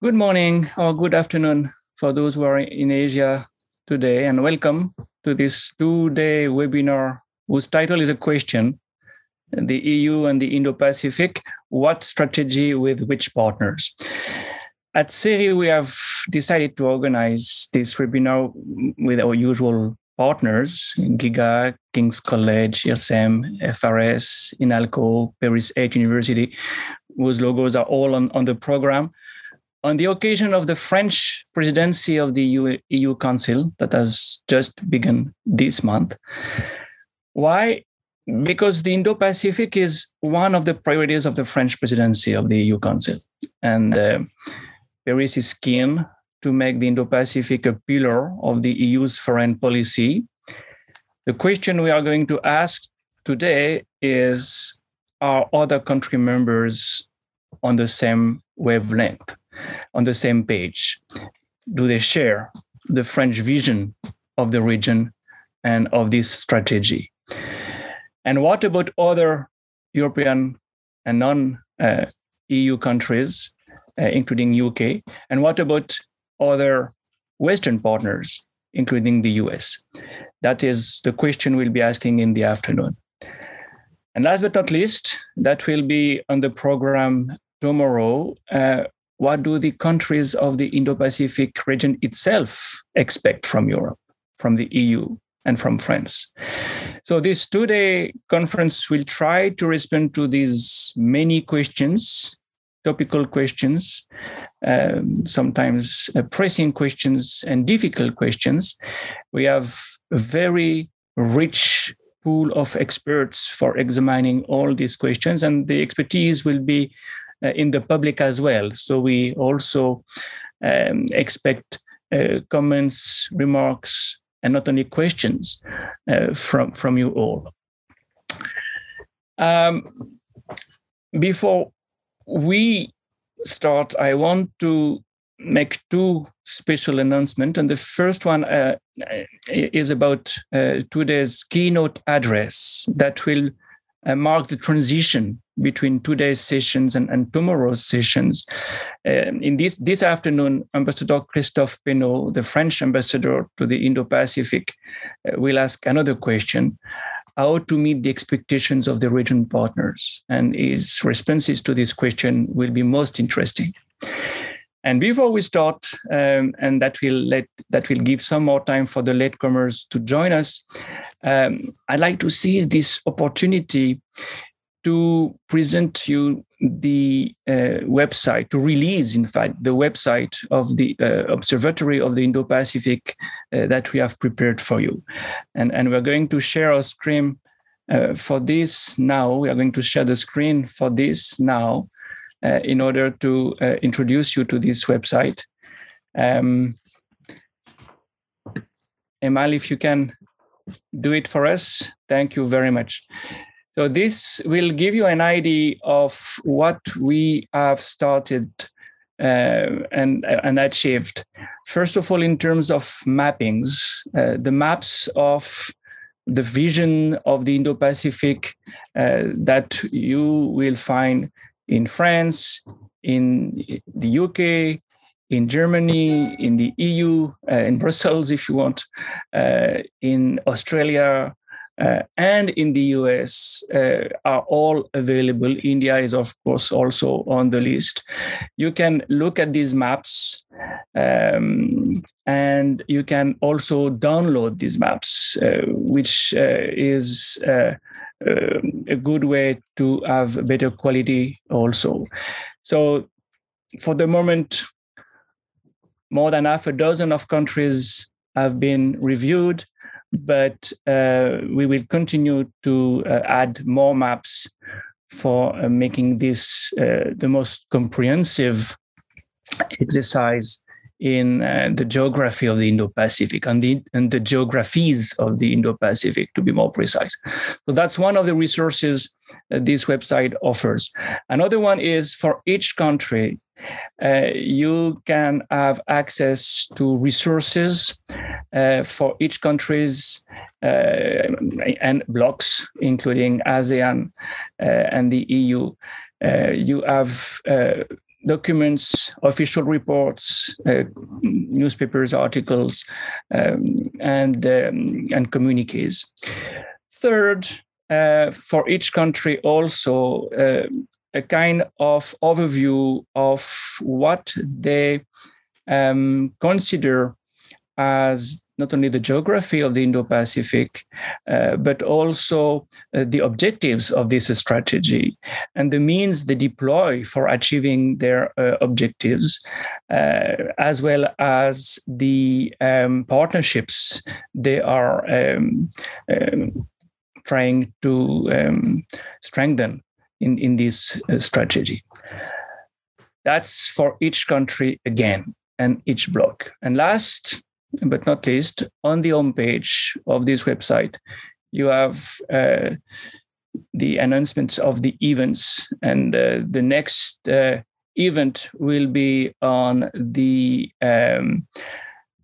Good morning or good afternoon for those who are in Asia today, and welcome to this two day webinar whose title is a question the EU and the Indo Pacific what strategy with which partners? At CERI, we have decided to organize this webinar with our usual partners GIGA, King's College, IRSEM, FRS, INALCO, Paris 8 University, whose logos are all on, on the program on the occasion of the French presidency of the EU, EU, Council that has just begun this month. Why? Because the Indo Pacific is one of the priorities of the French presidency of the EU Council. And uh, Paris is keen to make the Indo Pacific a pillar of the EU's foreign policy. The question we are going to ask today is Are other country members on the same wavelength? On the same page? Do they share the French vision of the region and of this strategy? And what about other European and non uh, EU countries, uh, including UK? And what about other Western partners, including the US? That is the question we'll be asking in the afternoon. And last but not least, that will be on the program tomorrow. Uh, what do the countries of the Indo Pacific region itself expect from Europe, from the EU, and from France? So, this two day conference will try to respond to these many questions, topical questions, um, sometimes uh, pressing questions, and difficult questions. We have a very rich pool of experts for examining all these questions, and the expertise will be in the public as well. So we also um, expect uh, comments, remarks, and not only questions uh, from from you all. Um, before we start, I want to make two special announcements. And the first one uh, is about uh, today's keynote address that will uh, mark the transition between today's sessions and, and tomorrow's sessions. Um, in this this afternoon, Ambassador Christophe Penot, the French ambassador to the Indo-Pacific, uh, will ask another question: how to meet the expectations of the region partners, and his responses to this question will be most interesting. And before we start, um, and that will let that will give some more time for the latecomers to join us. Um, I'd like to seize this opportunity to present you the uh, website, to release, in fact, the website of the uh, Observatory of the Indo Pacific uh, that we have prepared for you. And, and we're going to share our screen uh, for this now. We are going to share the screen for this now uh, in order to uh, introduce you to this website. Um, Emal, if you can do it for us, thank you very much. So this will give you an idea of what we have started uh, and and achieved. First of all, in terms of mappings, uh, the maps of the vision of the Indo-Pacific uh, that you will find in France, in the UK, in Germany, in the EU, uh, in Brussels, if you want, uh, in Australia, uh, and in the US uh, are all available. India is, of course, also on the list. You can look at these maps um, and you can also download these maps, uh, which uh, is um, a good way to have better quality also. So, for the moment, more than half a dozen of countries have been reviewed but uh, we will continue to uh, add more maps for uh, making this uh, the most comprehensive exercise in uh, the geography of the Indo-Pacific and the, and the geographies of the Indo-Pacific, to be more precise. So that's one of the resources this website offers. Another one is for each country, uh, you can have access to resources uh, for each country's uh, and blocks, including ASEAN uh, and the EU. Uh, you have documents, official reports, uh, newspapers, articles, um, and um, and communiques. Third, uh, for each country, also uh, a kind of overview of what they um, consider as not only the geography of the Indo-Pacific, uh, but also uh, the objectives of this strategy and the means they deploy for achieving their uh, objectives, uh, as well as the um, partnerships they are um, um, trying to um, strengthen in, in this uh, strategy. That's for each country again and each block. And last, but not least, on the homepage of this website, you have uh, the announcements of the events. And uh, the next uh, event will be on the um,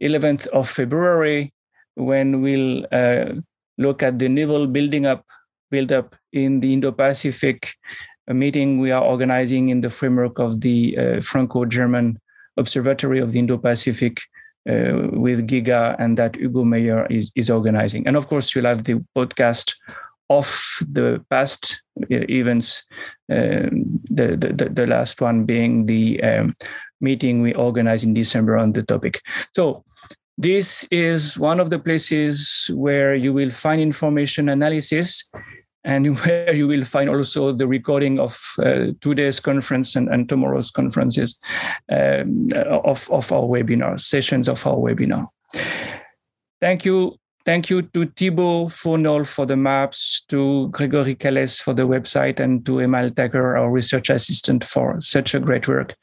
11th of February when we'll uh, look at the naval building up build up in the Indo-Pacific meeting we are organizing in the framework of the uh, Franco-German Observatory of the Indo-Pacific uh, with Giga and that Hugo Meijer is, is organizing. And of course, you'll have the podcast of the past uh, events, um, the, the, the, last one being the um, meeting we organized in December on the topic. So this is one of the places where you will find information analysis and where you will find also the recording of uh, today's conference and, and tomorrow's conferences um, of, of our webinar, sessions of our webinar. Thank you. Thank you to Thibaut Fournol for the maps, to Gregory Calles for the website, and to Emal Tucker, our research assistant, for such a great work.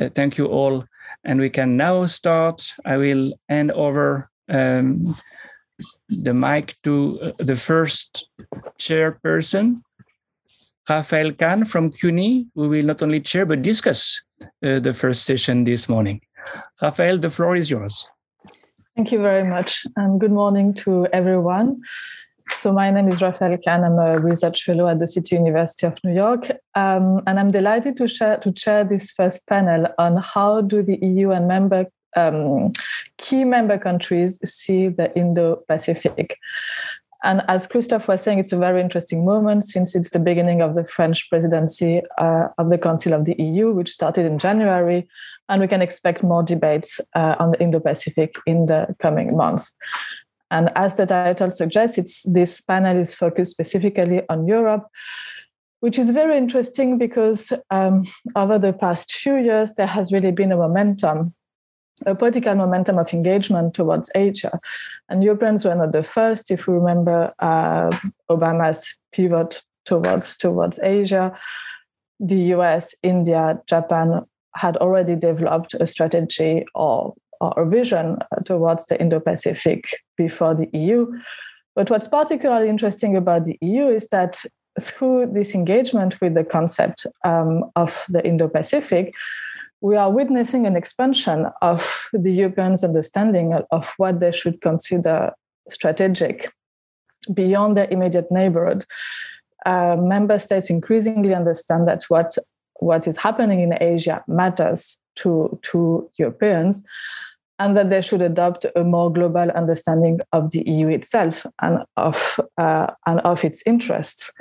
Uh, thank you all. And we can now start. I will hand over um, the mic to uh, the first chairperson, Raphaëlle Khan from CUNY, who will not only chair but discuss uh, the first session this morning. Rafael, the floor is yours. Thank you very much, and good morning to everyone. So my name is Raphaëlle Khan. I'm a research fellow at the City University of New York, um, and I'm delighted to share to chair this first panel on how do the EU and member um, key member countries see the Indo-Pacific. And as Christophe was saying, it's a very interesting moment since it's the beginning of the French presidency uh, of the Council of the EU, which started in January. And we can expect more debates uh, on the Indo Pacific in the coming month. And as the title suggests, it's, this panel is focused specifically on Europe, which is very interesting because um, over the past few years, there has really been a momentum a political momentum of engagement towards Asia. And Europeans were not the first, if we remember uh, Obama's pivot towards towards Asia. The US, India, Japan had already developed a strategy or, or a vision towards the Indo-Pacific before the EU. But what's particularly interesting about the EU is that through this engagement with the concept um, of the Indo-Pacific, we are witnessing an expansion of the Europeans' understanding of what they should consider strategic beyond their immediate neighborhood. Uh, member states increasingly understand that what, what is happening in Asia matters to, to Europeans and that they should adopt a more global understanding of the EU itself and of, uh, and of its interests.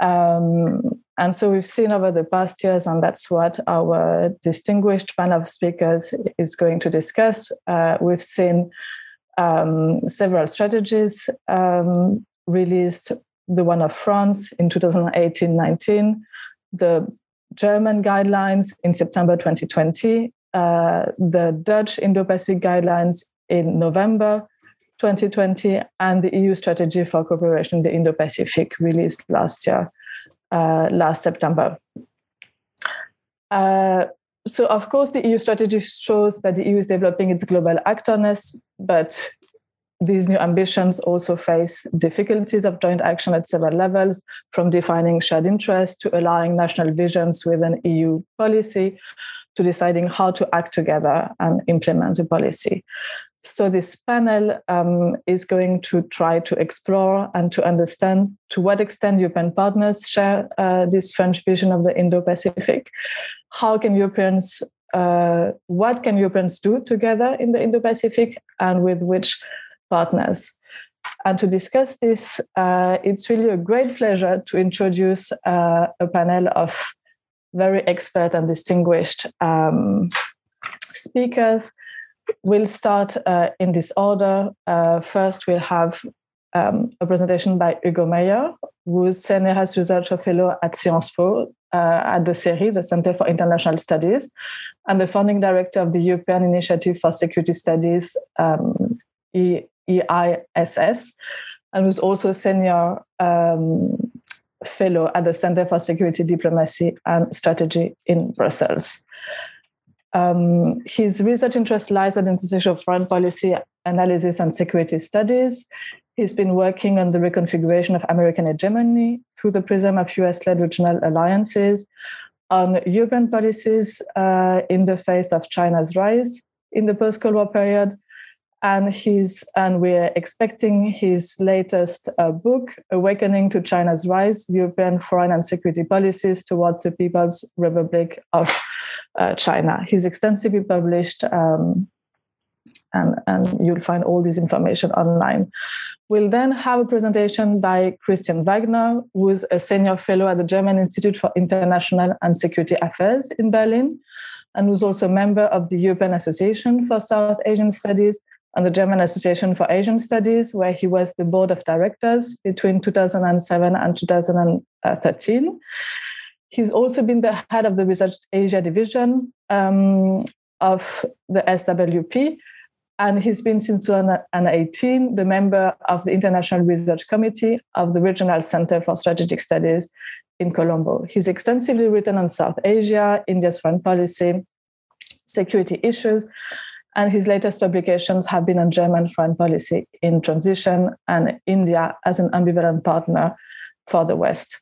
Um, and so we've seen over the past years, and that's what our distinguished panel of speakers is going to discuss. Uh, we've seen um, several strategies um, released the one of France in 2018 19, the German guidelines in September 2020, uh, the Dutch Indo Pacific guidelines in November 2020 and the EU strategy for cooperation in the Indo-Pacific released last year, uh, last September. Uh, so, of course, the EU strategy shows that the EU is developing its global actorness, but these new ambitions also face difficulties of joint action at several levels, from defining shared interests to aligning national visions with an EU policy to deciding how to act together and implement a policy. So this panel um, is going to try to explore and to understand to what extent European partners share uh, this French vision of the Indo-Pacific. How can Europeans, uh, what can Europeans do together in the Indo-Pacific, and with which partners? And to discuss this, uh, it's really a great pleasure to introduce uh, a panel of very expert and distinguished um, speakers We'll start uh, in this order. Uh, first, we'll have um, a presentation by Hugo Meijer, who's CNRS Researcher Fellow at Sciences Po uh, at the CERI, the Center for International Studies, and the founding director of the European Initiative for Security Studies, um, EISS, and who's also senior um, fellow at the Center for Security Diplomacy and Strategy in Brussels. Um, his research interest lies at the intersection of foreign policy analysis and security studies. He's been working on the reconfiguration of American hegemony through the prism of US led regional alliances, on European policies uh, in the face of China's rise in the post Cold War period. And he's and we're expecting his latest uh, book, Awakening to China's Rise: European Foreign and Security Policies Towards the People's Republic of uh, China. He's extensively published, um, and, and you'll find all this information online. We'll then have a presentation by Christian Wagner, who is a senior fellow at the German Institute for International and Security Affairs in Berlin, and who's also a member of the European Association for South Asian Studies and the German Association for Asian Studies, where he was the board of directors between 2007 and 2013. He's also been the head of the Research Asia division um, of the SWP, and he's been since 2018 the member of the International Research Committee of the Regional Center for Strategic Studies in Colombo. He's extensively written on South Asia, India's foreign policy, security issues, and his latest publications have been on German foreign policy in transition and India as an ambivalent partner for the West.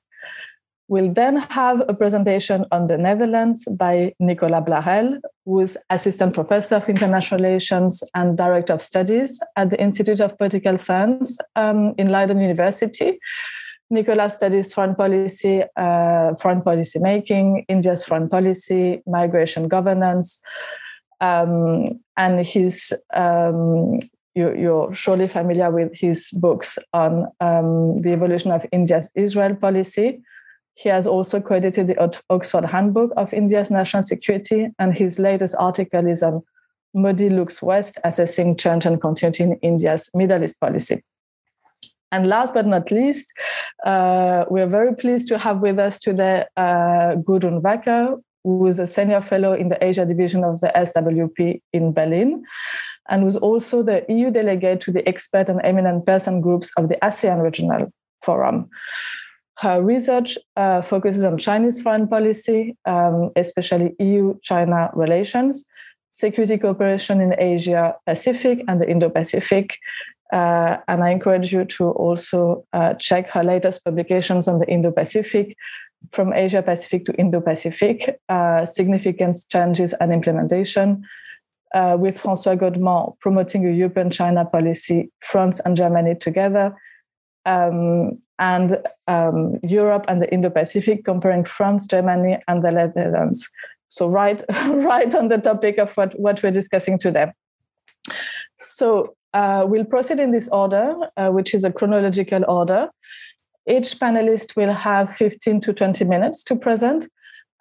We'll then have a presentation on the Netherlands by Nicolas Blarel, who is Assistant Professor of International Relations and Director of Studies at the Institute of Political Science um, in Leiden University. Nicolas studies foreign policy, uh, foreign policy making, India's foreign policy, migration governance, um, and he's um, you, are surely familiar with his books on um, the evolution of India's Israel policy, he has also credited the Oxford Handbook of India's National Security, and his latest article is on Modi Looks West, assessing change and continuity in India's Middle East policy. And last but not least, uh, we're very pleased to have with us today uh, Gudrun Wacker, who is a senior fellow in the Asia division of the SWP in Berlin, and who's also the EU delegate to the expert and eminent person groups of the ASEAN Regional Forum. Her research uh, focuses on Chinese foreign policy, um, especially EU China relations, security cooperation in Asia Pacific and the Indo Pacific. Uh, and I encourage you to also uh, check her latest publications on the Indo Pacific, from Asia Pacific to Indo Pacific, uh, significant changes and implementation. Uh, with Francois Godement promoting a European China policy, France and Germany together, um, and um, Europe and the Indo-Pacific, comparing France, Germany, and the Netherlands. So right, right on the topic of what, what we're discussing today. So uh, we'll proceed in this order, uh, which is a chronological order. Each panelist will have 15 to 20 minutes to present.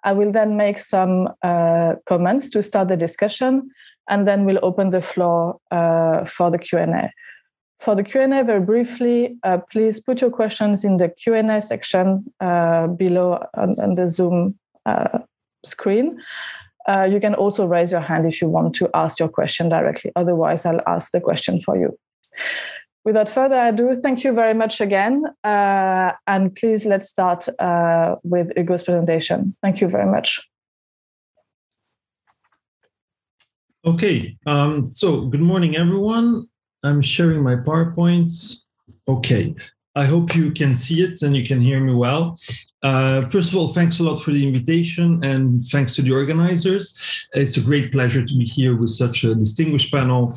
I will then make some uh, comments to start the discussion, and then we'll open the floor uh, for the Q&A. For the Q&A, very briefly, uh, please put your questions in the Q&A section uh, below on, on, the Zoom uh, screen. Uh, you can also raise your hand if you want to ask your question directly. Otherwise, I'll ask the question for you. Without further ado, thank you very much again. Uh, and please, let's start with Hugo's presentation. Thank you very much. Okay, um, so good morning, everyone. I'm sharing my PowerPoint. Okay. I hope you can see it and you can hear me well. Uh, first of all, thanks a lot for the invitation and thanks to the organizers. It's a great pleasure to be here with such a distinguished panel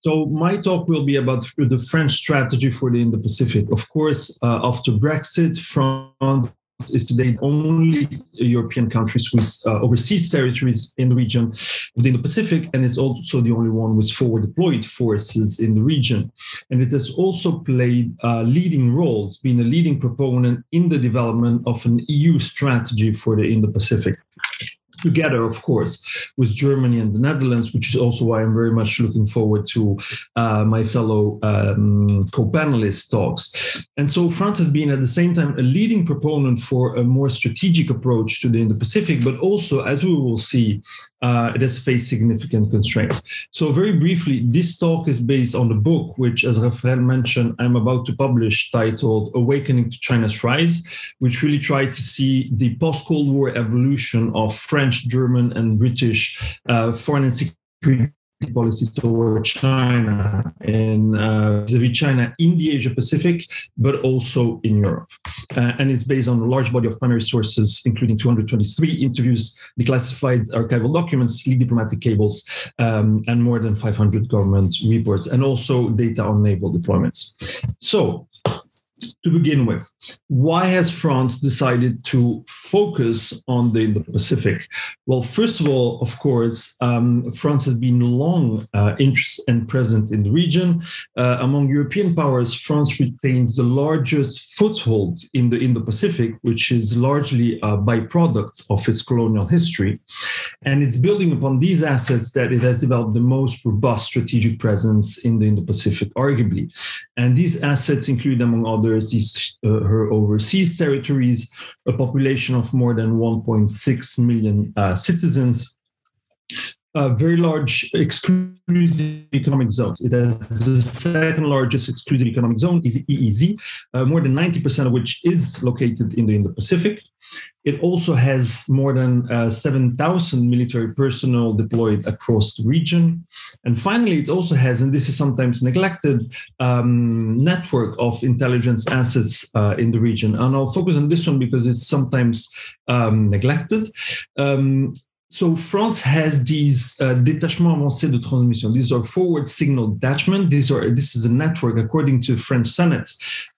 So my talk will be about the French strategy for the Indo-Pacific. Of course, uh, after Brexit, France is today the only European countries with uh, overseas territories in the region within the Indo-Pacific, and it's also the only one with forward deployed forces in the region. And it has also played uh, leading roles, being a leading proponent in the development of an EU strategy for the Indo-Pacific together, of course, with Germany and the Netherlands, which is also why I'm very much looking forward to uh, my fellow um, co panelist talks. And so France has been at the same time a leading proponent for a more strategic approach to the Indo Pacific, but also, as we will see, uh, it has faced significant constraints. So, very briefly, this talk is based on the book, which, as Raphaëlle mentioned, I'm about to publish titled Awakening to China's Rise, which really tried to see the post Cold War evolution of French French, German, and British uh, foreign and security policies toward China and uh, vis-a-vis China in the Asia Pacific, but also in Europe. Uh, and it's based on a large body of primary sources, including 223 interviews, declassified archival documents, lead diplomatic cables, um, and more than 500 government reports, and also data on naval deployments. So to begin with, why has France decided to focus on the Indo-Pacific? Well, first of all, of course, um, France has been long uh, interested and present in the region. Uh, among European powers, France retains the largest foothold in the Indo-Pacific, which is largely a byproduct of its colonial history. And it's building upon these assets that it has developed the most robust strategic presence in the Indo-Pacific, arguably. And these assets include, among others, overseas, uh, her overseas territories, a population of more than 1.6 million uh, citizens, a very large exclusive economic zone. It has the second largest exclusive economic zone, is EEZ, uh, more than 90% of which is located in the Indo-Pacific. It also has more than uh, 7,000 military personnel deployed across the region. And finally, it also has, and this is sometimes neglected, um, network of intelligence assets uh, in the region. And I'll focus on this one because it's sometimes um, neglected. Um, so France has these uh, détachements avancés de transmission. These are forward signal detachment. These are this is a network, according to the French Senate,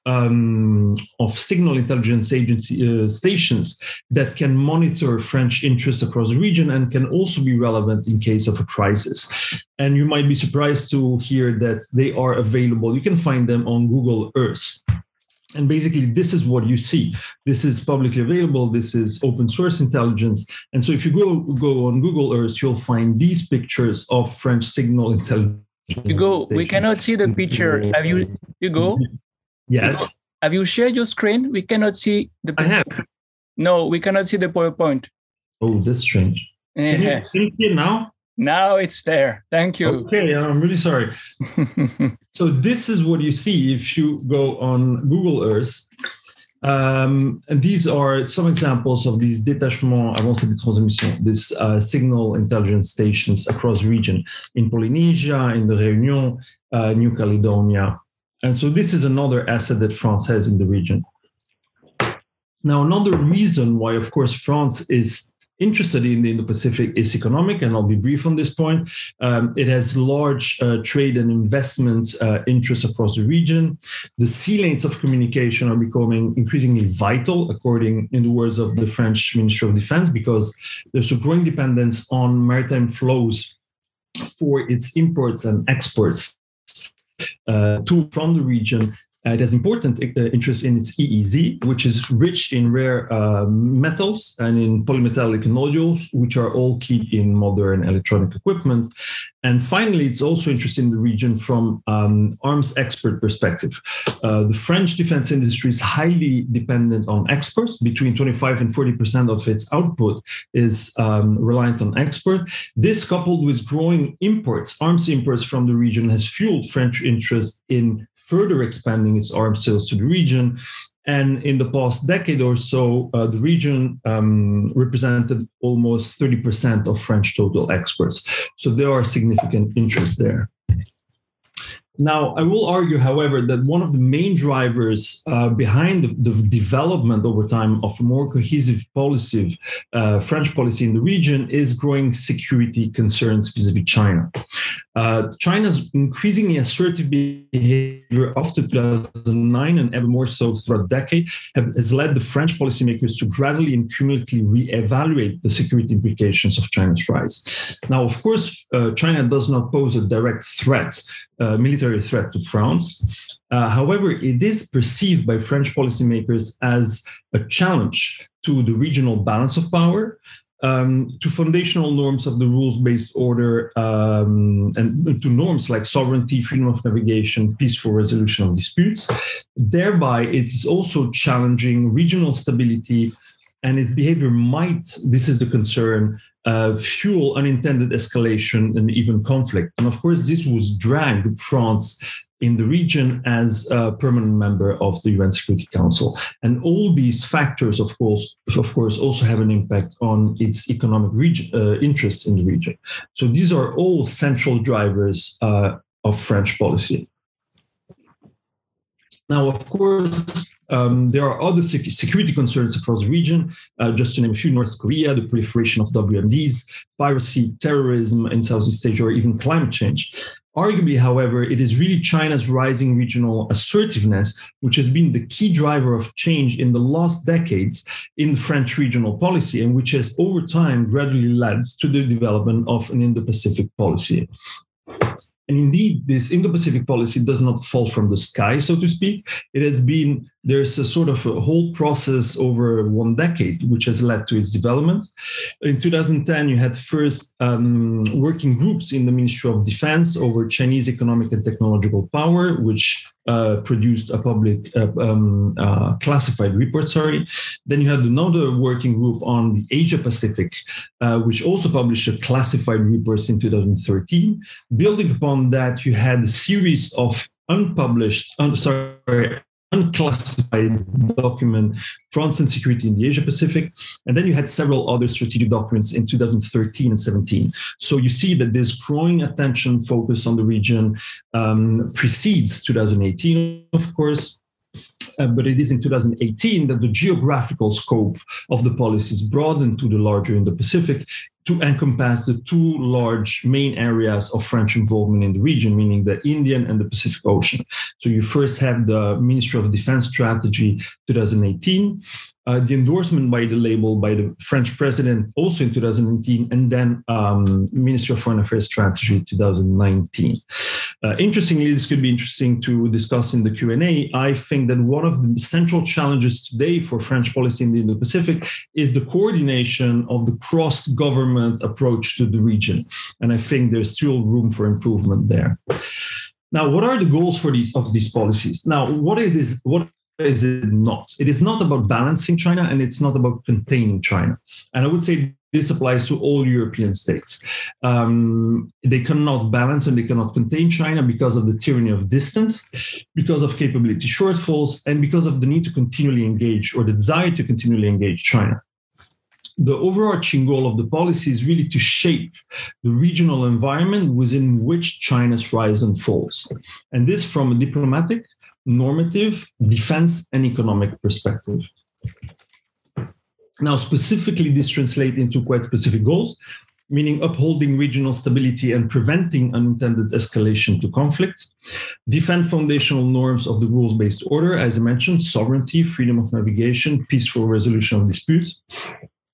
um, of signal intelligence agency uh, stations that can monitor French interests across the region and can also be relevant in case of a crisis. And you might be surprised to hear that they are available. You can find them on Google Earth and basically this is what you see. This is publicly available. This is open source intelligence. And so if you go go on google earth you'll find these pictures of french signal intelligence. You go we cannot see the picture. Have you you go? Yes. Have you shared your screen? We cannot see the picture. i have. no we cannot see the powerpoint. Oh that's strange. Yes. can, you, can you see it now now it's there. Thank you. Okay, I'm really sorry. so this is what you see if you go on Google Earth. Um, and these are some examples of these détachements avancés de transmission, these uh, signal intelligence stations across region in Polynesia, in the Réunion, uh, New Caledonia. And so this is another asset that France has in the region. Now, another reason why, of course, France is interested in the Indo-Pacific is economic, and I'll be brief on this point. Um, it has large uh, trade and investment uh, interests across the region. The sea lanes of communication are becoming increasingly vital, according in the words of the French Ministry of Defense, because there's a growing dependence on maritime flows for its imports and exports uh, to from the region it has important uh, interest in its EEZ, which is rich in rare uh, metals and in polymetallic nodules, which are all key in modern electronic equipment. And finally, it's also interested in the region from um, arms expert perspective. Uh, the French defense industry is highly dependent on exports. Between 25 and 40 percent of its output is um, reliant on export. This, coupled with growing imports, arms imports from the region, has fueled French interest in further expanding its arms sales to the region. And in the past decade or so, uh, the region um, represented almost 30% of French total exports. So there are significant interests there. Now, I will argue, however, that one of the main drivers uh, behind the, the, development over time of a more cohesive policy, uh, French policy in the region, is growing security concerns vis-a-vis China. Uh, China's increasingly assertive behavior after 2009 and ever more so throughout the decade have, has led the French policymakers to gradually and cumulatively re-evaluate the security implications of China's rise. Now, of course, uh, China does not pose a direct threat uh, military threat to France. Uh, however, it is perceived by French policymakers as a challenge to the regional balance of power, um, to foundational norms of the rules based order, um, and to norms like sovereignty, freedom of navigation, peaceful resolution of disputes. Thereby, it's also challenging regional stability and its behavior might, this is the concern, uh, fuel unintended escalation and even conflict. And of course, this was dragged France in the region as a permanent member of the UN Security Council. And all these factors, of course, of course, also have an impact on its economic region, uh, interests in the region. So these are all central drivers uh, of French policy. Now, of course, um, there are other security concerns across the region. Uh, just to name a few, North Korea, the proliferation of WMDs, piracy, terrorism in Southeast Asia, or even climate change. Arguably, however, it is really China's rising regional assertiveness, which has been the key driver of change in the last decades in French regional policy, and which has over time gradually led to the development of an Indo Pacific policy. And indeed, this Indo Pacific policy does not fall from the sky, so to speak. It has been there's a sort of a whole process over one decade, which has led to its development. In 2010, you had first um, working groups in the Ministry of Defense over Chinese economic and technological power, which uh, produced a public uh, um, uh, classified report. Sorry. Then you had another working group on the Asia Pacific, uh, which also published a classified report in 2013. Building upon that, you had a series of unpublished, un, sorry, unclassified document, France and Security in the Asia Pacific. And then you had several other strategic documents in 2013 and 17. So you see that this growing attention focus on the region um, precedes 2018, of course. Uh, but it is in 2018 that the geographical scope of the policies broadened to the larger Indo-Pacific, to encompass the two large main areas of French involvement in the region, meaning the Indian and the Pacific Ocean. So you first have the Ministry of Defense Strategy 2018, uh, the endorsement by the label by the French president also in 2019, and then um, Ministry of Foreign Affairs Strategy 2019. Uh, interestingly, this could be interesting to discuss in the Q&A. I think that one of the central challenges today for French policy in the Indo-Pacific is the coordination of the cross-government approach to the region. And I think there's still room for improvement there. Now, what are the goals for these of these policies? Now, what is what is it not? It is not about balancing China and it's not about containing China. And I would say this applies to all European states. Um, they cannot balance and they cannot contain China because of the tyranny of distance, because of capability shortfalls, and because of the need to continually engage or the desire to continually engage China. The overarching goal of the policy is really to shape the regional environment within which China's rise and falls. And this from a diplomatic, normative, defense, and economic perspective. Now, specifically, this translates into quite specific goals, meaning upholding regional stability and preventing unintended escalation to conflict, defend foundational norms of the rules based order, as I mentioned, sovereignty, freedom of navigation, peaceful resolution of disputes,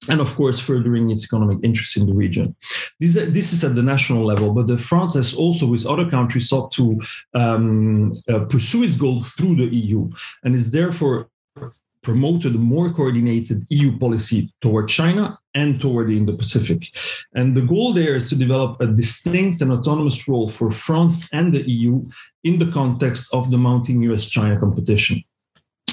and of course furthering its economic interests in the region. This, this is at the national level, but France has also, with other countries, sought to um, uh, pursue its goal through the EU, and is therefore promoted a more coordinated EU policy toward China and toward the Indo-Pacific. And the goal there is to develop a distinct and autonomous role for France and the EU in the context of the mounting US-China competition.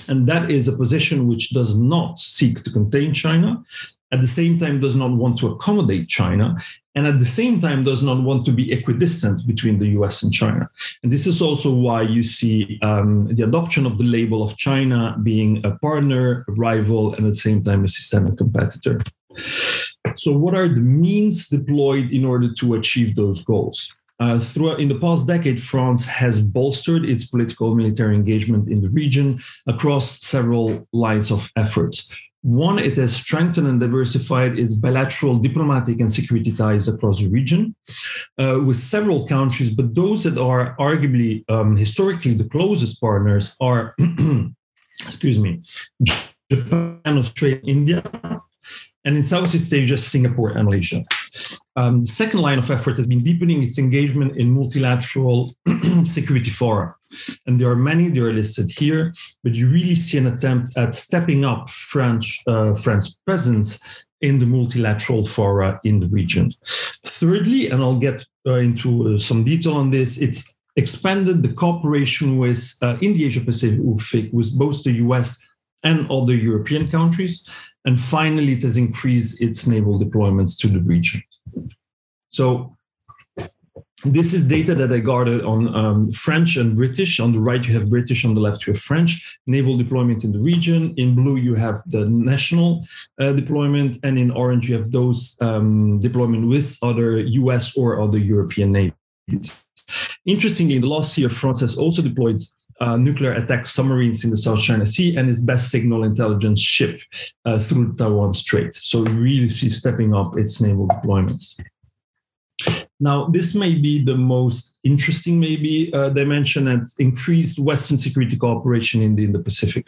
And that is a position which does not seek to contain China, at the same time does not want to accommodate China, and at the same time does not want to be equidistant between the US and China. And this is also why you see um, the adoption of the label of China being a partner, a rival, and at the same time a systemic competitor. So, what are the means deployed in order to achieve those goals? Uh, throughout in the past decade, France has bolstered its political military engagement in the region across several lines of efforts. One, it has strengthened and diversified its bilateral diplomatic and security ties across the region uh, with several countries, but those that are arguably um, historically the closest partners are, excuse me, Japan, Australia, India, and in Southeast Asia, Singapore and Malaysia. Um, the second line of effort has been deepening its engagement in multilateral security fora. And there are many, they are listed here, but you really see an attempt at stepping up French, uh, France's presence in the multilateral fora in the region. Thirdly, and I'll get uh, into uh, some detail on this, it's expanded the cooperation with uh, in the Asia Pacific with both the US and other European countries. And finally, it has increased its naval deployments to the region. So this is data that I gathered on um, French and British. On the right, you have British. On the left, you have French naval deployment in the region. In blue, you have the national uh, deployment, and in orange, you have those um, deployment with other U.S. or other European navies. Interestingly, in the last year, France has also deployed uh, nuclear attack submarines in the South China Sea and its best signal intelligence ship uh, through Taiwan Strait. So we really see stepping up its naval deployments. Now, this may be the most interesting, maybe, uh, dimension and increased Western security cooperation in the Indo-Pacific.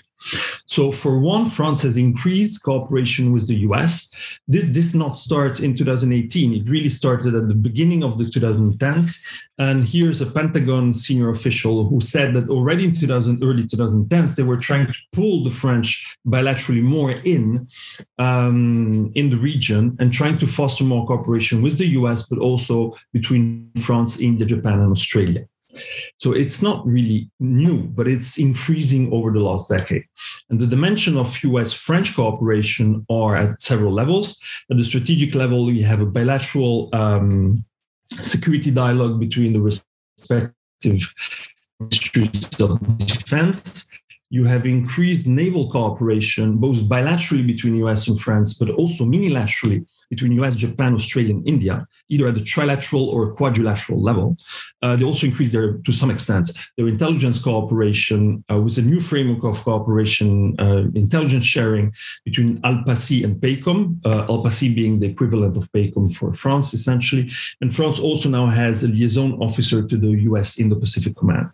So, for one, France has increased cooperation with the US. This did not start in 2018. It really started at the beginning of the 2010s. And here's a Pentagon senior official who said that already in 2000, early 2010s, they were trying to pull the French bilaterally more in um, in the region and trying to foster more cooperation with the US, but also between France, India, Japan, and Australia. So it's not really new, but it's increasing over the last decade. And the dimension of US French cooperation are at several levels. At the strategic level, we have a bilateral um, security dialogue between the respective ministries of defense. You have increased naval cooperation, both bilaterally between US and France, but also unilaterally between US, Japan, Australia, and India, either at the trilateral or quadrilateral level. Uh, they also increased their, to some extent, their intelligence cooperation uh, with a new framework of cooperation, uh, intelligence sharing between ALPACI and PACOM, uh, ALPACI being the equivalent of PACOM for France, essentially. And France also now has a liaison officer to the US Indo-Pacific Command.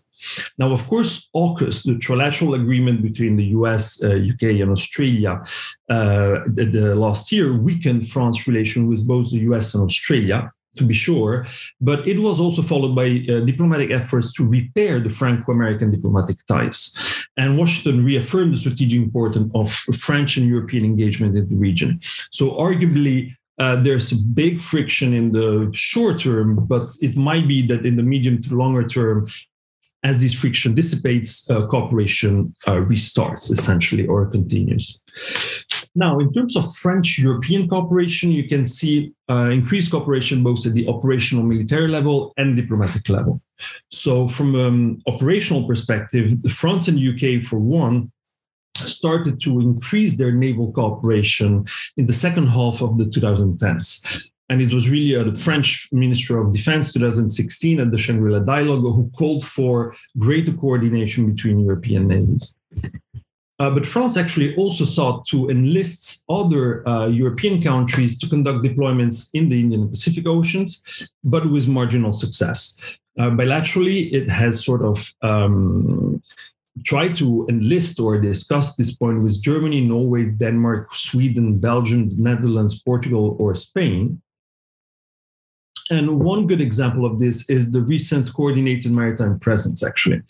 Now, of course, AUKUS, the trilateral agreement between the US, uh, UK, and Australia uh, the, the, last year weakened France's relation with both the US and Australia, to be sure, but it was also followed by uh, diplomatic efforts to repair the Franco American diplomatic ties. And Washington reaffirmed the strategic importance of French and European engagement in the region. So, arguably, uh, there's a big friction in the short term, but it might be that in the medium to longer term, as this friction dissipates, uh, cooperation uh, restarts essentially or continues. Now, in terms of French European cooperation, you can see uh, increased cooperation both at the operational military level and diplomatic level. So, from an um, operational perspective, the France and UK, for one, started to increase their naval cooperation in the second half of the 2010s. And it was really uh, the French Minister of Defense 2016 at the Shangri La Dialogue who called for greater coordination between European navies. Uh, but France actually also sought to enlist other uh, European countries to conduct deployments in the Indian and Pacific Oceans, but with marginal success. Uh, bilaterally, it has sort of um, tried to enlist or discuss this point with Germany, Norway, Denmark, Sweden, Belgium, Netherlands, Portugal, or Spain. And one good example of this is the recent coordinated maritime presence, actually.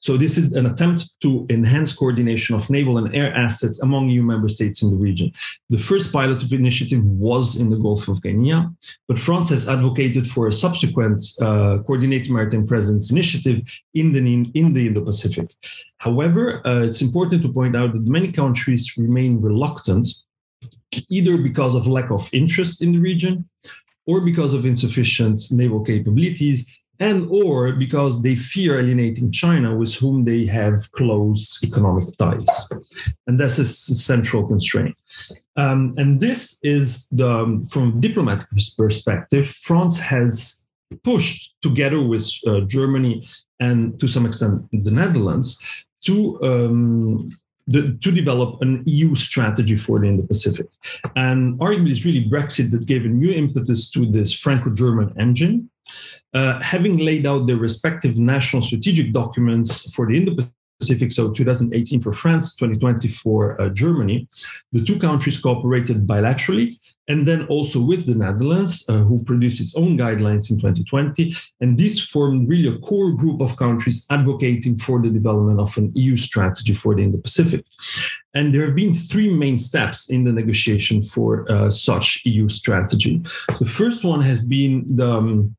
So, this is an attempt to enhance coordination of naval and air assets among EU member states in the region. The first pilot initiative was in the Gulf of Guinea, but France has advocated for a subsequent uh, coordinated maritime presence initiative in the, in the Indo Pacific. However, uh, it's important to point out that many countries remain reluctant, either because of lack of interest in the region or because of insufficient naval capabilities and or because they fear alienating China with whom they have close economic ties. And that's a central constraint. Um, and this is the, from diplomatic perspective, France has pushed together with uh, Germany and to some extent the Netherlands to um, the, to develop an EU strategy for the Indo-Pacific. And arguably, it's really Brexit that gave a new impetus to this Franco-German engine. Uh, having laid out their respective national strategic documents for the Indo-Pacific Pacific, so 2018 for France, 2020 for uh, Germany. The two countries cooperated bilaterally and then also with the Netherlands, uh, who produced its own guidelines in 2020. And this formed really a core group of countries advocating for the development of an EU strategy for the Indo-Pacific. And there have been three main steps in the negotiation for uh, such EU strategy. The first one has been the um,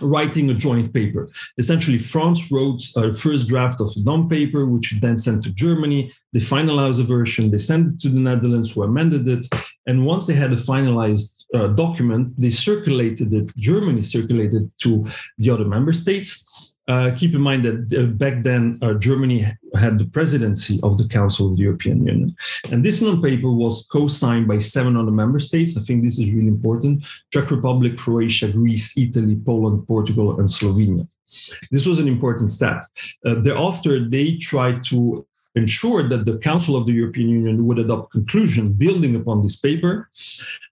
writing a joint paper. Essentially, France wrote a first draft of a dump paper, which then sent to Germany. They finalized a version, they sent it to the Netherlands, who amended it. And once they had a finalized uh, document, they circulated it, Germany circulated it to the other member states. Uh, keep in mind that uh, back then uh, Germany had the presidency of the Council of the European Union. And this non-paper was co-signed by seven other member states. I think this is really important. Czech Republic, Croatia, Greece, Italy, Poland, Portugal, and Slovenia. This was an important step. Uh, thereafter, they tried to ensure that the Council of the European Union would adopt conclusion building upon this paper.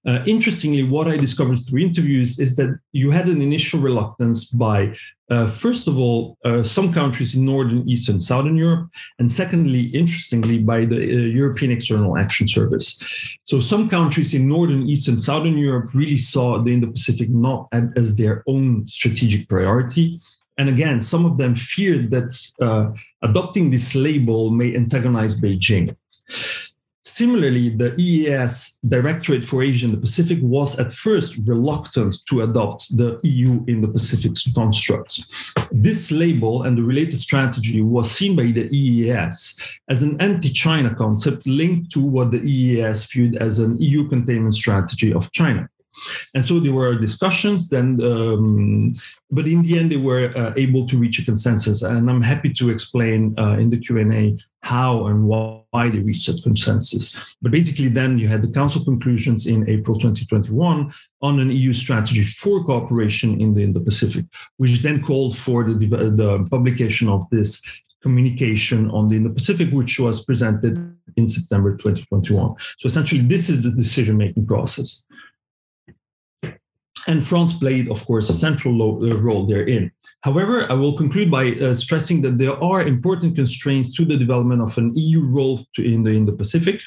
Uh, interestingly, what I discovered through interviews is that you had an initial reluctance by, uh, first of all, uh, some countries in Northern, Eastern, Southern Europe, and secondly, interestingly, by the uh, European External Action Service. So some countries in Northern, Eastern, Southern Europe really saw the Indo-Pacific not as their own strategic priority and again, some of them feared that uh, adopting this label may antagonize Beijing. Similarly, the EEAS Directorate for Asia and the Pacific was at first reluctant to adopt the EU Indo-Pacific construct. This label and the related strategy was seen by the EEAS as an anti China concept linked to what the EEAS viewed as an EU containment strategy of China. And so there were discussions, then, um, but in the end, they were uh, able to reach a consensus. And I'm happy to explain uh, in the Q&A how and why they reached that consensus. But basically, then you had the council conclusions in April 2021 on an EU strategy for cooperation in the Indo-Pacific, which then called for the, the publication of this communication on the Indo-Pacific, which was presented in September 2021. So essentially, this is the decision-making process. And France played, of course, a central uh, role therein. However, I will conclude by uh, stressing that there are important constraints to the development of an EU role to, in the Indo-Pacific.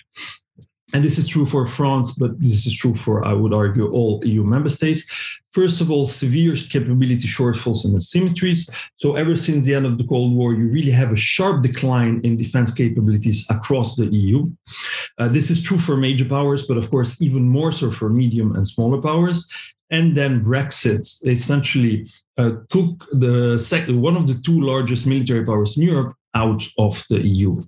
And this is true for France, but this is true for, I would argue, all EU member states. First of all, severe capability shortfalls and asymmetries. So, ever since the end of the Cold War, you really have a sharp decline in defense capabilities across the EU. Uh, this is true for major powers, but of course, even more so for medium and smaller powers and then Brexit essentially uh, took the sec- one of the two largest military powers in Europe out of the EU.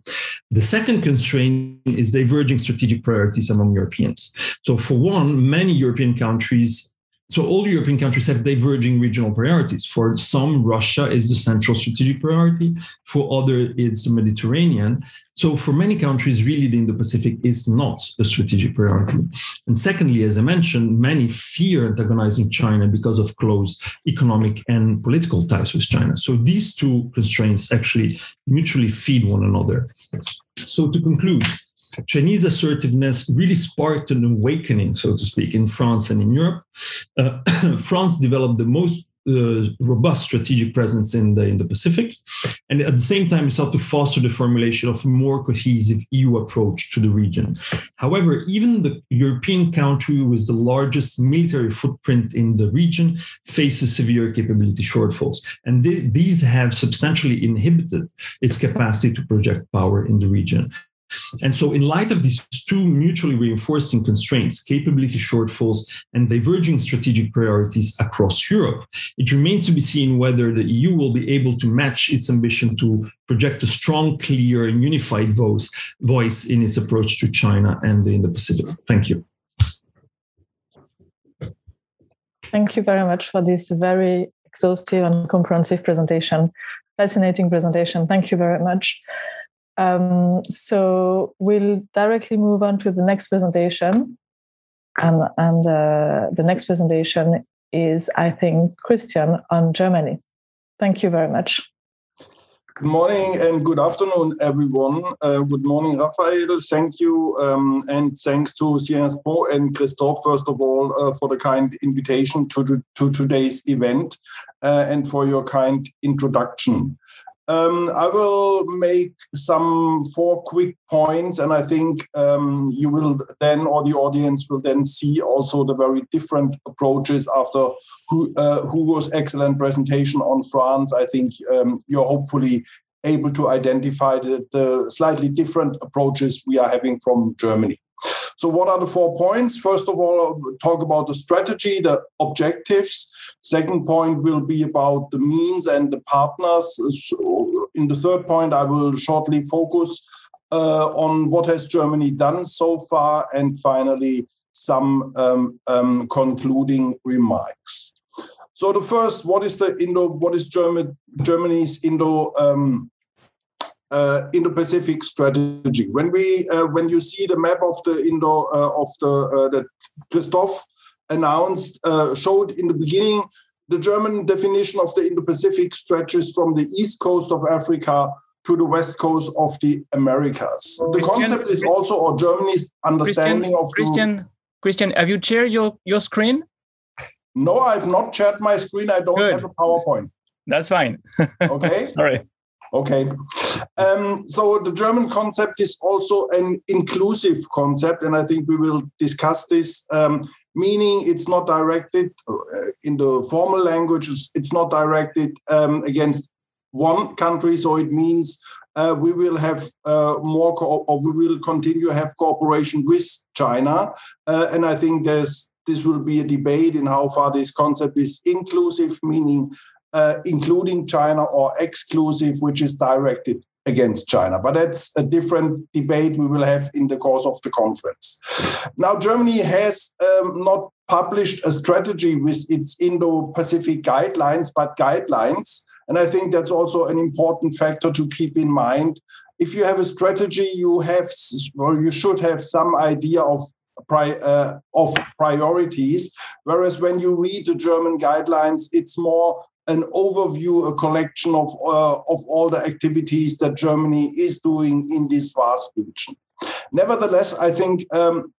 The second constraint is diverging strategic priorities among Europeans. So, for one, many European countries so all European countries have diverging regional priorities. For some, Russia is the central strategic priority. For other, it's the Mediterranean. So for many countries, really, the Indo-Pacific is not a strategic priority. And secondly, as I mentioned, many fear antagonizing China because of close economic and political ties with China. So these two constraints actually mutually feed one another. So to conclude, Chinese assertiveness really sparked an awakening, so to speak, in France and in Europe. Uh, France developed the most uh, robust strategic presence in the Indo-Pacific, and at the same time, it sought to foster the formulation of a more cohesive EU approach to the region. However, even the European country with the largest military footprint in the region faces severe capability shortfalls, and th- these have substantially inhibited its capacity to project power in the region. And so, in light of these two mutually reinforcing constraints, capability shortfalls, and diverging strategic priorities across Europe, it remains to be seen whether the EU will be able to match its ambition to project a strong, clear, and unified voice, voice in its approach to China and in the Pacific. Thank you. Thank you very much for this very exhaustive and comprehensive presentation. Fascinating presentation. Thank you very much. Um, so we'll directly move on to the next presentation. Um, and uh, the next presentation is, I think, Christian on Germany. Thank you very much. Good morning and good afternoon, everyone. Uh, good morning, Raphaëlle. Thank you. Um, and thanks to Sciences Po and Christophe, first of all, uh, for the kind invitation to, to today's event uh, and for your kind introduction. Um, I will make some four quick points, and I think um, you will then, or the audience will then see also the very different approaches after who, uh, Hugo's excellent presentation on France. I think um, you're hopefully able to identify the, the slightly different approaches we are having from Germany. So, what are the four points? First of all, talk about the strategy, the objectives. Second point will be about the means and the partners. So in the third point, I will shortly focus uh, on what has Germany done so far, and finally some um, um, concluding remarks. So the first, what is the Indo? What is German, Germany's Indo um, uh, Indo-Pacific strategy. When we uh, when you see the map of the Indo uh, of the uh, that Christophe announced uh, showed in the beginning, the German definition of the Indo-Pacific stretches from the east coast of Africa to the west coast of the Americas. The Christian, concept is also, or Germany's understanding Christian, of Christian. The, Christian, have you shared your your screen? No, I've not shared my screen. I don't Good. have a PowerPoint. That's fine. Okay. Sorry. Okay. Um, so the German concept is also an inclusive concept, and I think we will discuss this. Um, meaning, it's not directed uh, in the formal language. It's not directed um, against one country. So it means uh, we will have uh, more, co- or we will continue to have cooperation with China. Uh, and I think there's this will be a debate in how far this concept is inclusive, meaning uh, including China, or exclusive, which is directed against China. But that's a different debate we will have in the course of the conference. Now, Germany has um, not published a strategy with its Indo Pacific guidelines, but guidelines. And I think that's also an important factor to keep in mind. If you have a strategy, you have, well, you should have some idea of uh, of priorities. Whereas when you read the German guidelines, it's more an overview, a collection of, uh, of all the activities that Germany is doing in this vast region. Nevertheless, I think um,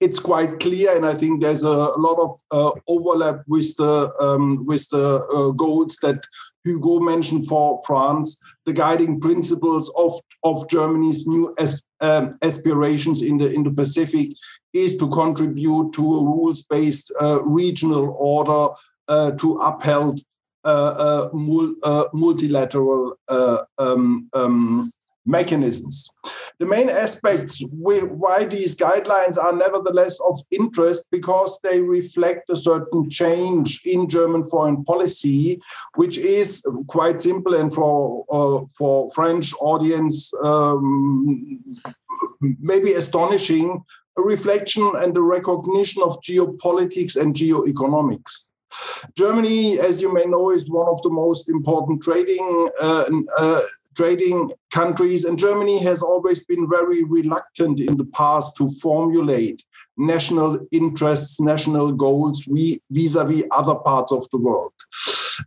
it's quite clear, and I think there's a, lot of uh, overlap with the um, with the uh, goals that Hugo mentioned for France, the guiding principles of of Germany's new as, um, aspirations in the Indo-Pacific is to contribute to a rules-based uh, regional order uh, to uphold uh, uh, multilateral uh, um, um, mechanisms. The main aspects why these guidelines are nevertheless of interest because they reflect a certain change in German foreign policy, which is quite simple and for uh, for French audience um, maybe astonishing, a reflection and a recognition of geopolitics and geoeconomics. Germany, as you may know, is one of the most important trading uh, uh, trading countries, and Germany has always been very reluctant in the past to formulate national interests, national goals vis a vis other parts of the world.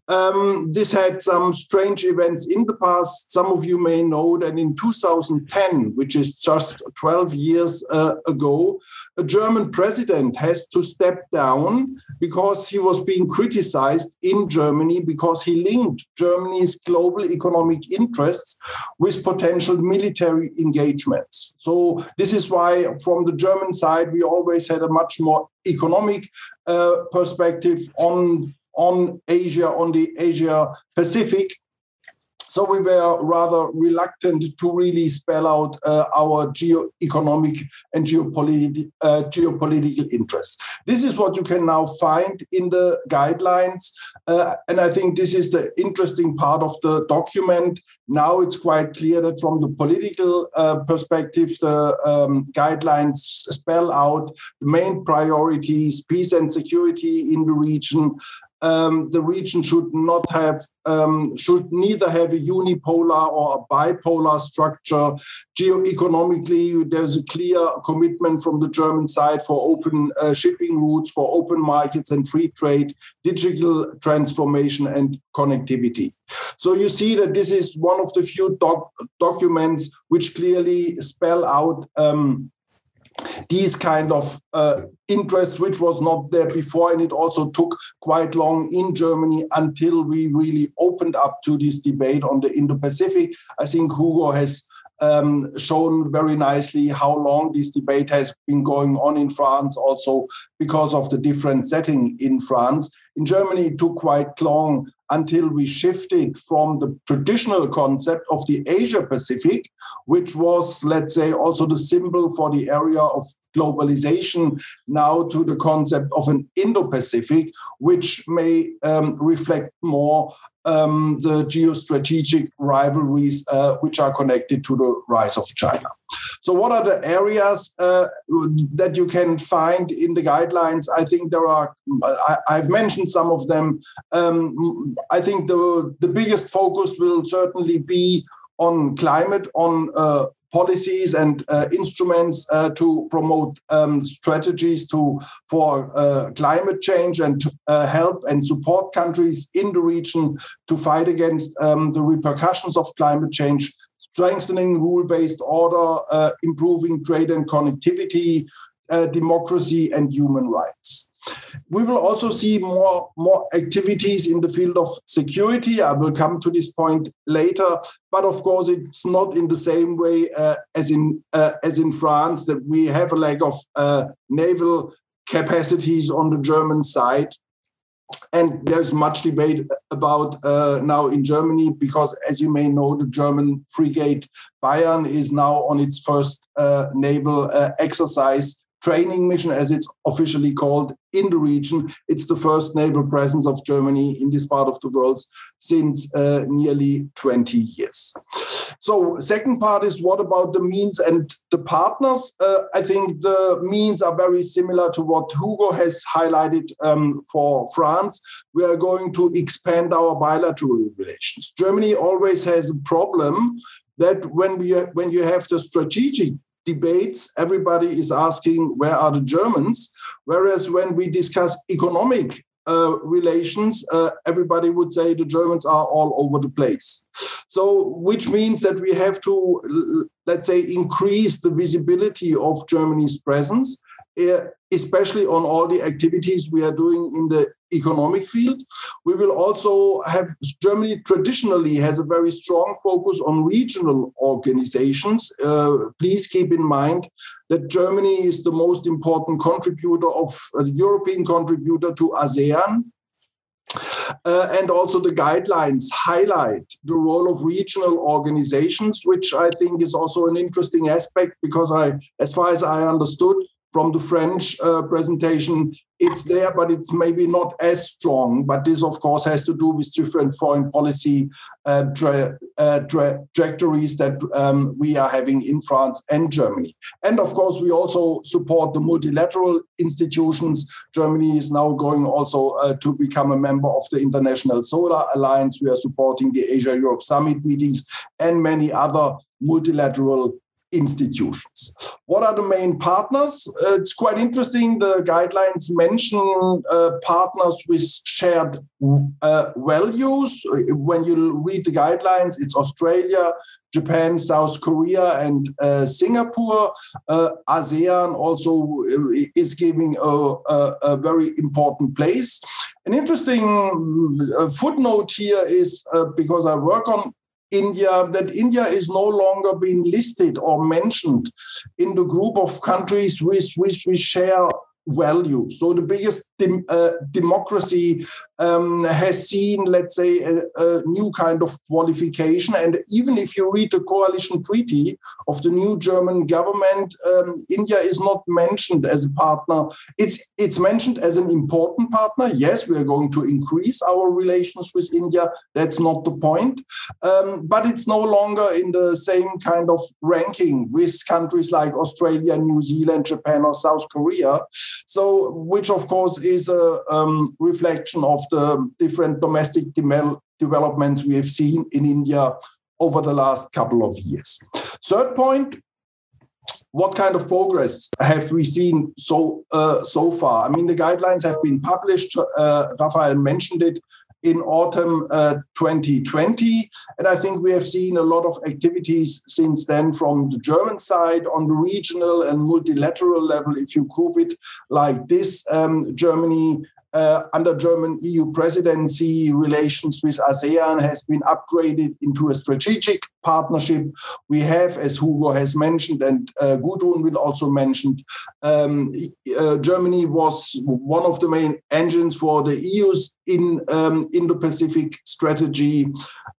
Um, this had some strange events in the past. Some of you may know that in 2010, which is just 12 years uh, ago, a German president has to step down because he was being criticized in Germany because he linked Germany's global economic interests with potential military engagements. So, this is why, from the German side, we always had a much more economic uh, perspective on on Asia, on the Asia Pacific. So we were rather reluctant to really spell out uh, our geo-economic and geopolitical, uh, geopolitical interests. This is what you can now find in the guidelines. Uh, and I think this is the interesting part of the document. Now it's quite clear that from the political uh, perspective, the um, guidelines spell out the main priorities, peace and security in the region, um, the region should not have um, should neither have a unipolar or a bipolar structure. Geo-economically, there's a clear commitment from the German side for open uh, shipping routes, for open markets and free trade, digital transformation and connectivity. So you see that this is one of the few doc- documents which clearly spell out. Um, these kind of uh, interests, which was not there before. And it also took quite long in Germany until we really opened up to this debate on the Indo Pacific. I think Hugo has um, shown very nicely how long this debate has been going on in France, also because of the different setting in France. In Germany, it took quite long until we shifted from the traditional concept of the Asia Pacific, which was, let's say, also the symbol for the area of globalization, now to the concept of an Indo Pacific, which may um, reflect more um, the geostrategic rivalries uh, which are connected to the rise of China. So, what are the areas uh, that you can find in the guidelines? I think there are, I, have mentioned some of them. Um, I think the, the biggest focus will certainly be on climate, on uh, policies and uh, instruments uh, to promote um, strategies to for uh, climate change and uh, help and support countries in the region to fight against um, the repercussions of climate change, strengthening rule-based order, uh, improving trade and connectivity, democracy and human rights. We will also see more, more activities in the field of security. I will come to this point later, but of course, it's not in the same way uh, as in uh, as in France that we have a lack of uh, naval capacities on the German side. And there's much debate about uh, now in Germany because, as you may know, the German frigate Bayern is now on its first uh, naval uh, exercise training mission, as it's officially called, in the region. It's the first naval presence of Germany in this part of the world since uh, nearly 20 years. So, second part is what about the means and the partners? Uh, I think the means are very similar to what Hugo has highlighted um, for France. We are going to expand our bilateral relations. Germany always has a problem that when we when you have the strategic debates, everybody is asking, where are the Germans? Whereas when we discuss economic uh, relations, uh, everybody would say the Germans are all over the place. So, which means that we have to, let's say, increase the visibility of Germany's presence uh, especially on all the activities we are doing in the economic field. We will also have Germany traditionally has a very strong focus on regional organizations. Uh, please keep in mind that Germany is the most important contributor of uh, European contributor to ASEAN. Uh, and also the guidelines highlight the role of regional organizations, which I think is also an interesting aspect because I, as far as I understood, from the French uh, presentation, it's there, but it's maybe not as strong. But this, of course, has to do with different foreign policy uh, tra- uh, tra- trajectories that um, we are having in France and Germany. And of course, we also support the multilateral institutions. Germany is now going also uh, to become a member of the International Solar Alliance. We are supporting the Asia Europe Summit meetings and many other multilateral institutions. What are the main partners? Uh, it's quite interesting. The guidelines mention uh, partners with shared uh, values. When you read the guidelines, it's Australia, Japan, South Korea, and uh, Singapore. Uh, ASEAN also uh, is giving a, a, a, very important place. An interesting footnote here is because I work on India, that India is no longer being listed or mentioned in the group of countries with which we share value. So the biggest dem- uh, democracy um, has seen, let's say, a, a, new kind of qualification. And even if you read the coalition treaty of the new German government, um, India is not mentioned as a partner. It's it's mentioned as an important partner. Yes, we are going to increase our relations with India. That's not the point. Um, but it's no longer in the same kind of ranking with countries like Australia, New Zealand, Japan, or South Korea. So, which of course is a um, reflection of the different domestic developments we have seen in India over the last couple of years. Third point, what kind of progress have we seen so uh, so far? I mean, the guidelines have been published. Uh, Raphaëlle mentioned it in autumn uh, 2020. And I think we have seen a lot of activities since then from the German side on the regional and multilateral level. If you group it like this, um, Germany uh, under German EU presidency, relations with ASEAN has been upgraded into a strategic partnership. We have, as Hugo has mentioned, and uh, Gudrun will also mention, um, uh, Germany was one of the main engines for the EU's in um, Indo-Pacific strategy.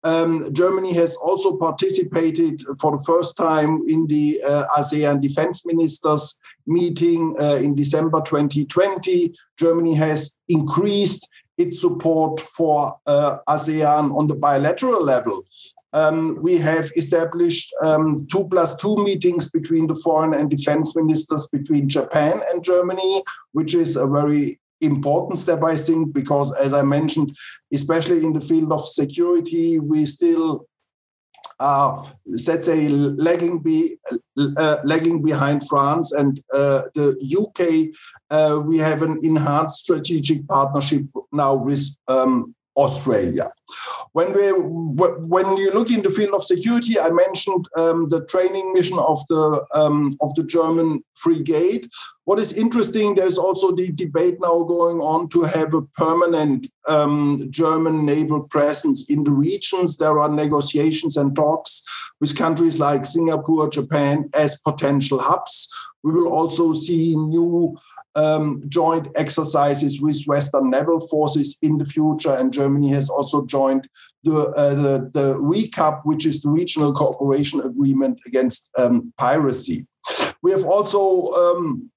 Um, Germany has also participated for the first time in the uh, ASEAN defense ministers meeting uh, in December 2020, Germany has increased its support for uh, ASEAN on the bilateral level. Um, we have established um, two plus two meetings between the foreign and defense ministers between Japan and Germany, which is a very important step, I think, because as I mentioned, especially in the field of security, we still let's say, lagging, be, uh, lagging behind France and uh, the UK. Uh, we have an enhanced strategic partnership now with um, Australia. When we when you look in the field of security, I mentioned um, the training mission of the um, of the German frigate. What is interesting, there's also the debate now going on to have a permanent um, German naval presence in the regions. There are negotiations and talks with countries like Singapore, Japan as potential hubs. We will also see new um, joint exercises with Western naval forces in the future. And Germany has also joined the, uh, the, the ReCAAP, which is the Regional Cooperation Agreement Against um, Piracy. We have also um,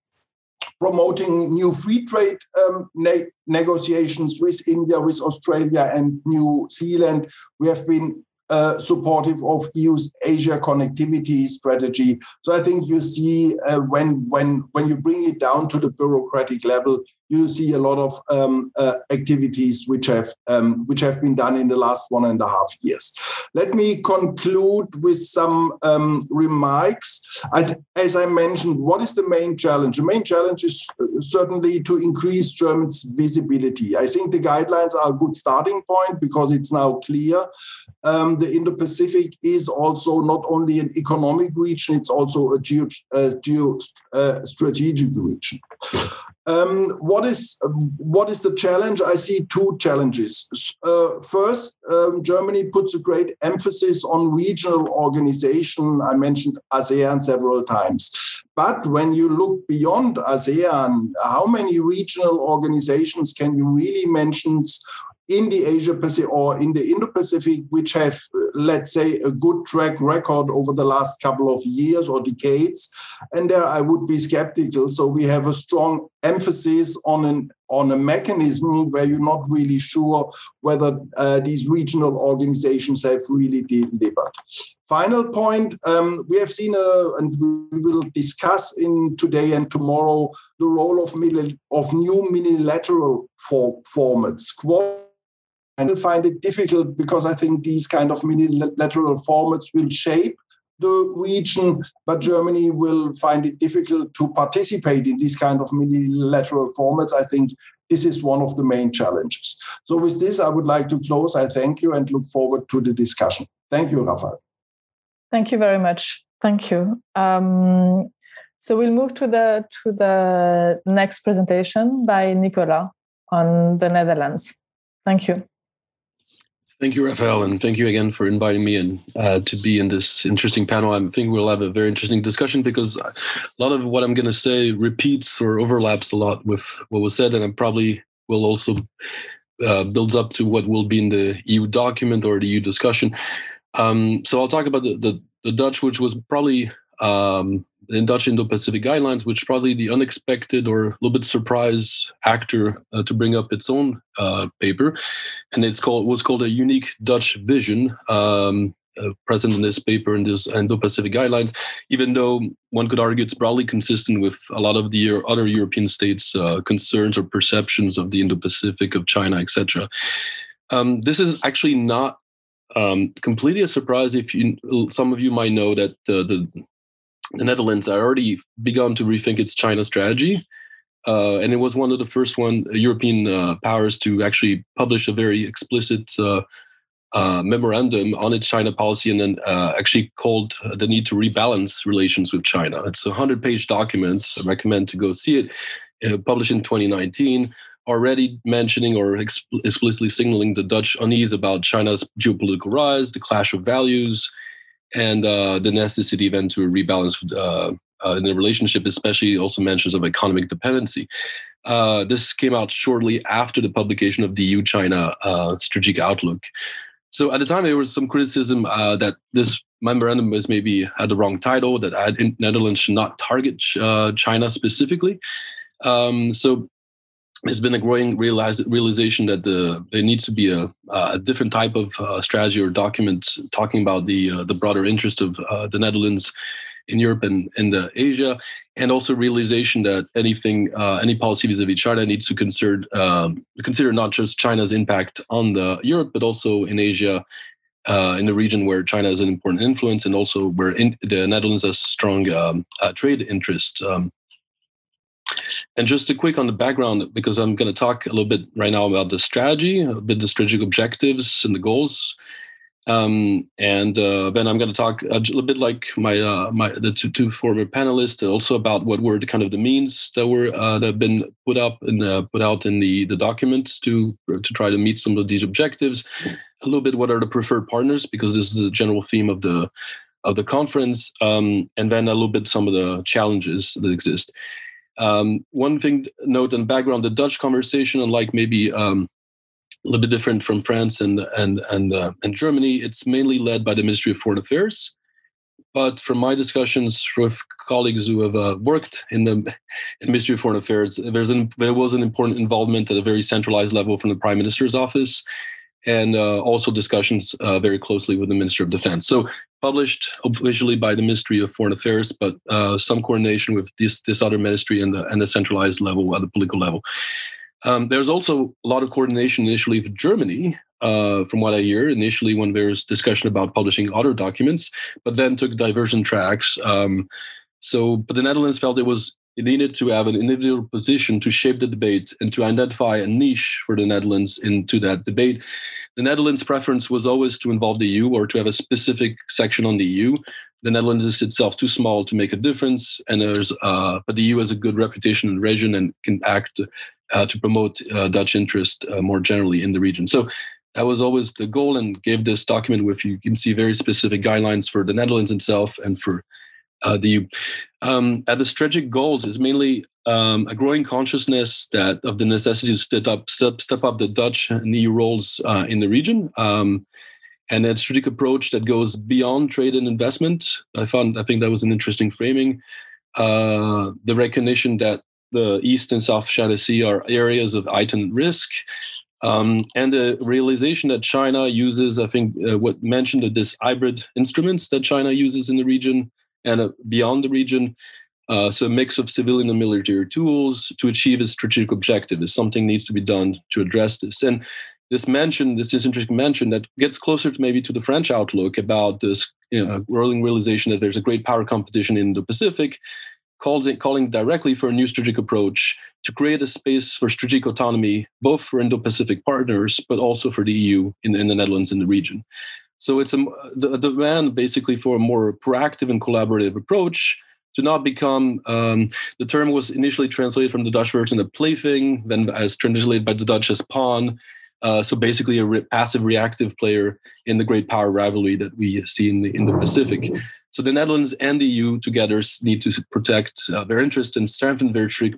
promoting new free trade um, ne- negotiations with India, with Australia, and New Zealand. We have been uh, supportive of EU's Asia connectivity strategy. So I think you see uh, when when when you bring it down to the bureaucratic level, you see a lot of um, uh, activities which have um, which have been done in the last one and a half years. Let me conclude with some um, remarks. I, as I mentioned, what is the main challenge? The main challenge is uh, certainly to increase Germany's visibility. I think the guidelines are a good starting point because it's now clear. Um, the Indo-Pacific is also not only an economic region; it's also a geo, uh, geo uh, strategic region. Um, what is what is the challenge? I see two challenges. Uh, first, um, Germany puts a great emphasis on regional organization. I mentioned ASEAN several times, but when you look beyond ASEAN, how many regional organizations can you really mention in the Asia Pacific or in the Indo Pacific, which have, let's say, a good track record over the last couple of years or decades. And there I would be skeptical. So we have a strong emphasis on an on a mechanism where you're not really sure whether uh, these regional organizations have really delivered. Final point: um, we have seen, a, and we will discuss in today and tomorrow the role of, of new unilateral for, formats. I will find it difficult because I think these kind of multilateral formats will shape the region, but Germany will find it difficult to participate in these kind of multilateral formats. I think this is one of the main challenges. So with this, I would like to close. I thank you and look forward to the discussion. Thank you, Raphaëlle. Thank you very much. Thank you. Um, so we'll move to the to the next presentation by Nicolas on the Netherlands. Thank you. Thank you, Raphaëlle, and thank you again for inviting me and uh, to be in this interesting panel. I think we'll have a very interesting discussion because a lot of what I'm going to say repeats or overlaps a lot with what was said, and I probably will also uh, builds up to what will be in the EU document or the EU discussion. Um, so I'll talk about the, the, the Dutch, which was probably um, in Dutch Indo-Pacific guidelines, which probably the unexpected or a little bit surprise actor uh, to bring up its own uh, paper, and it's called was called a unique Dutch vision. Um, uh, present in this paper in this Indo-Pacific guidelines, even though one could argue it's broadly consistent with a lot of the other European states' uh, concerns or perceptions of the Indo-Pacific, of China, etc. Um, this is actually not um, completely a surprise. If you, some of you might know that uh, the the Netherlands are already begun to rethink its China strategy. Uh, and it was one of the first one European uh, powers to actually publish a very explicit uh, uh memorandum on its China policy, and then uh, actually called the need to rebalance relations with China. It's a hundred-page document. I recommend to go see it. Uh, published in 2019, already mentioning or explicitly signaling the Dutch unease about China's geopolitical rise, the clash of values, and the necessity then to rebalance uh, in the relationship, especially also mentions of economic dependency. Uh, this came out shortly after the publication of the EU-China uh, strategic outlook. So at the time, there was some criticism uh, that this memorandum was maybe had the wrong title, that Netherlands should not target uh, China specifically. Um, so there's been a growing realize, realization that the, there needs to be a, a different type of uh, strategy or document talking about the uh, the broader interest of uh, the Netherlands in Europe and in Asia, and also realization that anything, uh, any policy vis-a-vis China needs to consider um, consider not just China's impact on the Europe, but also in Asia, uh, in the region where China is an important influence, and also where in, the Netherlands has strong um, uh, trade interest. Um, and just a quick on the background, because I'm going to talk a little bit right now about the strategy, a bit the strategic objectives and the goals. Um, and uh, then I'm going to talk a little bit like my uh, my the two, two former panelists, also about what were the kind of the means that were uh, that have been put up and put out in the the documents to to try to meet some of these objectives. A little bit what are the preferred partners because this is the general theme of the of the conference, um, and then a little bit some of the challenges that exist. Um, one thing note and background: the Dutch conversation, unlike maybe um, a little bit different from France and and and uh, and Germany. It's mainly led by the Ministry of Foreign Affairs. But from my discussions with colleagues who have uh, worked in the, in the, Ministry of Foreign Affairs, an, there was an important involvement at a very centralized level from the Prime Minister's office, and uh, also discussions uh, very closely with the Minister of Defense. So published officially by the Ministry of Foreign Affairs, but uh, some coordination with this this other ministry and the and the centralized level at the political level. Um, there's also a lot of coordination initially with Germany, uh, from what I hear, initially when there was discussion about publishing other documents, but then took diversion tracks. Um, so, but the Netherlands felt it was it needed to have an individual position to shape the debate and to identify a niche for the Netherlands into that debate. The Netherlands' preference was always to involve the EU or to have a specific section on the EU. The Netherlands is itself too small to make a difference, and there's uh, but the EU has a good reputation in the region and can act uh, to promote uh, Dutch interest uh, more generally in the region. So that was always the goal and gave this document with you can see very specific guidelines for the Netherlands itself and for uh, the EU. Um, at the strategic goals is mainly um, a growing consciousness that of the necessity to step up, step, step up the Dutch and EU roles uh, in the region. Um, and a strategic approach that goes beyond trade and investment. I found I think that was an interesting framing. Uh, the recognition that the East and South China Sea are areas of heightened risk. Um, and the realization that China uses, I think, uh, what mentioned of this hybrid instruments that China uses in the region and uh, beyond the region. Uh, so a mix of civilian and military tools to achieve its strategic objective is something needs to be done to address this. And this mention, this is interesting mention that gets closer to maybe to the French outlook about this you know, growing realization that there's a great power competition in the Pacific calls it, calling directly for a new strategic approach to create a space for strategic autonomy, both for Indo-Pacific partners, but also for the EU in, in the Netherlands and the region. So it's a, a, demand basically for a more proactive and collaborative approach to not become um, the term was initially translated from the Dutch version of plaything, then as translated by the Dutch as pawn. Uh, so basically, a re- passive reactive player in the great power rivalry that we see in the Indo-Pacific. So the Netherlands and the EU together need to protect uh, their interest and strengthen their trick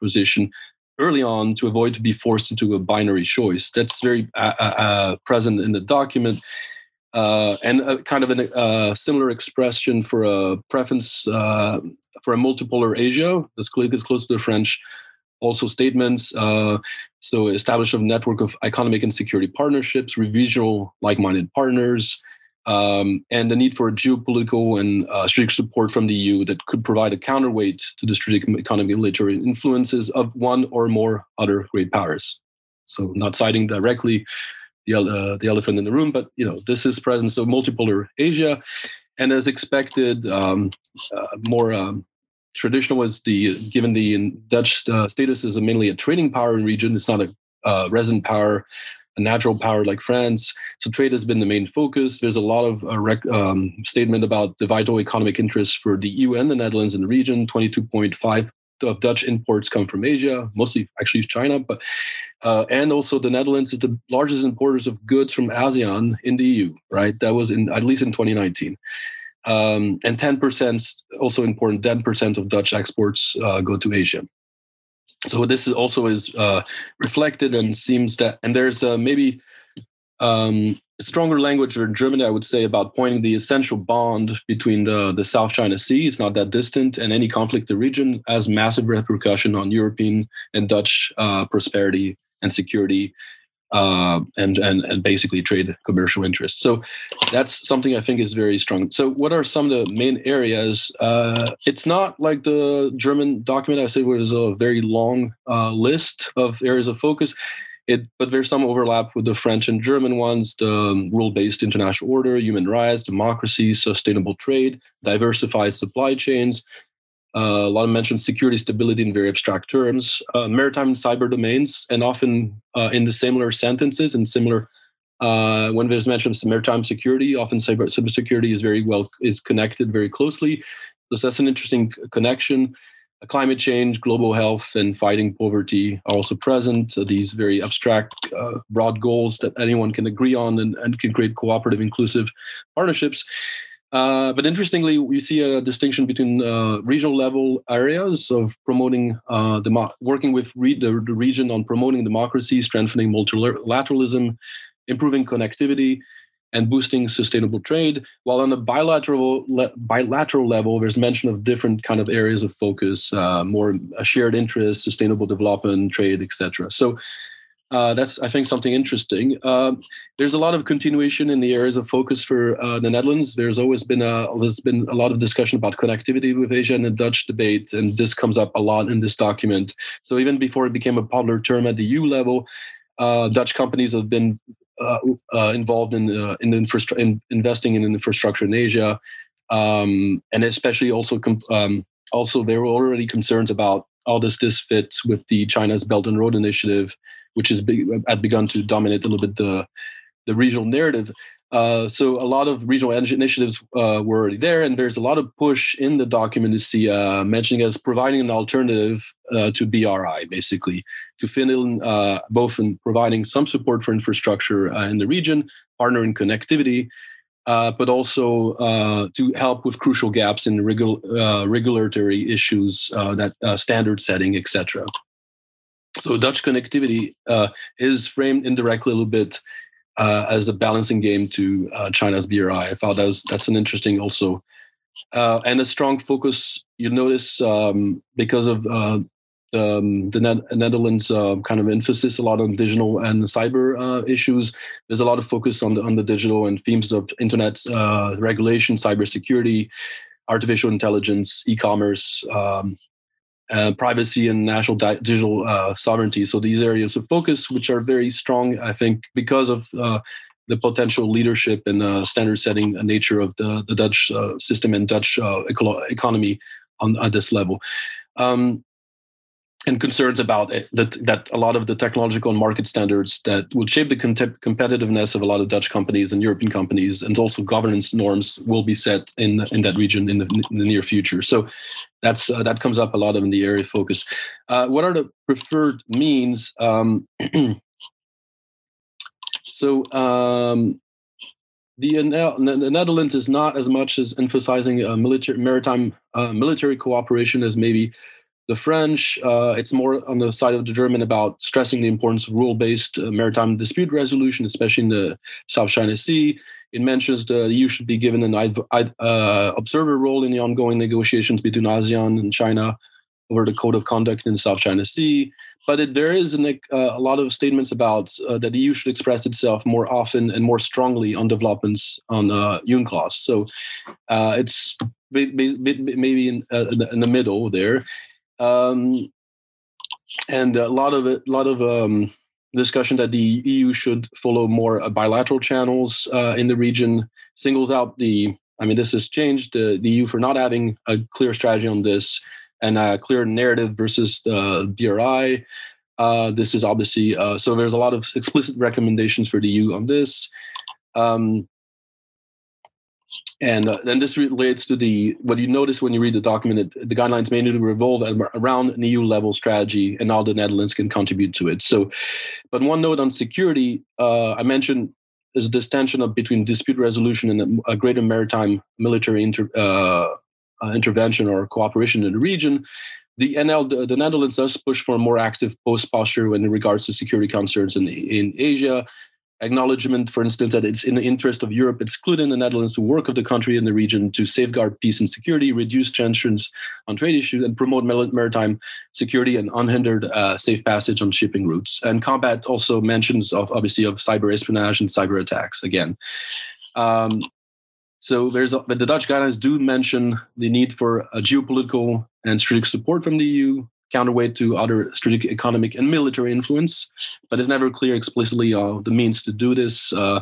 position early on to avoid to be forced into a binary choice. That's very uh, uh, uh present in the document. Uh, and a, kind of a uh, similar expression for a preference for a multipolar Asia, as is close to the French. Also, statements. so, establish a network of economic and security partnerships, regional like-minded partners, um, and the need for geopolitical and uh, strategic support from the EU that could provide a counterweight to the strategic economic and military influences of one or more other great powers. So, not citing directly the uh, the elephant in the room, but you know this is presence of multipolar Asia, and as expected, um, uh, more um, traditional was the given the Dutch uh, status a mainly a trading power in region. It's not a uh, resident power a natural power like France. So trade has been the main focus. There's a lot of uh, rec- um, statement about the vital economic interests for the EU and the Netherlands in the region. 22.5 of Dutch imports come from Asia, mostly actually China, but uh, and also the Netherlands is the largest importers of goods from ASEAN in the EU. Right, that was in at least in 2019. Um, and 10% also important 10% of dutch exports uh, go to asia so this is also is uh, reflected and seems that and there's uh, maybe um, stronger language in Germany, I would say, about pointing the essential bond between the, the South China Sea, it's not that distant, and any conflict in the region has massive repercussion on European and Dutch uh, prosperity and security uh, and, and and basically trade commercial interests. So that's something I think is very strong. So what are some of the main areas? Uh, it's not like the German document I said was a very long uh, list of areas of focus. It, but there's some overlap with the French and German ones: the um, rule-based international order, human rights, democracy, sustainable trade, diversified supply chains, uh, a lot of mention security stability in very abstract terms, uh, maritime and cyber domains, and often uh, in the similar sentences and similar. Uh, when there's mention of maritime security, often cyber cybersecurity is very well is connected very closely. So that's an interesting connection. Uh, climate change, global health, and fighting poverty are also present. So these very abstract, uh, broad goals that anyone can agree on and, and can create cooperative, inclusive partnerships. Uh, but interestingly, we see a distinction between uh, regional level areas of promoting uh, demo- working with re- the, the, region on promoting democracy, strengthening multilateralism, improving connectivity, and boosting sustainable trade. While on the bilateral le- bilateral level, there's mention of different kind of areas of focus, uh, more shared interests, sustainable development, trade, etc. So uh, that's I think something interesting. Uh, there's a lot of continuation in the areas of focus for uh, the Netherlands. There's always been a there's been a lot of discussion about connectivity with Asia in the Dutch debate, and this comes up a lot in this document. So even before it became a popular term at the EU level, uh, Dutch companies have been uh, uh, involved in in, infrastru- in investing in infrastructure in Asia, um, and especially also um, also there were already concerns about how does this fit with the China's Belt and Road Initiative which has be, had begun to dominate a little bit the the regional narrative. Uh, so a lot of regional initiatives uh, were already there, and there's a lot of push in the document to see uh, mentioning as providing an alternative uh, to BRI, basically to fill in uh, both in providing some support for infrastructure in the region, partner in connectivity, but also to help with crucial gaps in regul- regulatory issues, that standard setting, etc. So Dutch connectivity is framed indirectly a little bit uh, as a balancing game to uh, China's BRI. I thought that was, that's an interesting also. Uh, and a strong focus, you notice um, because of uh, the, um, the Netherlands uh, kind of emphasis a lot on digital and cyber issues. There's a lot of focus on the, on the digital and themes of internet regulation, cybersecurity, artificial intelligence, e-commerce, um, uh, privacy and national di- digital uh, sovereignty. So these areas of focus, which are very strong, I think, because of uh, the potential leadership and uh, standard setting nature of the, the Dutch uh, system and Dutch eco- economy on, on this level. Um, and concerns about it, that that a lot of the technological and market standards that will shape the competitiveness of a lot of Dutch companies and European companies, and also governance norms will be set in in that region in the, in the near future. So that's uh, that comes up a lot of in the area of focus. Uh, what are the preferred means? Um, so um, the, the, Netherlands is not as much as emphasizing military maritime uh, military cooperation as maybe the French. Uh, it's more on the side of the German about stressing the importance of rule-based uh, maritime dispute resolution, especially in the South China Sea. It mentions the EU should be given an uh, observer role in the ongoing negotiations between ASEAN and China over the code of conduct in the South China Sea. But it, there is an, uh, a lot of statements about uh, that the EU should express itself more often and more strongly on developments on uh, UNCLOS. So uh, it's maybe in, in, the middle there. Um, and a lot of a lot of um, discussion that the EU should follow more uh, bilateral channels uh, in the region, singles out the I mean, this has changed the, the EU for not having a clear strategy on this and a clear narrative versus the BRI. Uh, this is obviously uh, so. There's a lot of explicit recommendations for the EU on this, um, and uh, this relates to the what you notice when you read the document. That the guidelines mainly revolve around an EU level strategy, and how the Netherlands can contribute to it. So, but one note on security, uh, I mentioned is this tension of between dispute resolution and a greater maritime military inter, uh, uh, intervention or cooperation in the region. The NL, the, the, Netherlands does push for a more active post posture in regards to security concerns in, in Asia, acknowledgement, for instance, that it's in the interest of Europe, excluding the Netherlands, to work of the country in the region to safeguard peace and security, reduce tensions on trade issues, and promote maritime security and unhindered uh, safe passage on shipping routes. And combat also mentions of obviously of cyber espionage and cyber attacks again. Um, so there's but the Dutch guidelines do mention the need for a geopolitical and strategic support from the EU, counterweight to other strategic economic and military influence, but it's never clear explicitly uh, the means to do this. Uh,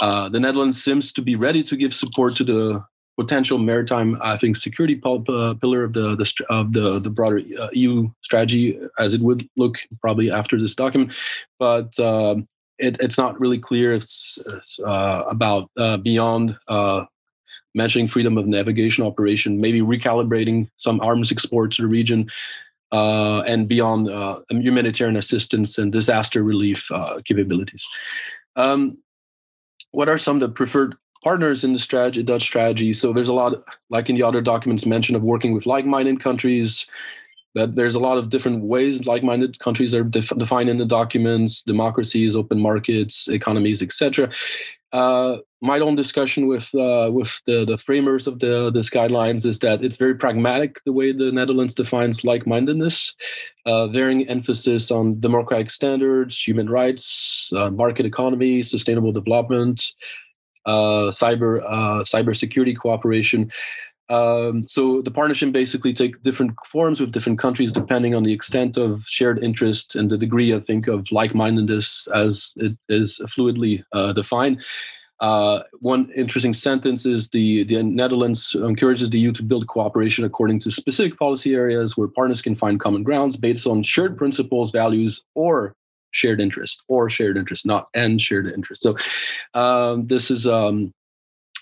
uh, the Netherlands seems to be ready to give support to the potential maritime, I think, security uh, pillar of the, the of the the broader uh, EU strategy, as it would look probably after this document, but. Um, it, it's not really clear it's, it's uh, about beyond mentioning freedom of navigation operation, maybe recalibrating some arms exports to the region, uh, and beyond uh, humanitarian assistance and disaster relief uh, capabilities. Um, what are some of the preferred partners in the strategy, Dutch strategy? So there's a lot, like in the other documents mentioned, of working with like-minded countries. That there's a lot of different ways like-minded countries are def- defined in the documents: democracies, open markets, economies, etc uh, my own discussion with uh, with the, the framers of the this guidelines is that it's very pragmatic the way the Netherlands defines like-mindedness, uh, varying emphasis on democratic standards, human rights, uh, market economy, sustainable development, uh, cyber uh, cyber security cooperation. Um, so the partnership basically take different forms with different countries depending on the extent of shared interest and the degree, I think, of like-mindedness as it is fluidly uh, defined. Uh, one interesting sentence is the, the Netherlands encourages the EU to build cooperation according to specific policy areas where partners can find common grounds based on shared principles, values, or shared interest, or shared interest, not and shared interest. So um, this is um,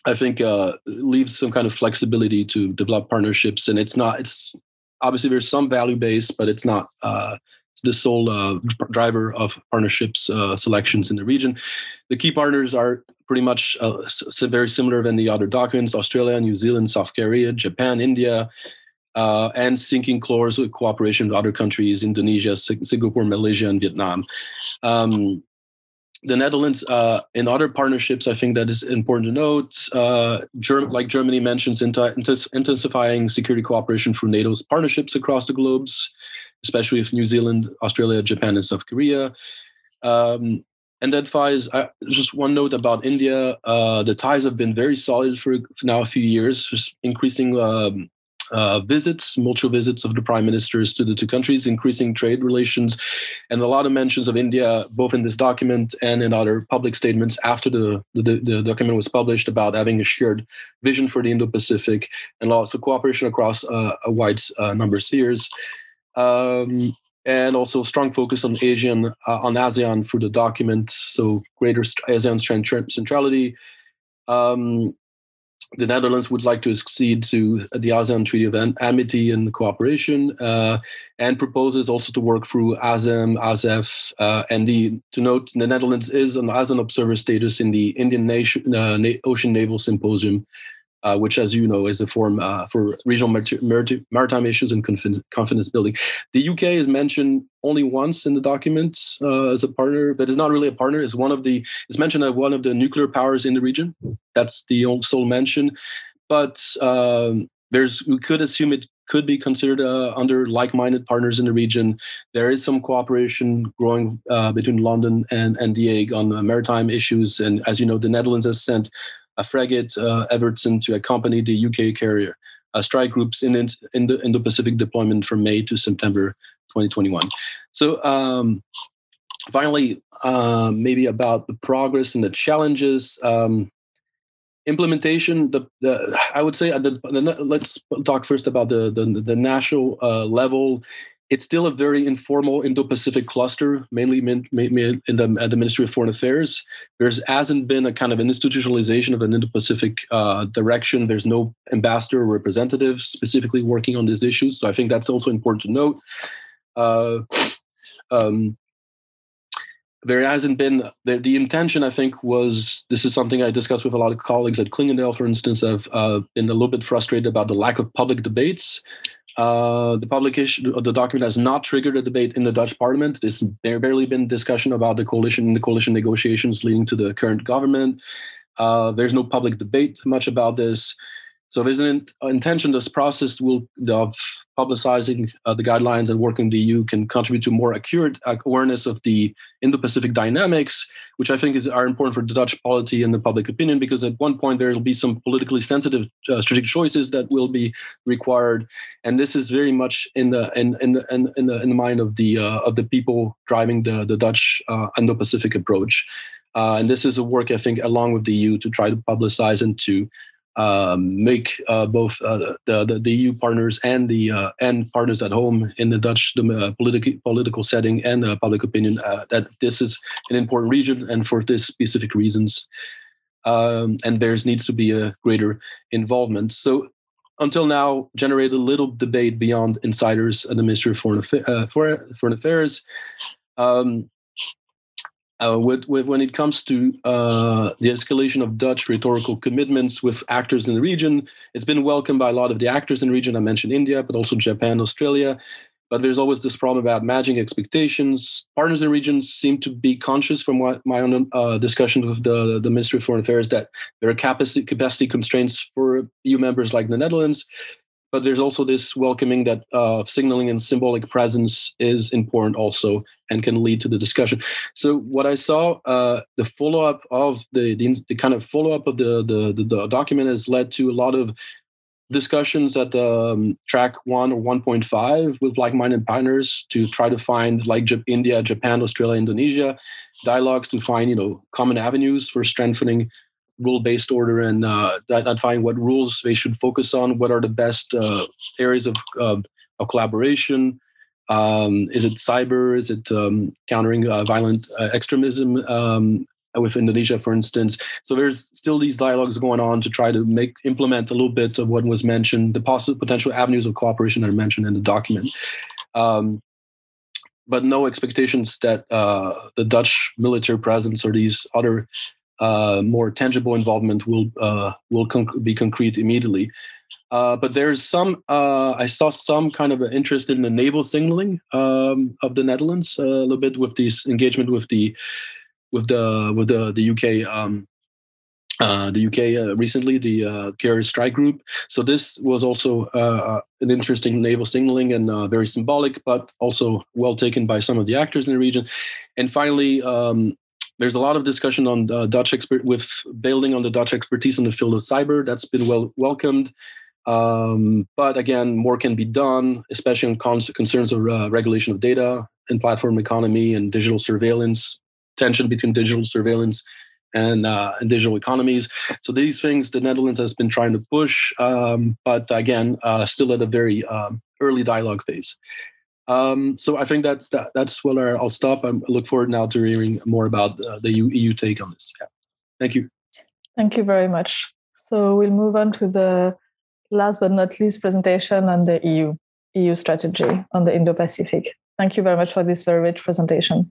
I think uh, leaves some kind of flexibility to develop partnerships, and it's not. It's obviously there's some value base, but it's not uh, the sole uh, driver of partnerships uh, selections in the region. The key partners are pretty much uh, very similar than the other documents: Australia, New Zealand, South Korea, Japan, India. Uh, and sinking close cooperation with other countries, Indonesia, Singapore, Malaysia, and Vietnam. Um, the Netherlands uh, in other partnerships, I think that is important to note. Uh, Germ- like Germany mentions, intensifying security cooperation through NATO's partnerships across the globes, especially with New Zealand, Australia, Japan, and South Korea. Um, and that ties. Uh, just one note about India: uh, the ties have been very solid for, now a few years, increasing um, uh, visits, mutual visits of the prime ministers to the two countries, increasing trade relations, and a lot of mentions of India, both in this document and in other public statements after the, the, the document was published about having a shared vision for the Indo-Pacific and also cooperation across uh, a wide uh, number of spheres. Um, and also strong focus on Asian, uh, on ASEAN for the document, so greater ASEAN centrality, um, the Netherlands would like to accede to the ASEAN Treaty of Amity and Cooperation, uh, and proposes also to work through ASEM, ASEF, uh, and the, to note the Netherlands is an, as an observer status in the Indian Nation, uh, Ocean Naval Symposium, uh, which, as you know, is a forum uh, for regional maritime issues and confidence building. The UK is mentioned only once in the document uh, as a partner, but it's not really a partner. It's one of the it's mentioned as one of the nuclear powers in the region. That's the sole mention, but um, there's we could assume it could be considered uh, under like-minded partners in the region. There is some cooperation growing uh, between London and, and The Hague on maritime issues. And as you know, the Netherlands has sent a frigate, uh, Evertsen, to accompany the UK carrier uh, strike groups in, in the Indo-Pacific deployment from May to September 2021. So um, finally, uh, maybe about the progress and the challenges. Um, implementation the, the i would say the, the, let's talk first about the the, the national uh, level it's still a very informal indo-pacific cluster mainly in, the, at the ministry of foreign affairs. There hasn't been a kind of an institutionalization of an indo-pacific uh, direction. There's no ambassador or representative specifically working on these issues so i think that's also important to note. Uh, um, there hasn't been the, the intention i think was this is something i discussed with a lot of colleagues at Clingendael for instance have uh, been a little bit frustrated about the lack of public debates uh, the publication the document has not triggered a debate in the Dutch parliament. There's barely been discussion about the coalition, the coalition negotiations leading to the current government. Uh, there's no public debate much about this. So there's an intention this process will of publicizing uh, the guidelines and working the EU can contribute to more accurate awareness of the Indo-Pacific dynamics, which I think is are important for the Dutch polity and the public opinion, because at one point there will be some politically sensitive uh, strategic choices that will be required, and this is very much in the in in the in, in the, in the mind of the uh, of the people driving the the Dutch uh, Indo-Pacific approach. Uh, and this is a work I think along with the EU to try to publicize and to um, make uh, both uh, the, the, the EU partners and the uh, and partners at home in the Dutch uh, political political setting and uh, public opinion uh, that this is an important region and for this specific reasons, um, and there needs to be a greater involvement. So. Until now, generated a little debate beyond insiders at the Ministry of Foreign, Affa- Foreign Affairs. Um, uh, with, with, when it comes to uh, the escalation of Dutch rhetorical commitments with actors in the region, it's been welcomed by a lot of the actors in the region. I mentioned India, but also Japan, Australia. But there's always this problem about matching expectations. Partners in the region seem to be conscious from what my own uh, discussions with the, the Ministry of Foreign Affairs that there are capacity, capacity constraints for EU members like the Netherlands but there's also this welcoming that uh, signaling and symbolic presence is important also and can lead to the discussion. So what I saw, uh, the follow up of the, the, the kind of follow up of the, the, the the document has led to a lot of discussions at um, track one or 1.5 with like-minded partners to try to find like India, Japan, Australia, Indonesia dialogues to find you know common avenues for strengthening rule-based order and uh, identifying what rules they should focus on. What are the best uh, areas of, of collaboration? Um, is it cyber? Is it um, countering uh, violent uh, extremism um, with Indonesia, for instance? So there's still these dialogues going on to try to make implement a little bit of what was mentioned, the possible potential avenues of cooperation that are mentioned in the document. Um, but no expectations that uh, the Dutch military presence or these other uh, more tangible involvement will uh, will conc- be concrete immediately. Uh, but there's some uh, I saw some kind of interest in the naval signaling um, of the Netherlands uh, a little bit with this engagement with the with the with the the UK. Um, uh, the UK recently, the carrier strike group. So this was also an interesting naval signaling and very symbolic, but also well taken by some of the actors in the region. And finally, um, there's a lot of discussion on uh, Dutch expert with building on the Dutch expertise in the field of cyber. That's been well welcomed. Um, but again, more can be done, especially on cons- concerns of uh, regulation of data and platform economy and digital surveillance, tension between digital surveillance and, uh, and digital economies. So these things the Netherlands has been trying to push, um, but again, uh, still at a very um, early dialogue phase. Um, so I think that's that, that's where I'll stop. I look forward now to hearing more about uh, the EU, take on this. Yeah. Thank you. Thank you very much. So we'll move on to the last but not least presentation on the EU EU strategy on the Indo-Pacific. Thank you very much for this very rich presentation.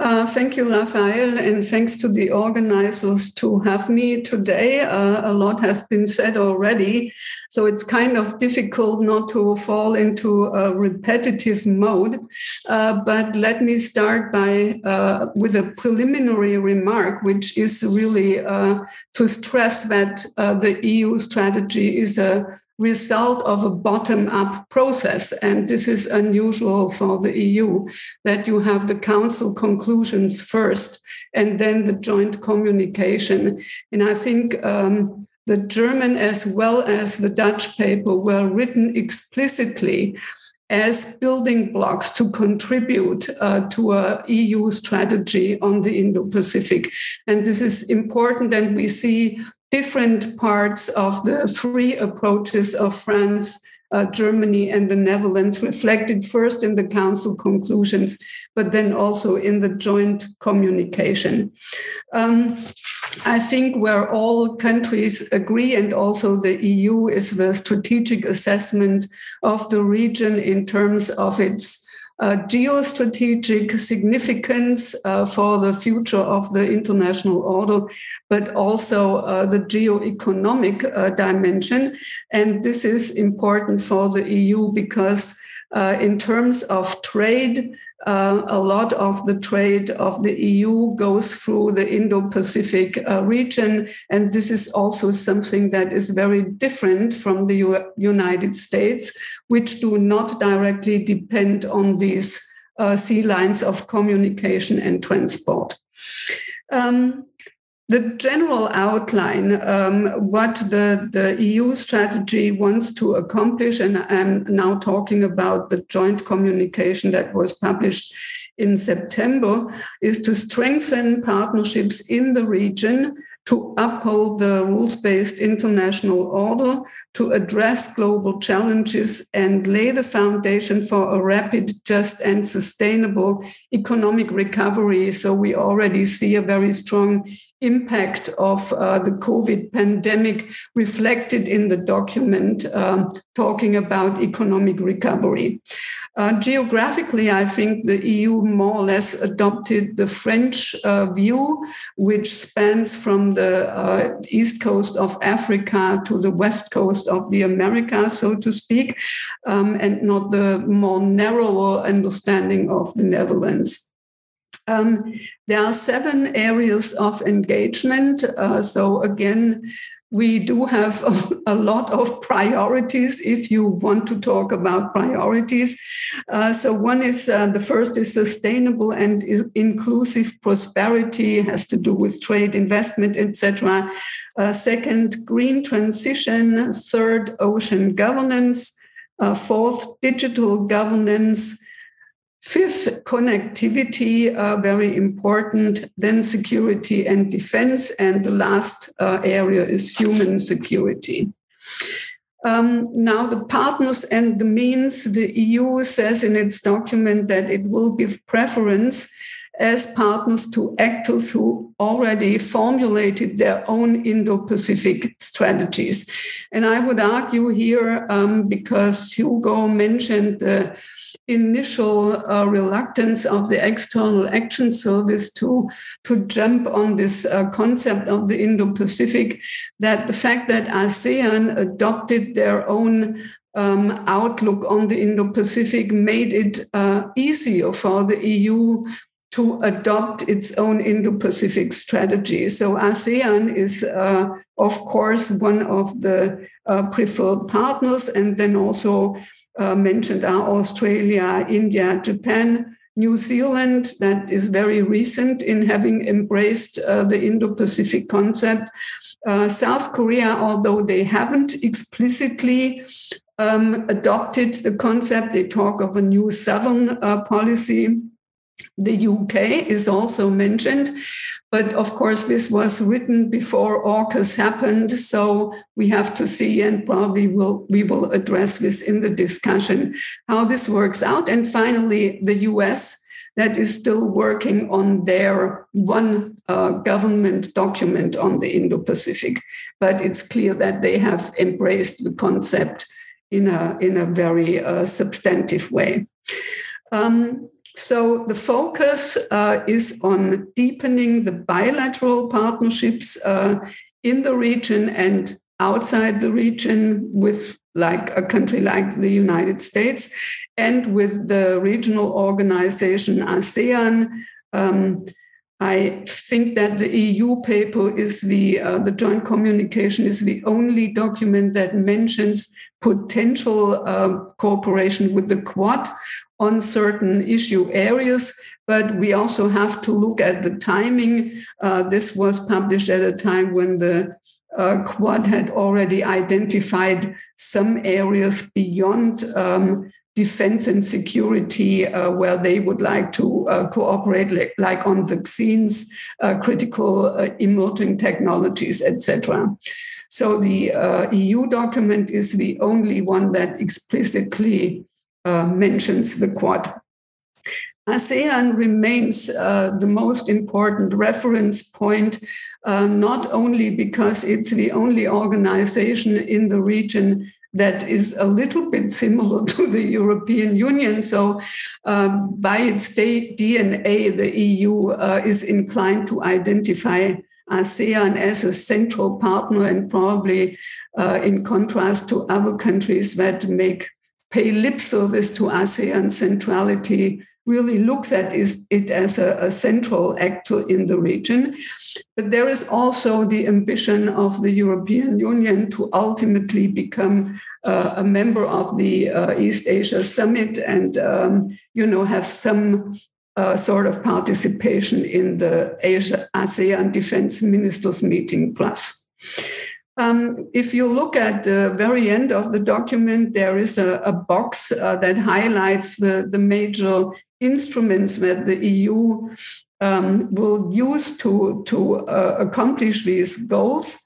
Uh, thank you, Raphaëlle, and thanks to the organizers to have me today. Uh, a lot has been said already, so it's kind of difficult not to fall into a repetitive mode. Uh, but let me start by uh, with a preliminary remark, which is really uh, to stress that uh, the EU strategy is a result of a bottom up process. And this is unusual for the EU that you have the council conclusions first and then the joint communication. And I think um, the German as well as the Dutch paper were written explicitly as building blocks to contribute uh, to a EU strategy on the Indo-Pacific. And this is important, and we see different parts of the three approaches of France, uh, Germany, and the Netherlands reflected first in the Council conclusions, but then also in the joint communication. Um, I think where all countries agree, and also the EU, is the strategic assessment of the region in terms of its uh, geostrategic significance uh, for the future of the international order, but also uh, the geo-economic uh, dimension. And this is important for the EU because uh, in terms of trade, uh, a lot of the trade of the EU goes through the Indo Pacific uh, region. And this is also something that is very different from the U- United States, which do not directly depend on these uh, sea lines of communication and transport. Um, the general outline, um, what the, the EU strategy wants to accomplish, and I'm now talking about the joint communication that was published in September, is to strengthen partnerships in the region to uphold the rules based international order, to address global challenges, and lay the foundation for a rapid, just, and sustainable economic recovery. So, we already see a very strong impact of uh, the COVID pandemic reflected in the document um, talking about economic recovery. Uh, geographically, I think the EU more or less adopted the French uh, view, which spans from the uh, east coast of Africa to the west coast of the Americas, so to speak, um, and not the more narrower understanding of the Netherlands. Um, there are seven areas of engagement. Uh, so, again, we do have a, a, lot of priorities if you want to talk about priorities. Uh, so, one is uh, the first is sustainable and inclusive prosperity, has to do with trade, investment, etc. Uh, second, green transition. Third, ocean governance. Uh, fourth, digital governance. Fifth, connectivity, uh, very important. Then security and defense. And the last uh, area is human security. Um, now, the partners and the means, the EU says in its document that it will give preference as partners to actors who already formulated their own Indo Pacific strategies. And I would argue here, um, because Hugo mentioned the initial uh, reluctance of the external action service to to jump on this uh, concept of the indo-pacific that the fact that asean adopted their own um, outlook on the indo-pacific made it uh, easier for the eu to adopt its own Indo-Pacific strategy. So ASEAN is, uh, of course, one of the uh, preferred partners, and then also uh, mentioned are Australia, India, Japan, New Zealand, that is very recent in having embraced uh, the Indo Pacific concept. Uh, South Korea, although they haven't explicitly um, adopted the concept, they talk of a new Southern uh, policy. The UK is also mentioned. But of course, this was written before AUKUS happened, so we have to see, and probably will we will address this in the discussion how this works out. And finally, the U.S. that is still working on their one uh, government document on the Indo-Pacific, but it's clear that they have embraced the concept in a in a very uh, substantive way. Um, so the focus uh, is on deepening the bilateral partnerships uh, in the region and outside the region with like a country like the United States and with the regional organization ASEAN. Um, I think that the EU paper is the uh, the joint communication is the only document that mentions potential uh, cooperation with the Quad on certain issue areas, but we also have to look at the timing. Uh, this was published at a time when the uh, Quad had already identified some areas beyond um, defense and security uh, where they would like to uh, cooperate, like, like, on vaccines, uh, critical uh, emerging technologies, etc. So the uh, EU document is the only one that explicitly uh, mentions the Quad. ASEAN remains the most important reference point uh, not only because it's the only organization in the region that is a little bit similar to the European Union. So, um, by its DNA, the EU uh, is inclined to identify ASEAN as a central partner, and probably uh, in contrast to other countries that make pay lip service to ASEAN centrality really looks at it as a, a, central actor in the region. But there is also the ambition of the European Union to ultimately become uh, a member of the uh, East Asia Summit and, um, you know, have some uh, sort of participation in the Asia ASEAN Defense Ministers meeting plus. Um, if you look at the very end of the document, there is a, a box uh, that highlights the, the major instruments that the EU um, will use to, to uh, accomplish these goals.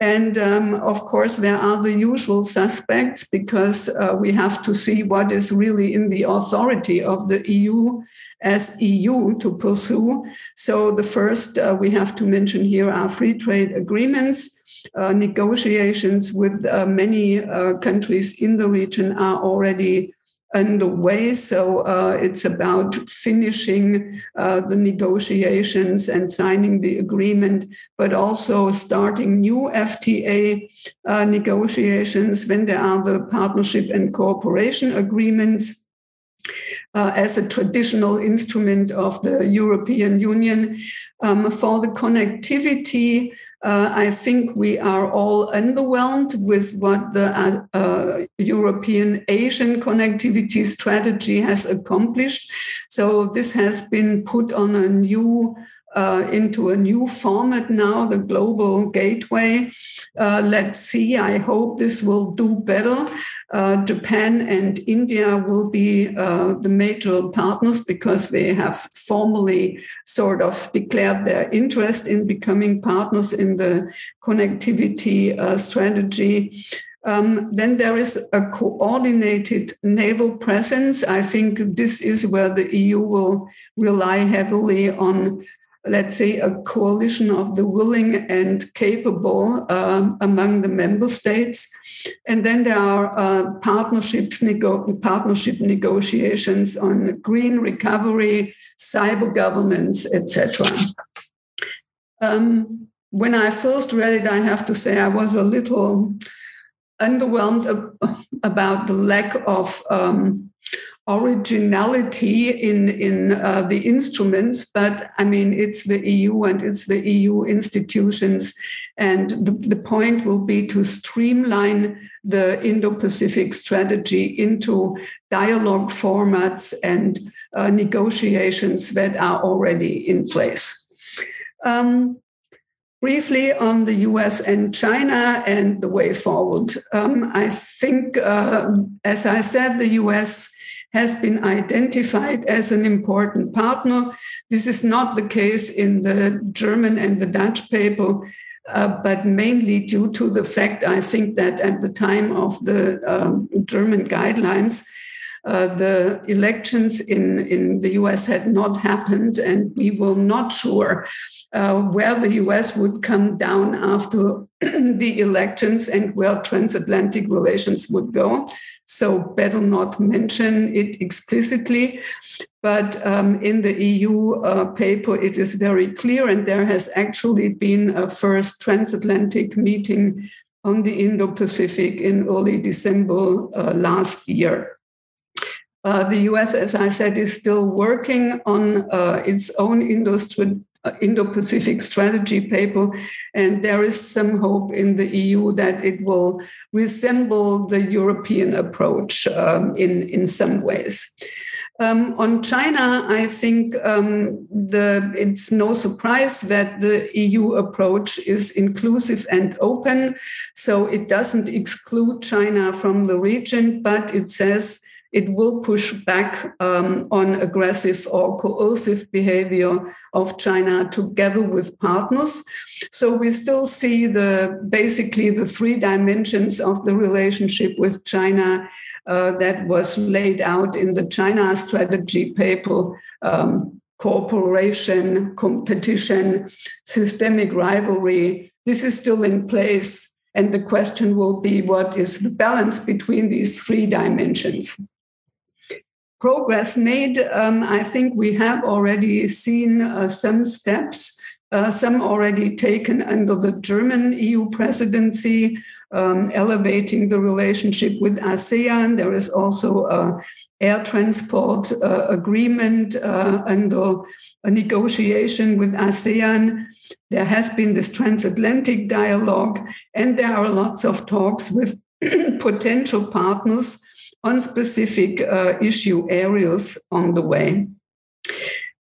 And um, of course, there are the usual suspects because uh, we have to see what is really in the authority of the EU as EU to pursue. So, the first uh, we have to mention here are free trade agreements. Uh, negotiations with uh, many uh, countries in the region are already underway. So uh, it's about finishing uh, the negotiations and signing the agreement, but also starting new FTA uh, negotiations when there are the partnership and cooperation agreements. As a traditional instrument of the European Union. Um, for the connectivity, uh, I think we are all underwhelmed with what the uh, uh, European Asian connectivity strategy has accomplished. So this has been put on a new uh, into a new format now, the global gateway. Uh, let's see. I hope this will do better. Uh, Japan and India will be uh, the major partners because they have formally sort of declared their interest in becoming partners in the connectivity uh, strategy. Um, then there is a coordinated naval presence. I think this is where the EU will rely heavily on let's say, a coalition of the willing and capable uh, among the member states. And then there are uh, partnerships, nego- partnership negotiations on green recovery, cyber governance, etc. Um, when I first read it, I have to say I was a little underwhelmed about the lack of um, originality in in uh, the instruments but i mean it's the eu and it's the eu institutions and the, the point will be to streamline the indo-pacific strategy into dialogue formats and uh, negotiations that are already in place um, briefly on the US and China and the way forward. Um, I think, uh, as I said, the US has been identified as an important partner. This is not the case in the German and the Dutch paper, uh, but mainly due to the fact, I think, that at the time of the um, German guidelines, uh, the elections in, in the US had not happened, and we were not sure uh, where the US would come down after the elections and where transatlantic relations would go. So, better not mention it explicitly. But um, in the EU uh, paper, it is very clear, and there has actually been a first transatlantic meeting on the Indo Pacific in early December uh, last year. Uh, the US, as I said, is still working on uh, its own uh, Indo-Pacific strategy paper, and there is some hope in the EU that it will resemble the European approach um, in in some ways. Um, on China, I think um, the, it's no surprise that the EU approach is inclusive and open. So it doesn't exclude China from the region, but it says it will push back um, on aggressive or coercive behavior of China together with partners. So we still see the basically the three dimensions of the relationship with China uh, that was laid out in the China strategy paper um, cooperation, competition, systemic rivalry. This is still in place. And the question will be what is the balance between these three dimensions? Progress made, um, I think we have already seen uh, some steps, uh, some already taken under the German EU presidency um, elevating the relationship with ASEAN. There is also a air transport uh, agreement uh, under a negotiation with ASEAN. There has been this transatlantic dialogue, and there are lots of talks with potential partners on specific uh, issue areas on the way.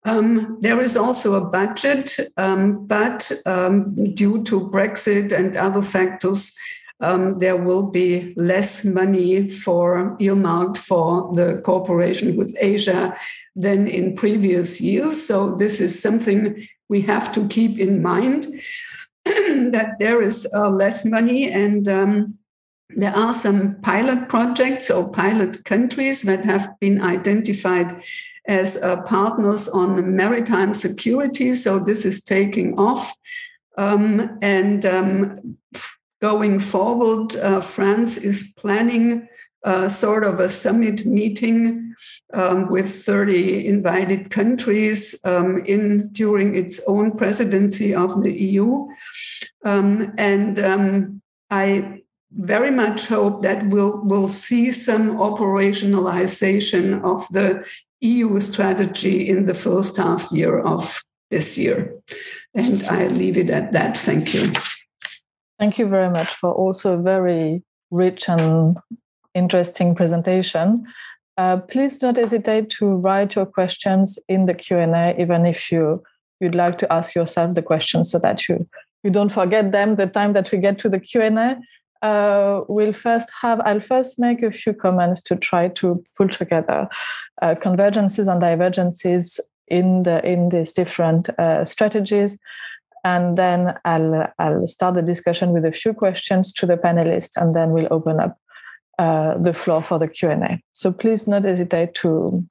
Um, there is also a budget, um, but um, due to Brexit and other factors, um, there will be less money for earmarked for the cooperation with Asia than in previous years. So this is something we have to keep in mind that there is uh, less money and um, there are some pilot projects or pilot countries that have been identified as uh, partners on maritime security. So this is taking off. Um, and um, going forward, uh, France is planning uh, sort of a summit meeting um, with 30 invited countries um, in during its own presidency of the EU. Um, and um, I very much hope that we'll, we'll see some operationalization of the EU strategy in the first half year of this year. And I leave it at that. Thank you. Thank you very much for also a very rich and interesting presentation. Uh, please don't hesitate to write your questions in the Q&A, even if you, you'd like to ask yourself the questions so that you, you don't forget them the time that we get to the Q&A. Uh, we'll first have, I'll first make a few comments to try to pull together uh, convergences and divergences in, the, in these different uh, strategies and then I'll I'll start the discussion with a few questions to the panelists, and then we'll open up uh, the floor for the Q and A. So please not hesitate to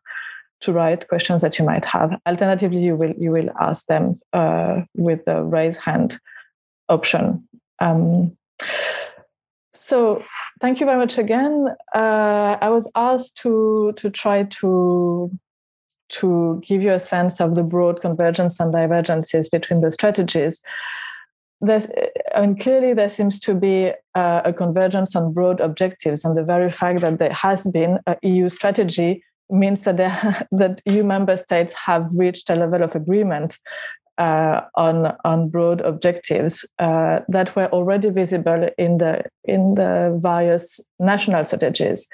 to write questions that you might have. Alternatively, you will you will ask them uh, with the raise hand option. Um, so thank you very much again. Uh, I was asked to to try to to give you a sense of the broad convergence and divergences between the strategies. There's, I mean, clearly there seems to be uh, a convergence on broad objectives, and the very fact that there has been a EU strategy means that that EU member states have reached a level of agreement uh, on on broad objectives uh, that were already visible in the in the various national strategies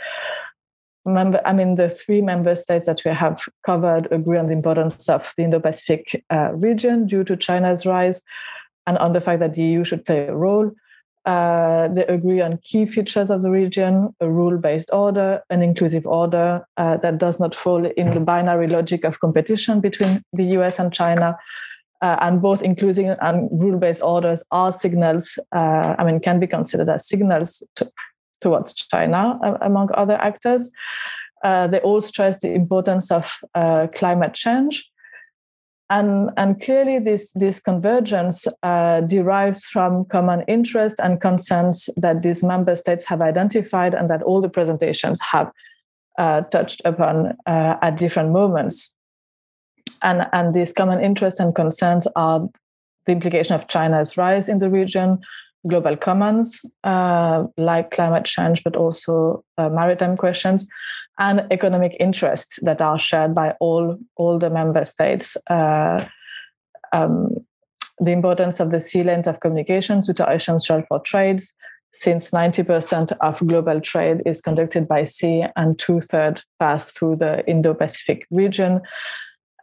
member, I mean, the three member states that we have covered agree on the importance of the Indo-Pacific uh, region due to China's rise, and on the fact that the EU should play a role. Uh, they agree on key features of the region: a rule-based order, an inclusive order uh, that does not fall in the binary logic of competition between the US and China. Uh, and both inclusive and rule-based orders are signals. Uh, I mean, can be considered as signals to, towards China, among other actors. Uh, they all stress the importance of uh, climate change. And, and clearly, this, this convergence uh, derives from common interest and concerns that these member states have identified and that all the presentations have uh, touched upon uh, at different moments. And, and these common interests and concerns are the implication of China's rise in the region, global commons uh, like climate change, but also uh, maritime questions, and economic interests that are shared by all all the member states. Uh, um, the importance of the sea lanes of communications, which are essential for trades, since 90% of global trade is conducted by sea and two thirds pass through the Indo Pacific region.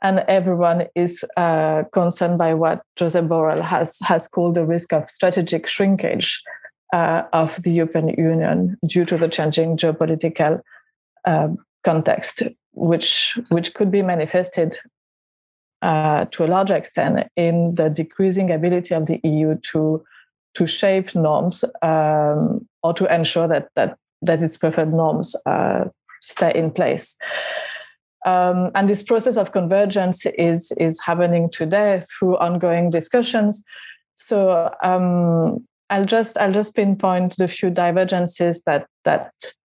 And everyone is uh, concerned by what Josep Borrell has, has called the risk of strategic shrinkage uh, of the European Union due to the changing geopolitical uh, context, which, which could be manifested uh, to a large extent in the decreasing ability of the EU to to shape norms um, or to ensure that that that its preferred norms uh, stay in place. Um, and this process of convergence is is happening today through ongoing discussions. So um, I'll just I'll just pinpoint the few divergences that that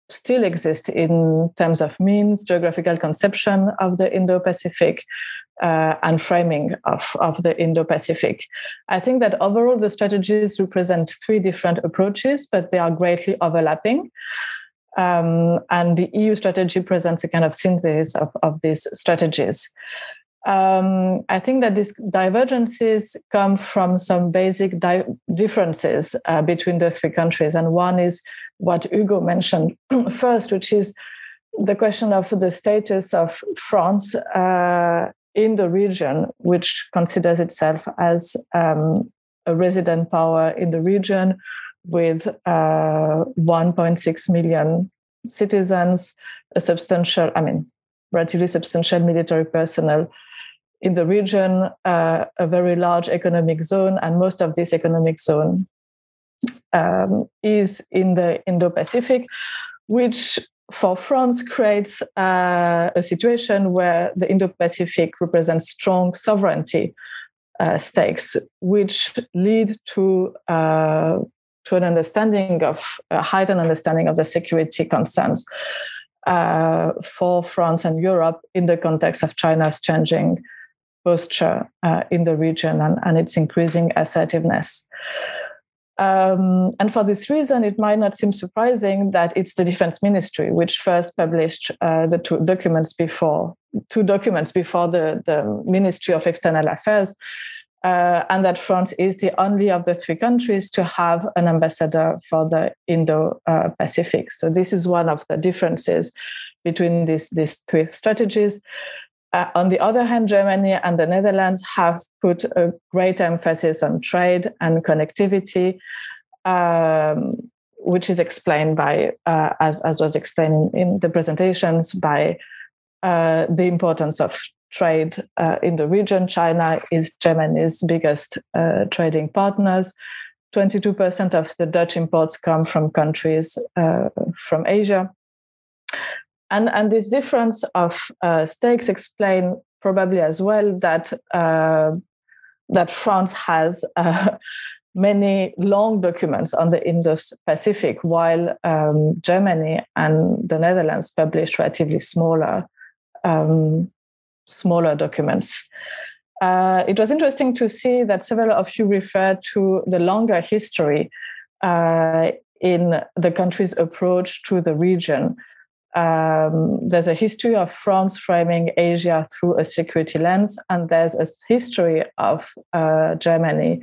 still exist in terms of means, geographical conception of the Indo-Pacific, uh, and framing of, of the Indo Pacific. I think that overall the strategies represent three different approaches, but they are greatly overlapping. Um, and the EU strategy presents a kind of synthesis of, of these strategies. Um, I think that these divergences come from some basic di- differences uh, between the three countries. And one is what Hugo mentioned first, which is the question of the status of France uh, in the region, which considers itself as um, a resident power in the region with uh, 1.6 million citizens, a substantial, I mean, relatively substantial military personnel in the region, uh, a very large economic zone, and most of this economic zone um, is in the Indo Pacific, which for France creates uh, a situation where the Indo-Pacific represents strong sovereignty uh, stakes, which lead to uh, to an understanding of a heightened understanding of the security concerns uh, for France and Europe in the context of China's changing posture uh, in the region and, and its increasing assertiveness. Um, and for this reason, it might not seem surprising that it's the Defense Ministry which first published uh, the two documents before two documents before the, the Ministry of External Affairs, uh, and that France is the only of the three countries to have an ambassador for the Indo-Pacific. So this is one of the differences between these these three strategies. Uh, on the other hand, Germany and the Netherlands have put a great emphasis on trade and connectivity, um, which is explained by, uh, as, as was explained in, the presentations, by uh, the importance of trade uh, in the region. China is Germany's biggest uh, trading partners. 22% of the Dutch imports come from countries uh, from Asia and and this difference of uh, stakes explain probably as well that uh, that France has uh, many long documents on the Indo-Pacific, while um, Germany and the Netherlands publish relatively smaller um, smaller documents. Uh, it was interesting to see that several of you referred to the longer history uh, in the country's approach to the region um, there's a history of France framing Asia through a security lens, and there's a history of uh, Germany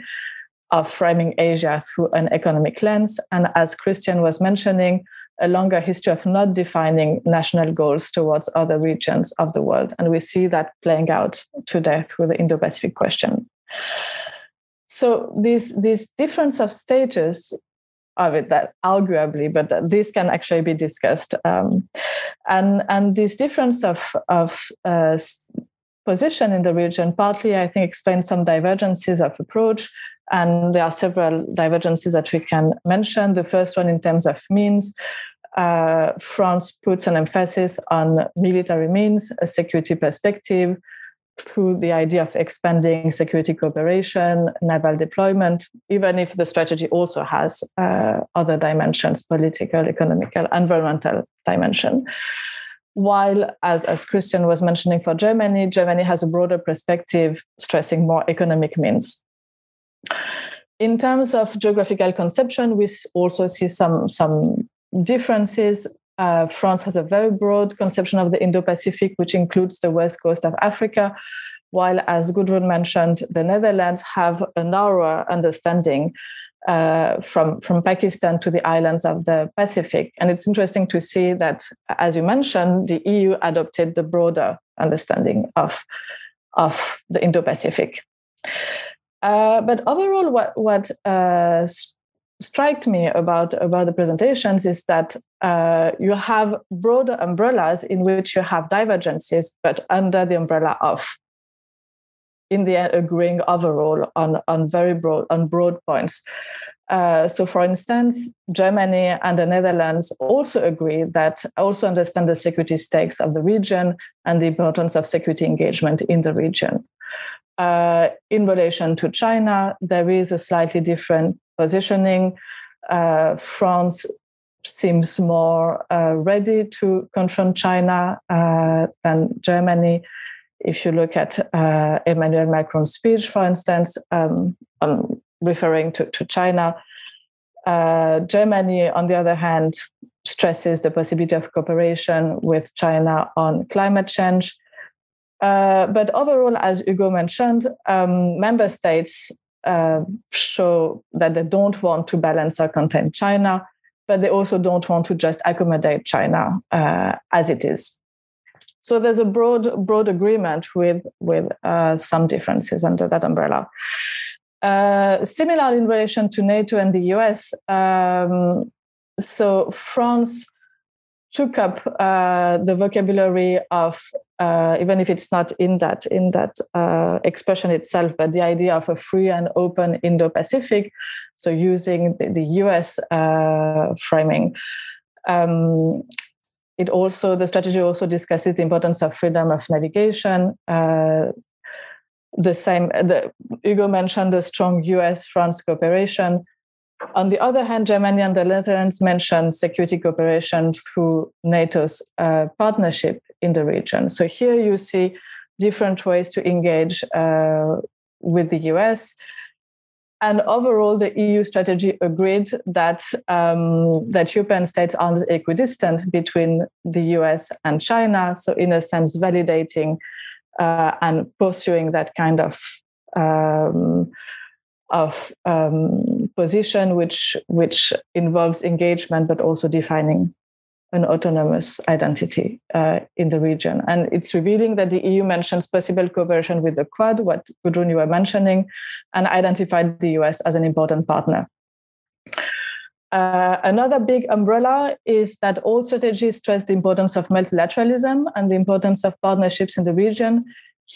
of framing Asia through an economic lens. And as Christian was mentioning, a longer history of not defining national goals towards other regions of the world. And we see that playing out today through the Indo Pacific question. So, this, this difference of stages of it that arguably, but this can actually be discussed. Um, and and this difference of of uh, position in the region partly, I think, explains some divergences of approach. And there are several divergences that we can mention. The first one, in terms of means, uh, France puts an emphasis on military means, a security perspective, through the idea of expanding security cooperation, naval deployment, even if the strategy also has uh, other dimensions, political, economical, environmental dimension. While, as, as Christian was mentioning for Germany, Germany has a broader perspective, stressing more economic means. In terms of geographical conception, we also see some, some differences uh, France has a very broad conception of the Indo Pacific, which includes the west coast of Africa, while, as Gudrun mentioned, the Netherlands have a narrower understanding uh, from, from Pakistan to the islands of the Pacific. And it's interesting to see that, as you mentioned, the EU adopted the broader understanding of, of the Indo Pacific. Uh, but overall, what, what uh, struck me about, about the presentations is that uh, you have broader umbrellas in which you have divergences, but under the umbrella of in the end agreeing overall on, on very broad on broad points. Uh, so, for instance, Germany and the Netherlands also agree that also understand the security stakes of the region and the importance of security engagement in the region. Uh, in relation to China, there is a slightly different positioning. Uh, France seems more uh, ready to confront China uh, than Germany if you look at uh, Emmanuel Macron's speech, for instance, um, on referring to, to China, uh, Germany, on the other hand, stresses the possibility of cooperation with China on climate change. Uh, but overall, as Hugo mentioned, um, member states uh, show that they don't want to balance or contain China, but they also don't want to just accommodate China uh, as it is. So there's a broad broad agreement with with uh, some differences under that umbrella. Uh, similar in relation to NATO and the US. Um, so France took up uh, the vocabulary of uh, even if it's not in that in that uh, expression itself, but the idea of a free and open Indo-Pacific. So using the, the US uh, framing. Um, it also the strategy also discusses the importance of freedom of navigation. Uh, the same, the, Hugo mentioned the strong U.S.-France cooperation. On the other hand, Germany and the Netherlands mentioned security cooperation through NATO's uh, partnership in the region. So here you see different ways to engage uh, with the US. And overall, the EU strategy agreed that um, that European states are equidistant between the US and China. So, in a sense, validating uh, and pursuing that kind of um, of um, position, which which involves engagement, but also defining an autonomous identity uh, in the region. And it's revealing that the EU mentions possible cooperation with the Quad, what Gudrun you were mentioning, and identified the US as an important partner. Uh, another big umbrella is that all strategies stress the importance of multilateralism and the importance of partnerships in the region.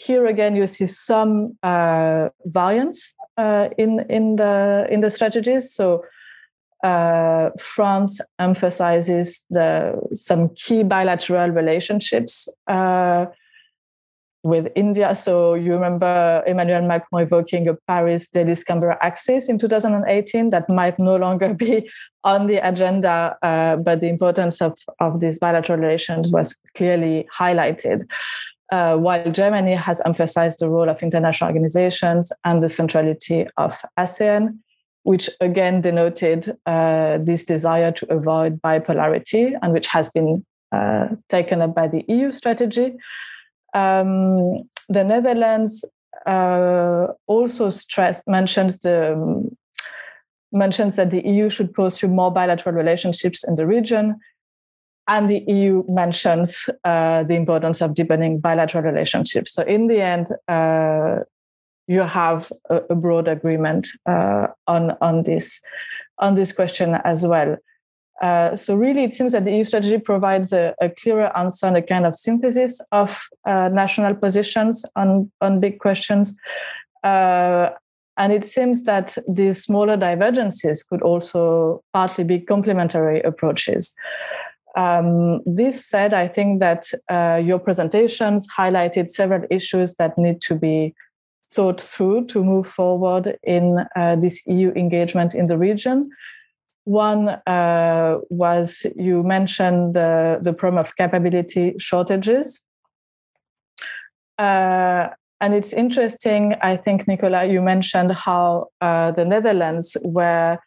Here again, you see some uh, variance uh, in in the in the strategies. So uh, France emphasizes the some key bilateral relationships uh, with India. So you remember Emmanuel Macron evoking a Paris Delhi Canberra axis in 2018 that might no longer be on the agenda, uh, but the importance of, of these bilateral relations was clearly highlighted. Uh, while Germany has emphasized the role of international organizations and the centrality of ASEAN, which again denoted uh, this desire to avoid bipolarity and which has been uh, taken up by the EU strategy. Um, the Netherlands uh, also stressed mentions the mentions that the EU should pursue more bilateral relationships in the region, and the EU mentions uh, the importance of deepening bilateral relationships. So in the end, uh, you have a, a broad agreement uh, on on this on this question as well. Uh, so really, it seems that the EU strategy provides a, a clearer answer and a kind of synthesis of uh, national positions on on big questions. Uh, and it seems that these smaller divergences could also partly be complementary approaches. Um, this said, I think that uh, your presentations highlighted several issues that need to be thought through to move forward in uh, this EU engagement in the region. One uh, was you mentioned the, problem of capability shortages. Uh, and it's interesting, I think, Nicolas, you mentioned how uh, the Netherlands were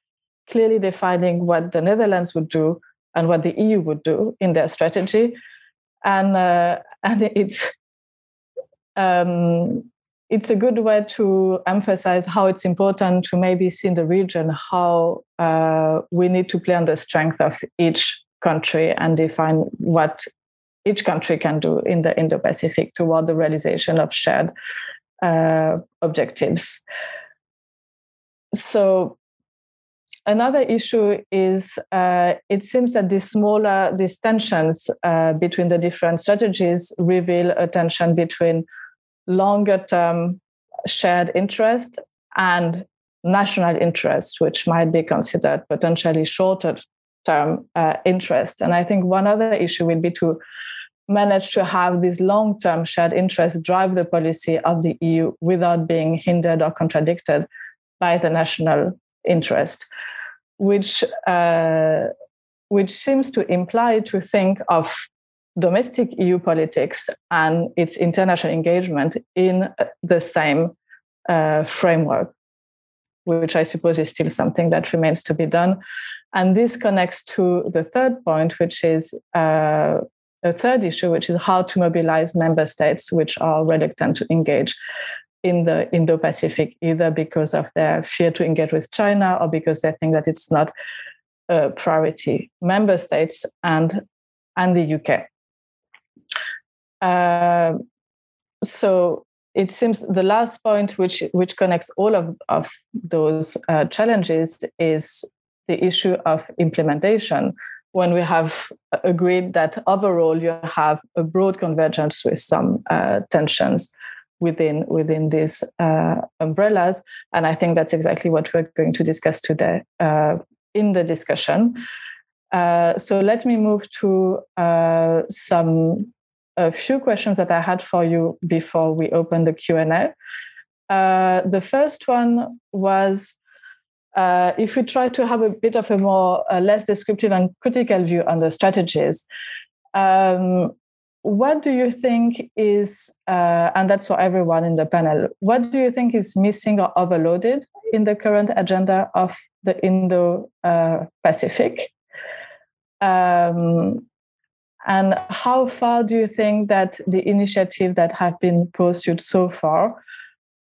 clearly defining what the Netherlands would do and what the EU would do in their strategy. And, uh, and it's um, it's a good way to emphasize how it's important to maybe see in the region how uh, we need to play on the strength of each country and define what each country can do in the Indo-Pacific toward the realization of shared uh, objectives. So another issue is uh, it seems that these smaller these tensions uh, between the different strategies reveal a tension between longer term shared interest and national interest, which might be considered potentially shorter term uh, interest. And I think one other issue will be to manage to have this long term shared interest drive the policy of the EU without being hindered or contradicted by the national interest, which, uh, which seems to imply to think of domestic EU politics and its international engagement in the same uh, framework, which I suppose is still something that remains to be done. And this connects to the third point, which is uh, a third issue, which is how to mobilize member states which are reluctant to engage in the Indo Pacific, either because of their fear to engage with China or because they think that it's not a priority. Member states and, and the UK. Uh, so it seems the last point which which connects all of, of those uh, challenges is the issue of implementation when we have agreed that overall you have a broad convergence with some uh, tensions within within these uh, umbrellas and i think that's exactly what we're going to discuss today uh, in the discussion uh, so let me move to uh, some a few questions that I had for you before we open the Q&A. Uh, the first one was uh, if we try to have a bit of a more less descriptive and critical view on the strategies, um, what do you think is, uh, and that's for everyone in the panel, what do you think is missing or overloaded in the current agenda of the Indo uh, Pacific? Um, and how far do you think that the initiatives that have been pursued so far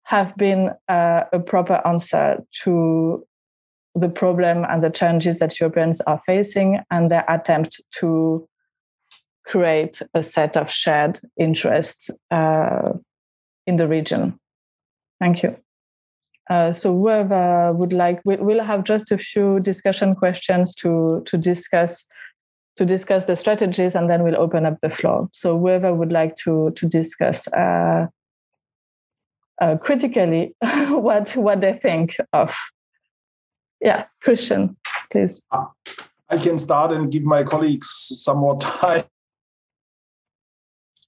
have been uh, a proper answer to the problem and the challenges that Europeans are facing and their attempt to create a set of shared interests uh, in the region? Thank you. Uh, so whoever would like, we'll have just a few discussion questions to, to discuss to discuss the strategies and then we'll open up the floor. So whoever would like to to discuss uh, uh, critically what what they think of. Yeah, Christian, please. I can start and give my colleagues some more time.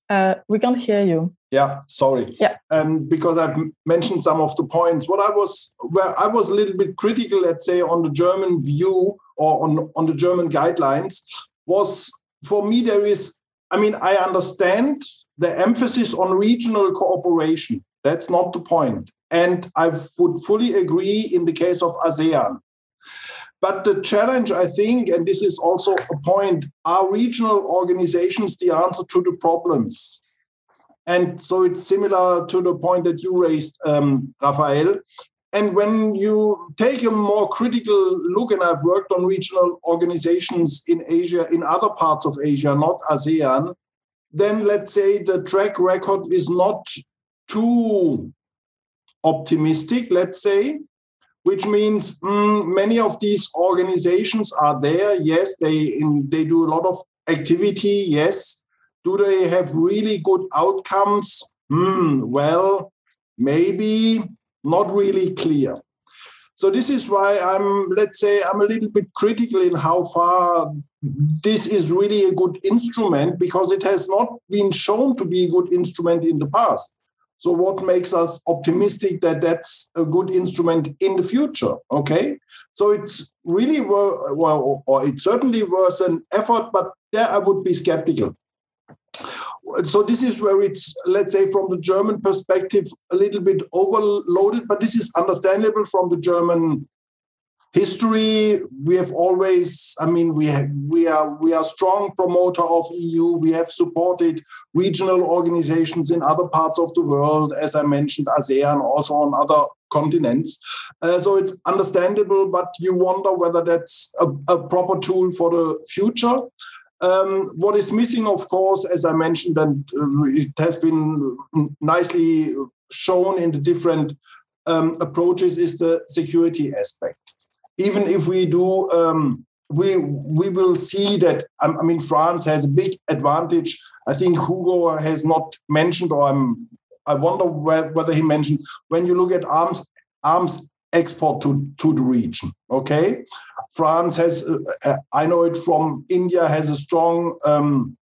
Uh, we can't hear you. Yeah, sorry. Yeah. Um, because I've mentioned some of the points. What I was, where I was a little bit critical, let's say, on the German view or on on the German guidelines, was for me there is i mean i understand the emphasis on regional cooperation that's not the point and i would fully agree in the case of asean but the challenge i think and this is also a point are regional organizations the answer to the problems? And so it's similar to the point that you raised um, Raphaëlle and when you take a more critical look, and I've worked on regional organizations in Asia, in other parts of Asia, not ASEAN, then let's say the track record is not too optimistic, let's say, which means mm, many of these organizations are there. Yes, they, in, they do a lot of activity. Yes. Do they have really good outcomes? Mm, well, maybe not really clear. So this is why I'm, let's say, I'm a little bit critical in how far this is really a good instrument because it has not been shown to be a good instrument in the past. So what makes us optimistic that that's a good instrument in the future? Okay, so it's really well, or it certainly was an effort, but there I would be skeptical so this is where it's let's say from the german perspective a little bit overloaded but this is understandable from the german history we have always i mean we have, we are we are strong promoter of eu we have supported regional organizations in other parts of the world as i mentioned asean also on other continents. Uh, so it's understandable but you wonder whether that's a, a proper tool for the future. Um, what is missing, of course, as I mentioned, and uh, it has been nicely shown in the different um, approaches, is the security aspect even if we do, um, we we will see that. I mean, France has a big advantage. I think Hugo has not mentioned, or I'm. I wonder whether he mentioned when you look at arms arms export to, to the region. Okay, France has. Uh, uh I know it from India has a strong um,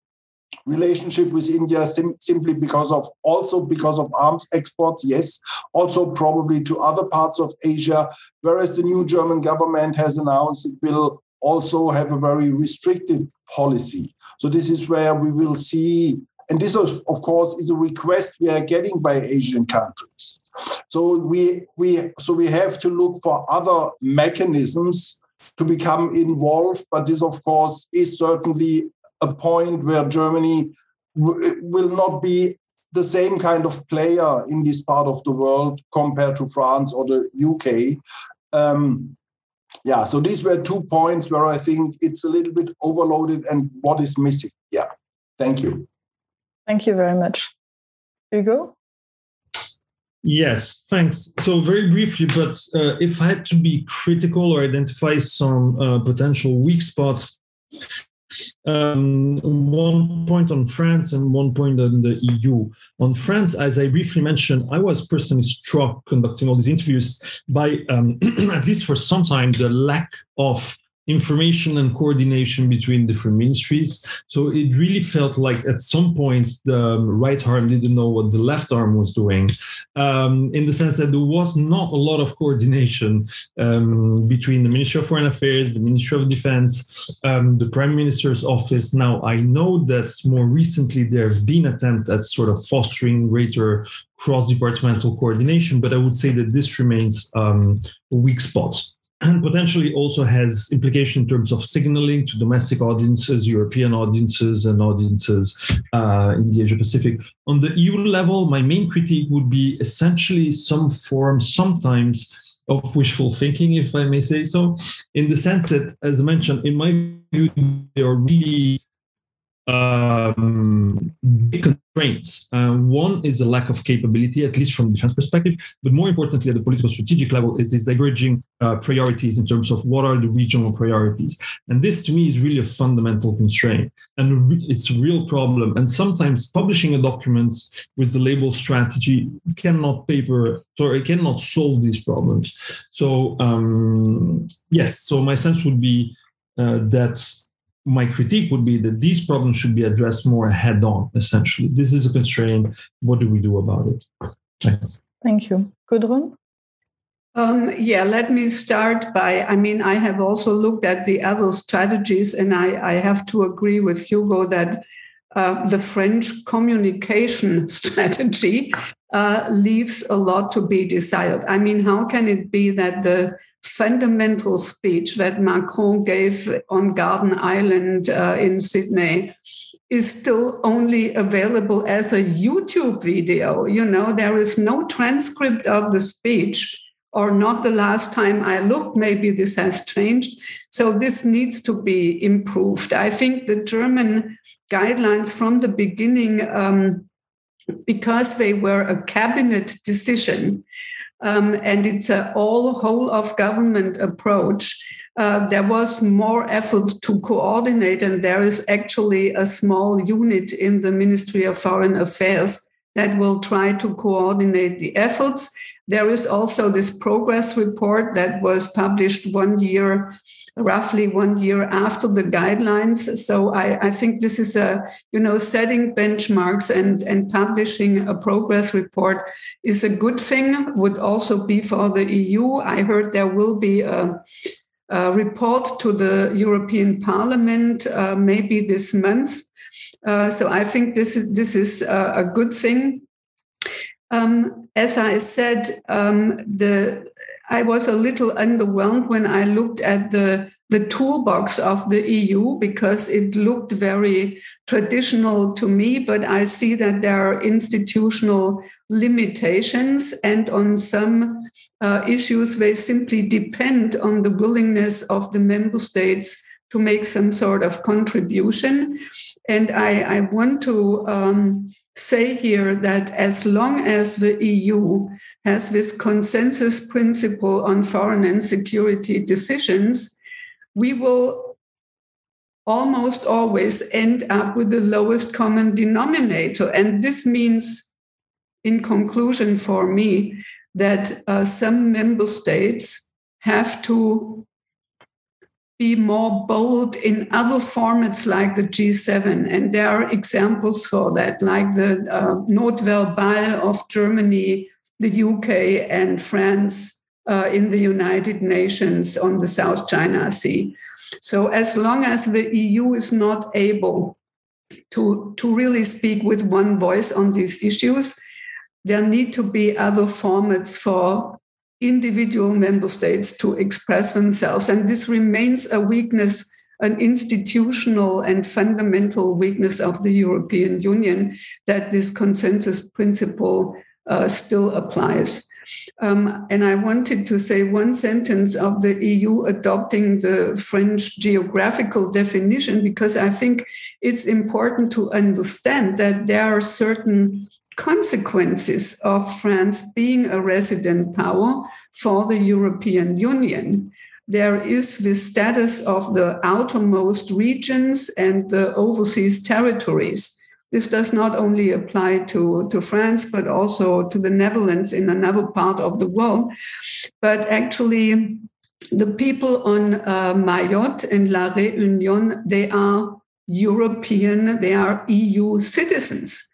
relationship with India sim- simply because of also because of arms exports, yes, also probably to other parts of Asia. Whereas the new German government has announced it will also have a very restricted policy. So this is where we will see, and this is, of course is a request we are getting by Asian countries. So we we so we have to look for other mechanisms to become involved, but this of course is certainly a point where Germany will not be the same kind of player in this part of the world compared to France or the UK. Um, yeah, so these were two points where I think it's a little bit overloaded and what is missing. Yeah, thank you. Thank you very much. Hugo? Yes, thanks. So very briefly, but uh, if I had to be critical or identify some uh, potential weak spots, um, one point on France and one point on the EU. On France, as I briefly mentioned, I was personally struck conducting all these interviews by, um, at least for some time, the lack of information and coordination between different ministries. So it really felt like at some point the right arm didn't know what the left arm was doing, um, in the sense that there was not a lot of coordination um, between the Ministry of Foreign Affairs, the Ministry of Defense, um, the Prime Minister's office. Now I know that more recently there have been attempts at sort of fostering greater cross-departmental coordination, but I would say that this remains um, a weak spot and potentially also has implication in terms of signaling to domestic audiences, European audiences, and audiences uh, in the Asia Pacific. On the EU level, my main critique would be essentially some form, sometimes, of wishful thinking, if I may say so, in the sense that, as I mentioned, in my view, they are really um, big constraints. Uh, one is a lack of capability, at least from the defense perspective, but more importantly, at the political strategic level, is these diverging uh, priorities in terms of what are the regional priorities. And this, to me, is really a fundamental constraint, and re- it's a real problem. And sometimes publishing a document with the label strategy cannot paper or it cannot solve these problems. So um, yes, so my sense would be uh, that my critique would be that these problems should be addressed more head on, essentially. This is a constraint. What do we do about it? Thanks. Thank you. Gudrun? Um, yeah, let me start by. I mean, I have also looked at the other strategies, and I, I have to agree with Hugo that uh, the French communication strategy uh, leaves a lot to be desired. I mean, how can it be that the fundamental speech that Macron gave on Garden Island uh, in Sydney is still only available as a YouTube video. You know, there is no transcript of the speech, or not the last time I looked. Maybe this has changed. So this needs to be improved. I think the German guidelines from the beginning, um, because they were a cabinet decision, um, and it's an all whole of government approach. Uh, there was more effort to coordinate, and there is actually a small unit in the Ministry of Foreign Affairs that will try to coordinate the efforts. There is also this progress report that was published one year, roughly one year after the guidelines. So I, I think this is a, you know, setting benchmarks and, and publishing a progress report is a good thing, would also be for the EU. I heard there will be a, a report to the European Parliament uh, maybe this month. Uh, so I think this is this is a, a good thing. Um, as I said, um, the I was a little underwhelmed when I looked at the the toolbox of the EU because it looked very traditional to me, but I see that there are institutional limitations, and on some uh, issues, they simply depend on the willingness of the member states to make some sort of contribution. And I, I want to um, say here that as long as the EU has this consensus principle on foreign and security decisions, we will almost always end up with the lowest common denominator. And this means, in conclusion, for me, that uh, some member states have to be more bold in other formats like the G7. And there are examples for that, like the uh, note verbale of Germany, the UK, and France uh, in the United Nations on the South China Sea. So, as long as the EU is not able to, to really speak with one voice on these issues, there need to be other formats for individual member states to express themselves. And this remains a weakness, an institutional and fundamental weakness of the European Union, that this consensus principle uh, still applies. Um, and I wanted to say one sentence of the EU adopting the French geographical definition because I think it's important to understand that there are certain consequences of France being a resident power for the European Union. There is the status of the outermost regions and the overseas territories this does not only apply to, to France, but also to the Netherlands in another part of the world. But actually, the people on uh, Mayotte and La Réunion, they are European, they are EU citizens.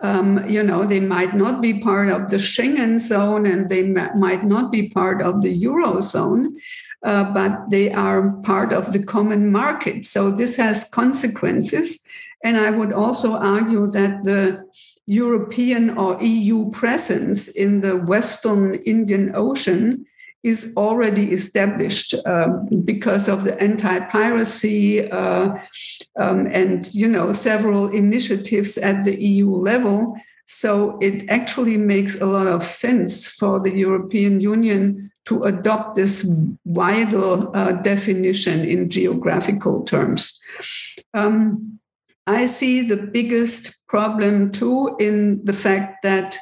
Um, you know, they might not be part of the Schengen zone and they might not be part of the Eurozone, uh, but they are part of the common market. So this has consequences. And I would also argue that the European or EU presence in the Western Indian Ocean is already established um, because of the anti-piracy uh, um, and you know several initiatives at the EU level. So it actually makes a lot of sense for the European Union to adopt this wider uh, definition in geographical terms. Um, I see the biggest problem too in the fact that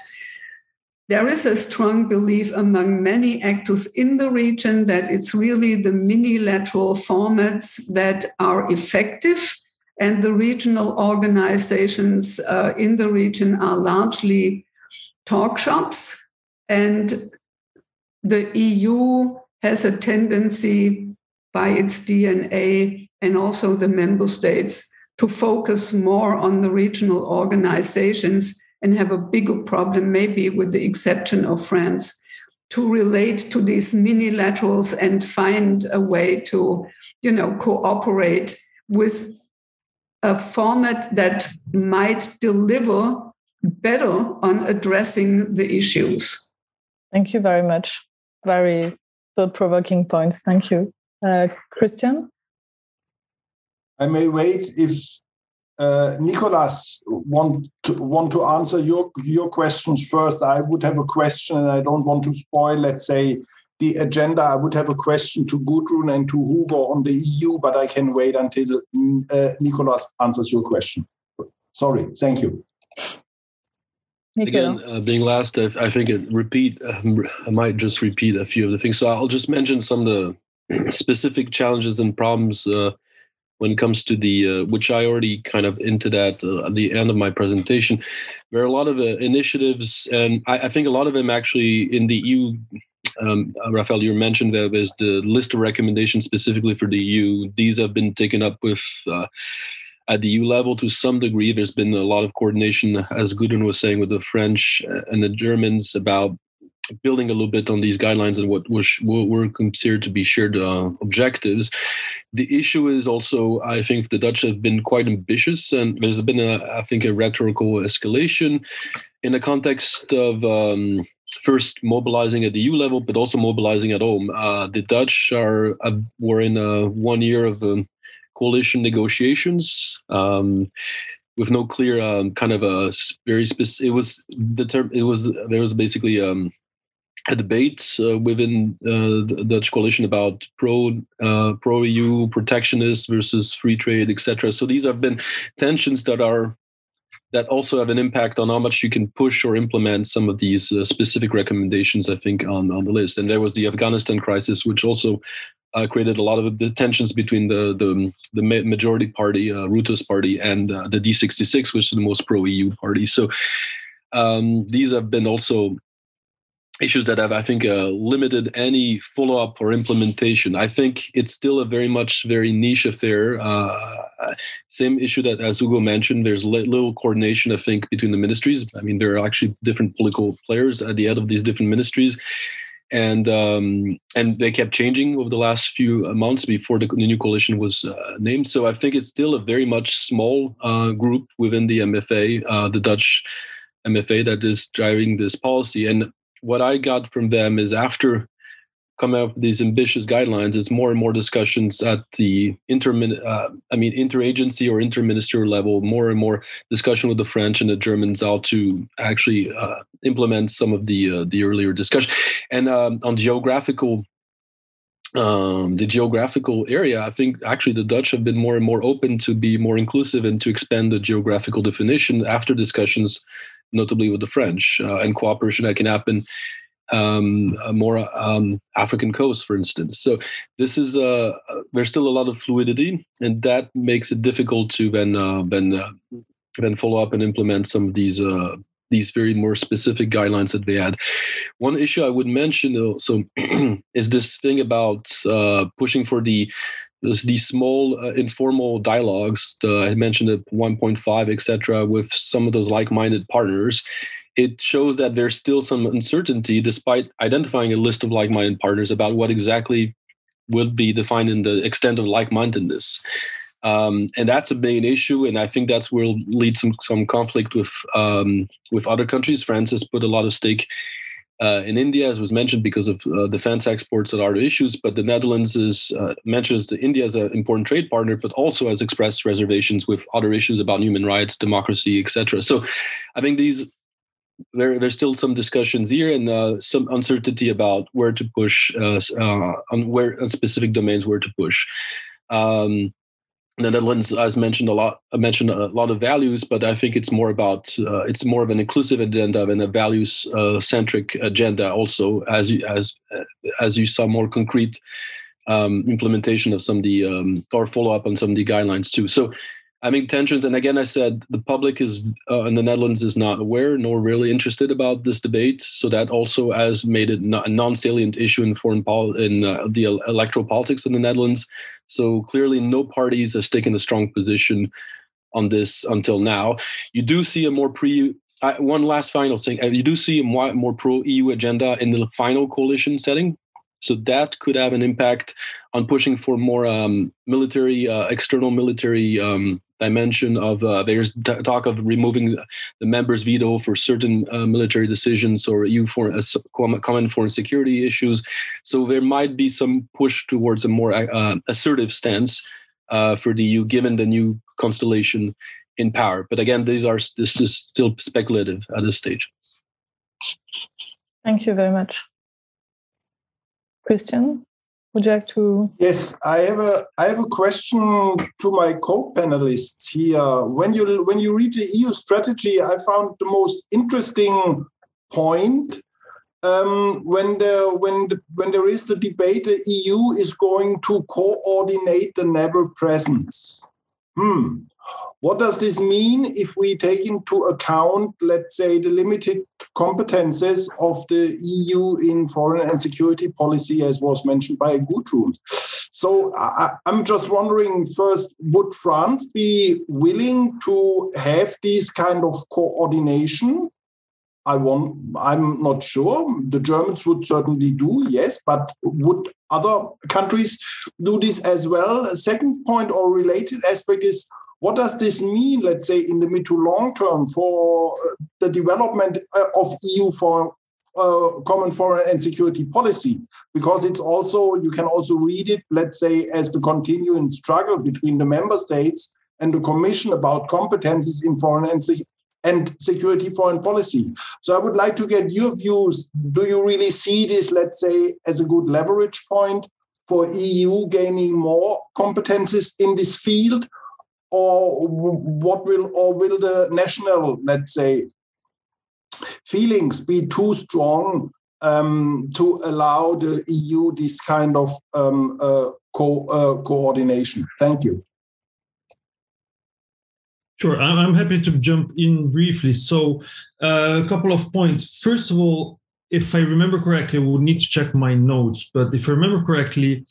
there is a strong belief among many actors in the region that it's really the minilateral formats that are effective, and the regional organizations uh, in the region are largely talk shops. And the EU has a tendency by its DNA and also the member states to focus more on the regional organizations and have a bigger problem, maybe with the exception of France, to relate to these minilaterals and find a way to, you know, cooperate with a format that might deliver better on addressing the issues. Thank you very much. Very thought provoking points. Thank you. Uh, Christian? I may wait if uh, Nicolas want to want to answer your your questions first. I would have a question, and I don't want to spoil. Let's say the agenda. I would have a question to Gudrun and to Hugo on the EU, but I can wait until uh, Nicolas answers your question. Sorry. Thank you. Again, uh, being last, I, I think it repeat. Um, I might just repeat a few of the things. So I'll just mention some of the specific challenges and problems uh, when it comes to the uh, which I already kind of into that uh, at the end of my presentation. There are a lot of uh, initiatives, and I, I, think a lot of them actually in the EU. Um, uh, Raphaëlle, you mentioned that there is the list of recommendations specifically for the EU. These have been taken up with uh, at the EU level to some degree. There's been a lot of coordination, as Gudrun was saying, with the French and the Germans about building a little bit on these guidelines and what was what were considered to be shared uh, objectives. The issue is also, I think, the Dutch have been quite ambitious, and there's been a, I think, a rhetorical escalation in the context of. Um, first mobilizing at the EU level, but also mobilizing at home. Uh, the Dutch are uh, were in a one year of um, coalition negotiations. Um, with no clear um, kind of a very specific. It was the term. It was there was basically um, a debate uh, within uh, the Dutch coalition about pro uh, pro EU protectionist versus free trade, etc. So these have been tensions that are that also have an impact on how much you can push or implement some of these uh, specific recommendations. I think on on the list, and there was the Afghanistan crisis, which also uh, created a lot of the tensions between the the, the majority party, uh, Rutte's party, and uh, the D66, which is the most pro EU party. So um, these have been also issues that have, I think, uh, limited any follow up or implementation. I think it's still a very much very niche affair. Uh, same issue that, as Hugo mentioned, there's little coordination, I think, between the ministries. I mean, there are actually different political players at the head of these different ministries and um, and they kept changing over the last few uh, months before the, new coalition was uh, named. So I think it's still a very much small uh, group within the MFA, uh, the Dutch MFA, that is driving this policy. And what I got from them is after coming up with these ambitious guidelines is more and more discussions at the inter uh, I mean interagency or interministerial level, more and more discussion with the French and the Germans how to actually uh, implement some of the uh, the earlier discussion. And um, on geographical um, the geographical area, I think actually the Dutch have been more and more open to be more inclusive and to expand the geographical definition after discussions, notably with the French, uh, and cooperation that can happen um, more um, African coast, for instance. So this is uh, there's still a lot of fluidity, and that makes it difficult to then uh, then uh, then follow up and implement some of these uh, these very more specific guidelines that they had. One issue I would mention also is this thing about uh, pushing for the these small uh, informal dialogues. The, I mentioned at 1.5, etc., with some of those like-minded partners it shows that there's still some uncertainty despite identifying a list of like-minded partners about what exactly will be defined in the extent of like-mindedness um, and that's a main issue and i think that's will lead some some conflict with um, with other countries france has put a lot of stake uh, in India, as was mentioned, because of uh, defense exports and other issues, but the Netherlands is uh, mentions that India as an important trade partner, but also has expressed reservations with other issues about human rights, democracy, etc. So, I think these there, there's still some discussions here and uh, some uncertainty about where to push uh, uh, on where on specific domains where to push. Um, the Netherlands, as mentioned a lot, mentioned a lot of values, but I think it's more about uh, it's more of an inclusive agenda and a values uh, centric agenda. Also, as you, as as you saw, more concrete um, implementation of some of the um, or follow up on some of the guidelines too. So I mean tensions, and again, I said the public is uh, in the Netherlands is not aware nor really interested about this debate. So that also has made it a non-salient issue in foreign pol- in uh, the electoral politics in the Netherlands. So clearly, no parties has taken a strong position on this until now. You do see a more pre. One last final thing: uh, you do see a more, more pro-EU agenda in the final coalition setting. So that could have an impact on pushing for more um, military, uh, external military um, dimension of uh, there's t- talk of removing the members' veto for certain uh, military decisions or EU foreign, uh, common foreign security issues. So there might be some push towards a more uh, assertive stance uh, for the EU, given the new constellation in power. But again, these are this is still speculative at this stage. Thank you very much, Christian. Would you like to? Yes, I have a I have a question to my co-panelists here. When you when you read the EU strategy, I found the most interesting point um, when the when the, when there is the debate, the EU is going to coordinate the naval presence. Hmm. What does this mean if we take into account, let's say, the limited competences of the EU in foreign and security policy, as was mentioned by Gudrun? So I, am just wondering first, would France be willing to have this kind of coordination? I want, I'm not sure. The Germans would certainly do, yes, but would other countries do this as well? second point or related aspect is what does this mean, let's say, in the mid to long term for uh, the development uh, of EU for uh, common foreign and security policy because it's also you can also read it let's say as the continuing struggle between the member states and the commission about competences in foreign and, and security foreign policy so i would like to get your views do you really see this let's say as a good leverage point for eu gaining more competences in this field or what will or will the national let's say feelings be too strong um, to allow the EU this kind of um, uh, co uh, coordination? Thank you. Sure, I'm happy to jump in briefly. So, uh, a couple of points. First of all, if I remember correctly, we would need to check my notes, but if I remember correctly,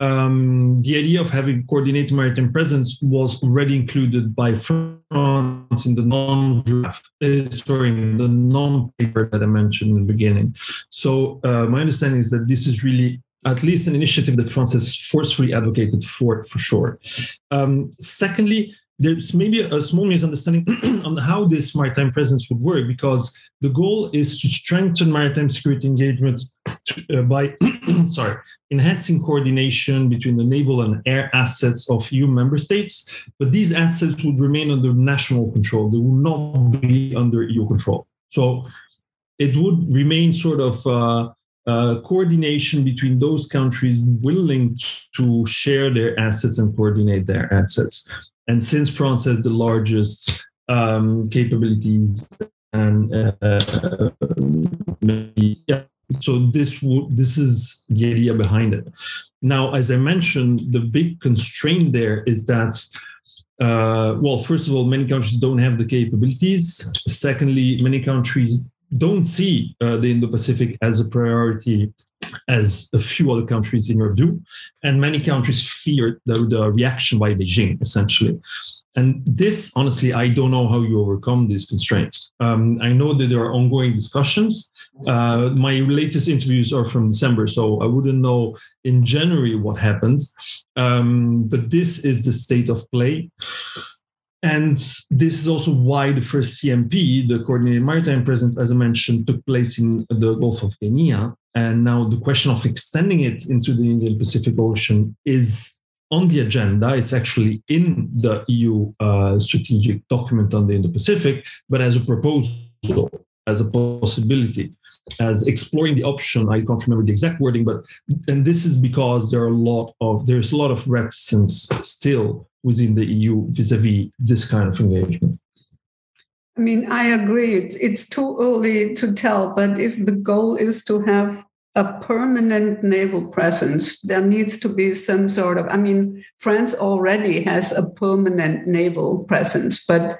um, the idea of having coordinated maritime presence was already included by France in the non-draft, uh, sorry, in the non-paper that I mentioned in the beginning. So uh, my understanding is that this is really at least an initiative that France has forcefully advocated for, for sure. Um, secondly, there's maybe a small misunderstanding on how this maritime presence would work because the goal is to strengthen maritime security engagement to, uh, by sorry enhancing coordination between the naval and air assets of EU member states. But these assets would remain under national control. They will not be under EU control. So it would remain sort of uh, uh, coordination between those countries willing to share their assets and coordinate their assets and since France has the largest um, capabilities and uh, yeah, so this w- this is the idea behind it. Now, as I mentioned, the big constraint there is that uh, well, first of all, many countries don't have the capabilities. Secondly, many countries don't see uh, the Indo-Pacific as a priority as a few other countries in Europe do. And many countries fear the, the reaction by Beijing, essentially. And this, honestly, I don't know how you overcome these constraints. Um, I know that there are ongoing discussions. Uh, my latest interviews are from December, so I wouldn't know in January what happens. Um, but this is the state of play. And this is also why the first CMP, the Coordinated Maritime Presence, as I mentioned, took place in the Gulf of Guinea. And now the question of extending it into the Indian Pacific Ocean is on the agenda. It's actually in the EU uh, strategic document on the Indo Pacific, but as a proposal, as a possibility as exploring the option. I can't remember the exact wording, but and this is because there are a lot of there's a lot of reticence still within the EU vis-a-vis this kind of engagement. I mean, I agree. It's, it's too early to tell, but if the goal is to have a permanent naval presence, there needs to be some sort of. I mean, France already has a permanent naval presence, but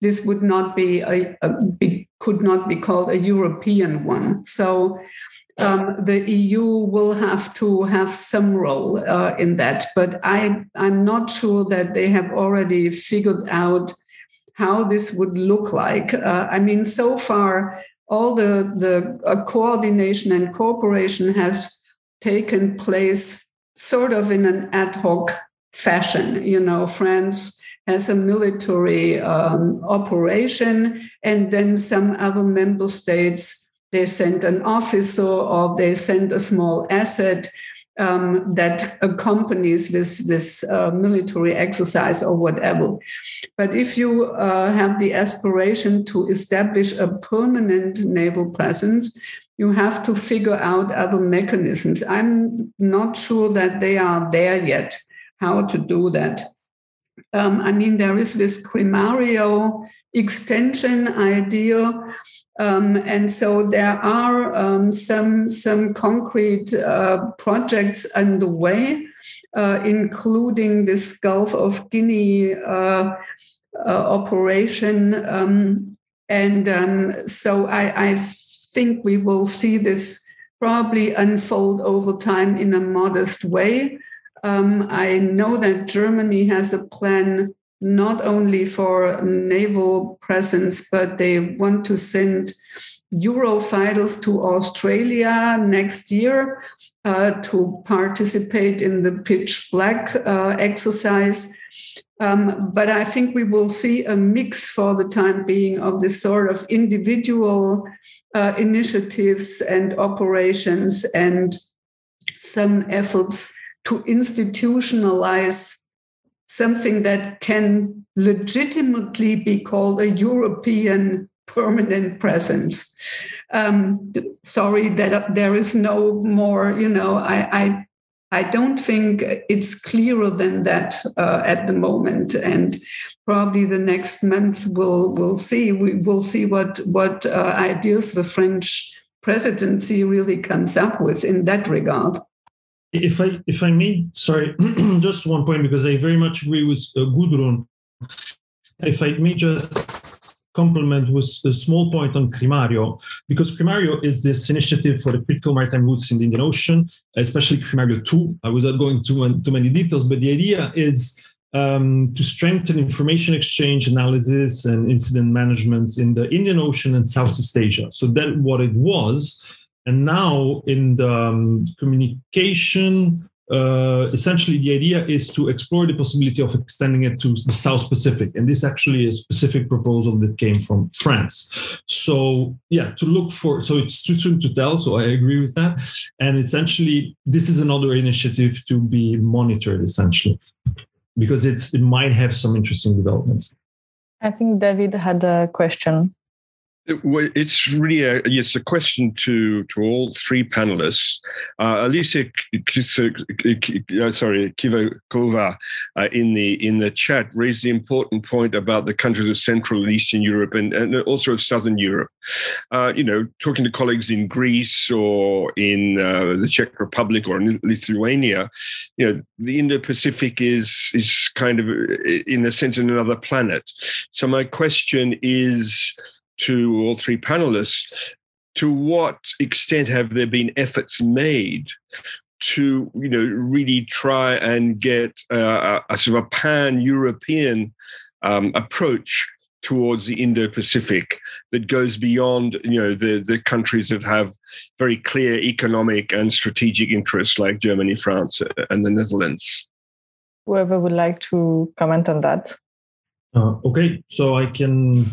this would not be a, a could not be called a European one. So um, the EU will have to have some role uh, in that. But I, I'm not sure that they have already figured out how this would look like. Uh, I mean, so far, all the, the uh, coordination and cooperation has taken place sort of in an ad hoc fashion. You know, France has a military um, operation, and then some other member states they send an officer or they send a small asset um, that accompanies this this uh, military exercise or whatever. But if you uh, have the aspiration to establish a permanent naval presence, you have to figure out other mechanisms. I'm not sure that they are there yet. How to do that? Um, I mean, there is this Crimario extension idea um, and so there are um, some some concrete uh, projects underway, uh, including this Gulf of Guinea uh, uh operation. Um, and um, so I, I, think we will see this probably unfold over time in a modest way. Um, I know that Germany has a plan not only for naval presence, but they want to send Eurofighters to Australia next year uh, to participate in the pitch black uh, exercise. Um, but I think we will see a mix for the time being of this sort of individual uh, initiatives and operations and some efforts to institutionalize something that can legitimately be called a European permanent presence. Um, sorry that there is no more, you know, I, I, I don't think it's clearer than that uh, at the moment. And probably the next month we'll, we'll see. We will see what, what uh, ideas the French presidency really comes up with in that regard. If I if I may, sorry, just one point because I very much agree with uh, Gudrun. If I may just complement with a small point on Crimario, because Crimario is this initiative for the critical maritime routes in the Indian Ocean, especially Crimario 2. I was not going too, too many details, but the idea is um, to strengthen information exchange, analysis, and incident management in the Indian Ocean and Southeast Asia. So that what it was and now in the um, communication, uh, essentially the idea is to explore the possibility of extending it to the South Pacific. And this actually is a specific proposal that came from France. So yeah, to look for, so it's too soon to tell. So I agree with that. And essentially, this is another initiative to be monitored essentially, because it's, it might have some interesting developments. I think David had a question. It's really a yes a question to to all three panelists. Uh, Alicia, uh, sorry, Kivakova, uh, in the in the chat raised the important point about the countries of Central and Eastern Europe and, and also of Southern Europe. Uh, you know, talking to colleagues in Greece or in uh, the Czech Republic or in Lithuania, you know, the Indo-Pacific is is kind of in a sense another planet. So my question is to all three panelists to what extent have there been efforts made to you know really try and get a, a sort of a pan-european um, approach towards the indo-pacific that goes beyond you know the, the countries that have very clear economic and strategic interests like germany france and the netherlands? Whoever would like to comment on that. Uh, okay so i can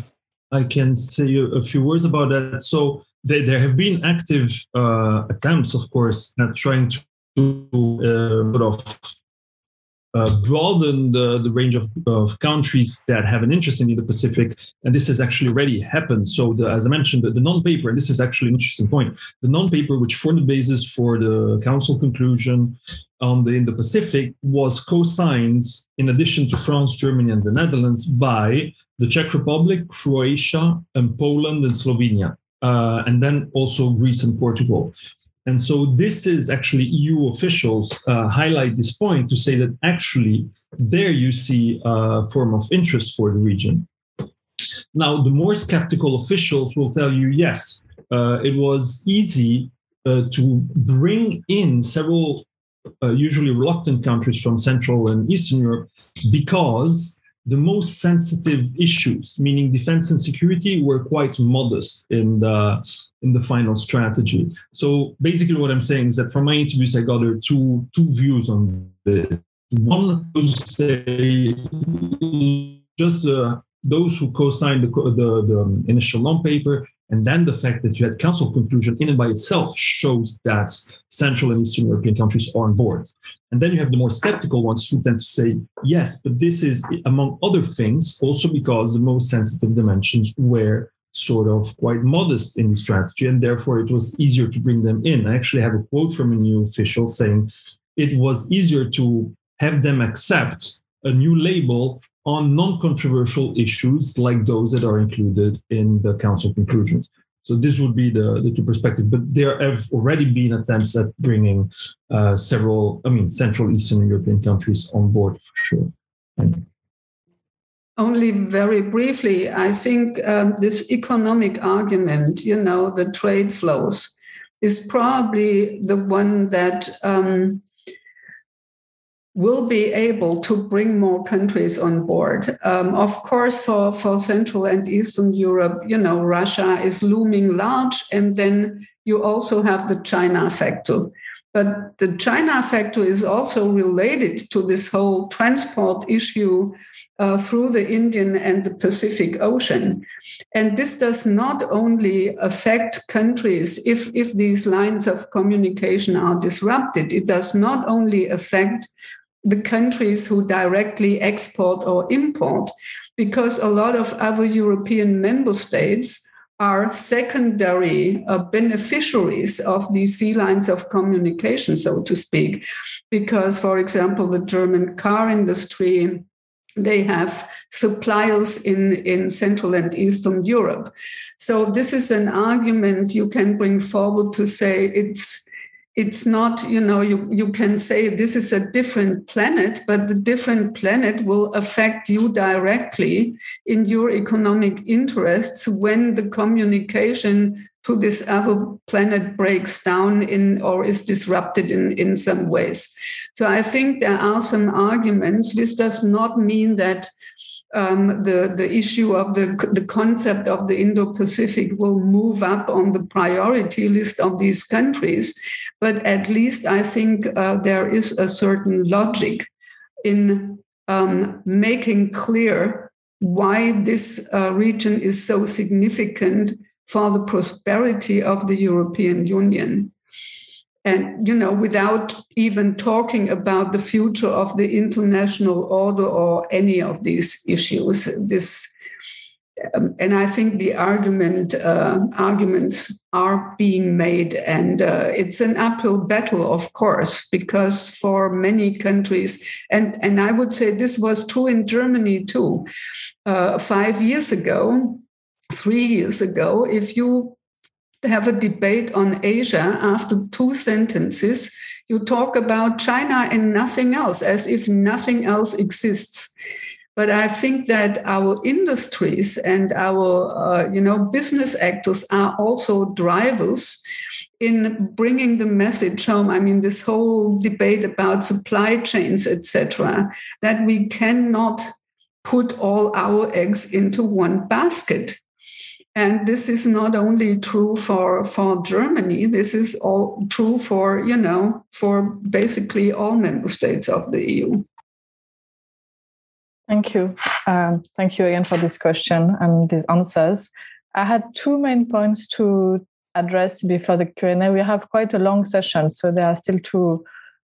I can say a, few words about that. So there, there have been active uh, attempts, of course, at trying to uh, sort of uh, broaden the, the range of, of countries that have an interest in the Pacific. And this has actually already happened. So, the, as I mentioned, the, the non paper, and this is actually an interesting point, the non paper, which formed the basis for the Council conclusion on the Indo Pacific, was co signed, in addition to France, Germany, and the Netherlands, by the Czech Republic, Croatia, and Poland and Slovenia, uh, and then also Greece and Portugal. And so this is actually EU officials uh, highlight this point to say that actually there you see a form of interest for the region. Now, the more skeptical officials will tell you, yes, uh, it was easy uh, to bring in several uh, usually reluctant countries from Central and Eastern Europe because the most sensitive issues, meaning defense and security, were quite modest in the in the final strategy. So basically, what I'm saying is that from my interviews, I gathered two two views on this. One was say just uh, those who co-signed the, the, the initial non-paper, and then the fact that you had council conclusion in and by itself shows that Central and Eastern European countries are on board. And then you have the more skeptical ones who tend to say, yes, but this is, among other things, also because the most sensitive dimensions were sort of quite modest in the strategy, and therefore it was easier to bring them in. I actually have a quote from a new official saying it was easier to have them accept a new label on non controversial issues like those that are included in the council conclusions. So this would be the, the two perspectives. But there have already been attempts at bringing uh, several, I mean, Central Eastern European countries on board for sure. Thanks. Only very briefly, I think um, this economic argument, you know, the trade flows, is probably the one that um, will be able to bring more countries on board. Um, of course, for, for Central and Eastern Europe, you know, Russia is looming large, and then you also have the China factor. But the China factor is also related to this whole transport issue uh, through the Indian and the Pacific Ocean. And this does not only affect countries if, if these lines of communication are disrupted, it does not only affect the countries who directly export or import, because a lot of other European member states are secondary uh, beneficiaries of these sea lines of communication, so to speak. Because, for example, the German car industry, they have suppliers in, in Central and Eastern Europe. So, this is an argument you can bring forward to say it's it's not you know you, you can say this is a different planet but the different planet will affect you directly in your economic interests when the communication to this other planet breaks down in or is disrupted in, in some ways so i think there are some arguments this does not mean that um, the, the issue of the, the concept of the Indo Pacific will move up on the priority list of these countries. But at least I think uh, there is a certain logic in um, making clear why this uh, region is so significant for the prosperity of the European Union and you know without even talking about the future of the international order or any of these issues this um, and I think the argument uh, arguments are being made, and uh, it's an uphill battle, of course, because for many countries, and and I would say this was true in Germany too. Uh, five years ago, three years ago, if you have a debate on Asia after two sentences. You talk about China and nothing else, as if nothing else exists. But I think that our industries and our, uh, you know, business actors are also drivers in bringing the message home. I mean, this whole debate about supply chains, etc., that we cannot put all our eggs into one basket and this is not only true for for germany this is all true for you know for basically all member states of the eu thank you. Um, thank you again for this question and these answers. I had two main points to address before the q&a we have quite a long session so there are still two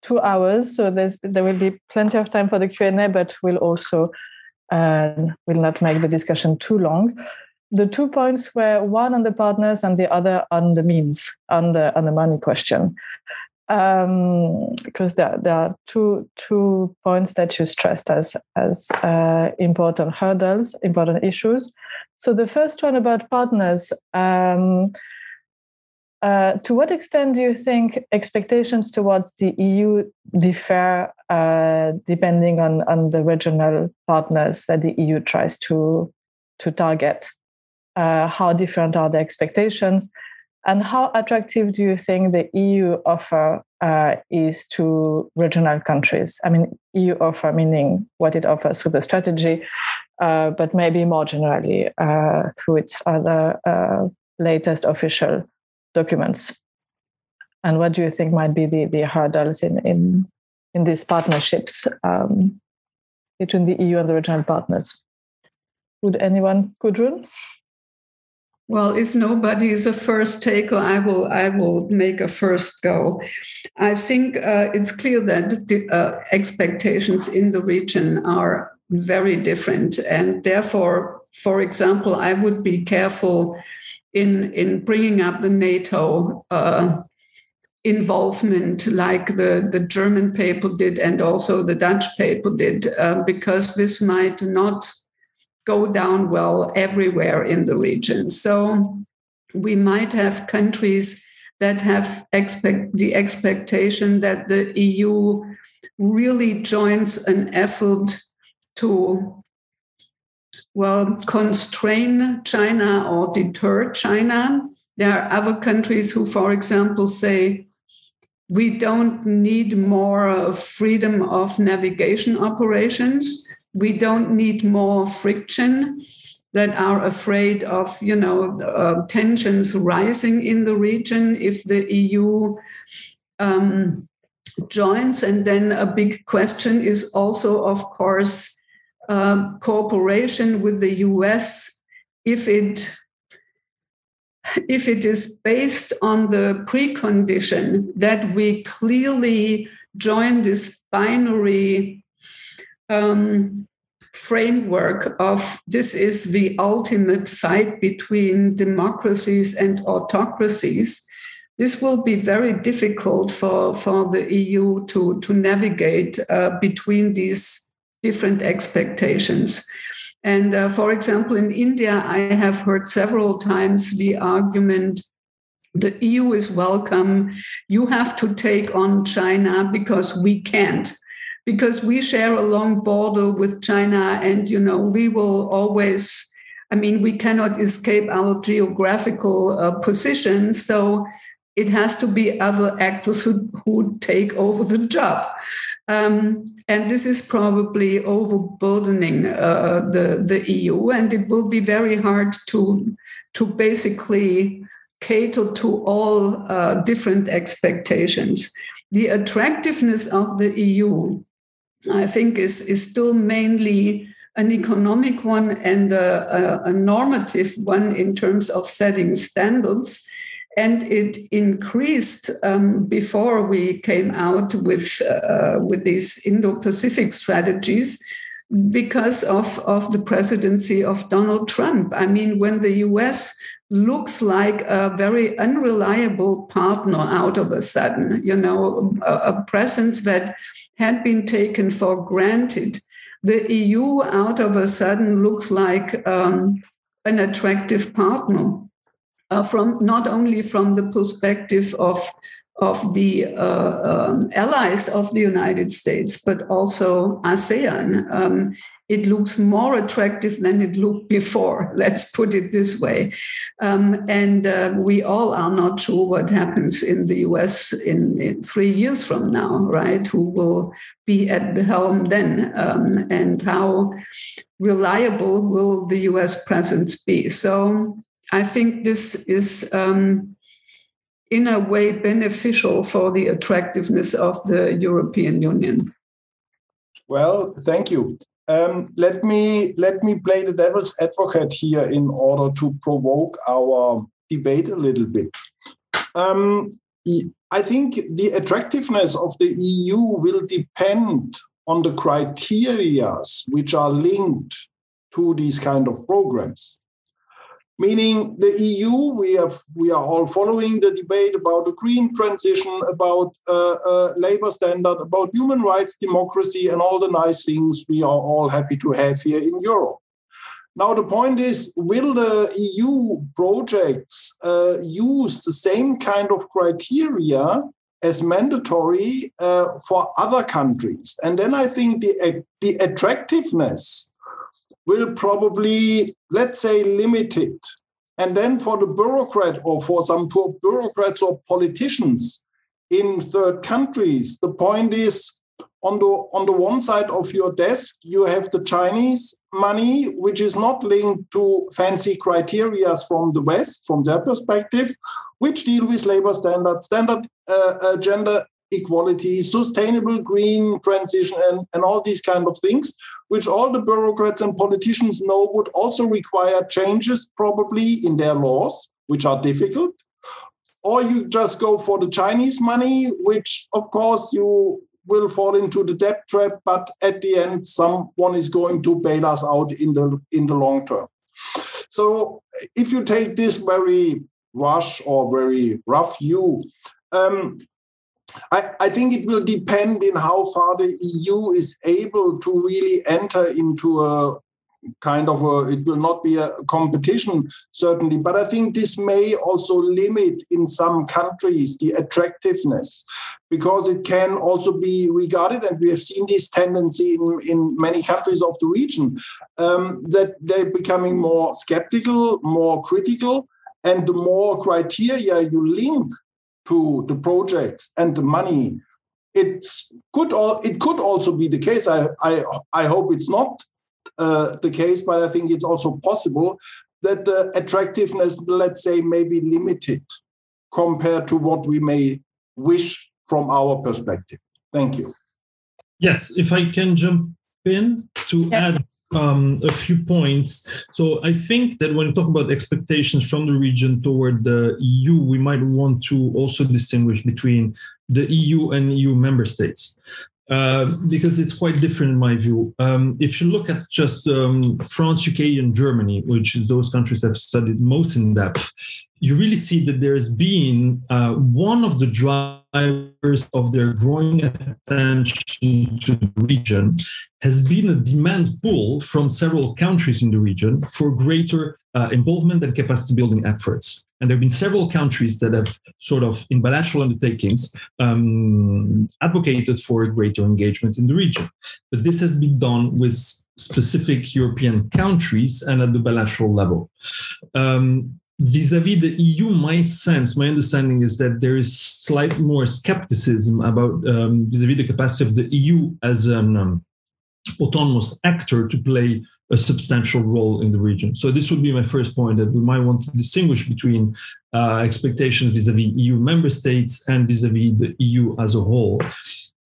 two hours so there's there will be plenty of time for the q&a but we'll also uh, will not make the discussion too long the two points were one on the partners and the other on the means, on the on the money question. Um, because there, there are two two points that you stressed as as uh, important hurdles, important issues. So the first one about partners. Um, uh, to what extent do you think expectations towards the EU differ uh, depending on, on the regional partners that the EU tries to to target? Uh, how different are the expectations? And how attractive do you think the eu offer uh, is to regional countries? I mean eu offer meaning what it offers through the strategy uh, but maybe more generally uh, through its other uh, latest official documents. And what do you think might be the, the hurdles in, in, in these partnerships um, between the eu and the regional partners? Would anyone Gudrun? Well, if nobody is a first taker, I will. I will make a first go. I think uh, it's clear that the uh, expectations in the region are very different, and therefore, for example, I would be careful in in bringing up the NATO. Uh, involvement like the, the German paper did and also the Dutch paper did, uh, because this might not go down well everywhere in the region. So we might have countries that have expect the expectation that the EU really joins an effort to well constrain China or deter China. There are other countries who, for example, say we don't need more freedom of navigation operations. We don't need more friction that are afraid of, you know, uh, tensions rising in the region if the EU um, joins. And then a big question is also, of course, uh, cooperation with the US if it if it is based on the precondition that we clearly join this binary um, framework of this is the ultimate fight between democracies and autocracies, this will be very difficult for, for the EU to, to navigate uh, between these different expectations. And uh, for example, in India, I have heard several times the argument the EU is welcome. You have to take on China because we can't, because we share a long border with China, and you know we will always. I mean, we cannot escape our geographical uh, position, so it has to be other actors who, who take over the job. Um, and this is probably overburdening uh, the, the EU, and it will be very hard to, to basically cater to all uh, different expectations. The attractiveness of the EU, I think, is, is still mainly an economic one and a, a, a normative one in terms of setting standards and it increased um, before we came out with uh, with these Indo-Pacific strategies because of, of the presidency of Donald Trump. I mean, when the US looks like a very unreliable partner out of a sudden, you know, a, a presence that had been taken for granted, the EU out of a sudden looks like um, an attractive partner uh, from not only from the perspective of of the uh, um, allies of the United States, but also ASEAN. Um, it looks more attractive than it looked before, let's put it this way. Um, and uh, we all are not sure what happens in the US in, in, three years from now, right? Who will be at the helm then? Um, and how reliable will the US presence be? So I think this is, um, in a way, beneficial for the attractiveness of the European Union. Well, thank you. Um, let me let me play the devil's advocate here in order to provoke our debate a little bit. Um, I think the attractiveness of the EU will depend on the criteria which are linked to these kind of programs meaning the EU, we have we are all following the debate about the green transition, about uh, uh, labor standard, about human rights, democracy, and all the nice things we are all happy to have here in Europe. Now the point is, will the EU projects uh, use the same kind of criteria as mandatory uh, for other countries? And then I think the the attractiveness will probably, let's say, limited. And then for the bureaucrat or for some poor bureaucrats or politicians in third countries, the point is on the on the one side of your desk you have the Chinese money, which is not linked to fancy criteria from the West, from their perspective, which deal with labor standards, standard uh, uh, gender equality, sustainable green transition, and, and all these kind of things, which all the bureaucrats and politicians know would also require changes probably in their laws, which are difficult. Or you just go for the Chinese money, which of course you will fall into the debt trap, but at the end, someone is going to bail us out in the in the long term. So if you take this very rush or very rough view, um, I, I, think it will depend in how far the EU is able to really enter into a kind of a, it will not be a competition, certainly, but I think this may also limit in some countries the attractiveness because it can also be regarded, and we have seen this tendency in, in many countries of the region, um, that they're becoming more skeptical, more critical. And the more criteria you link to the projects and the money, it's could all it could also be the case. I I I hope it's not uh, the case, but I think it's also possible that the attractiveness, let's say, may be limited compared to what we may wish from our perspective. Thank you. Yes, if I can jump in to yeah. add um, a few points. So I think that when we talk about expectations from the region toward the EU, we might want to also distinguish between the EU and EU member states. Uh, because it's quite different in my view. Um, if you look at just um, France, UK, and Germany, which is those countries I've studied most in depth, you really see that there's been uh, one of the drivers of their growing attention to the region has been a demand pull from several countries in the region for greater uh, involvement and capacity building efforts. And there have been several countries that have sort of, in bilateral undertakings, um, advocated for greater engagement in the region. But this has been done with specific European countries and at the bilateral level. Um, vis-a-vis the EU, my sense, my understanding is that there is slight more skepticism about um, vis-a-vis the capacity of the EU as an um, autonomous actor to play a substantial role in the region. So this would be my first point that we might want to distinguish between uh, expectations vis-a-vis EU member states and vis-a-vis the EU as a whole.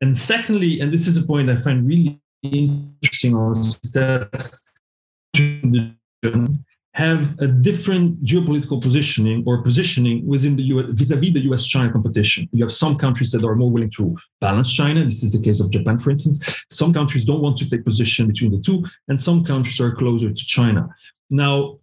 And secondly, and this is a point I find really interesting, is that have a different geopolitical positioning or positioning within the US vis-a-vis the US-China competition. You have some countries that are more willing to balance China. This is the case of Japan, for instance. Some countries don't want to take position between the two, and some countries are closer to China. Now,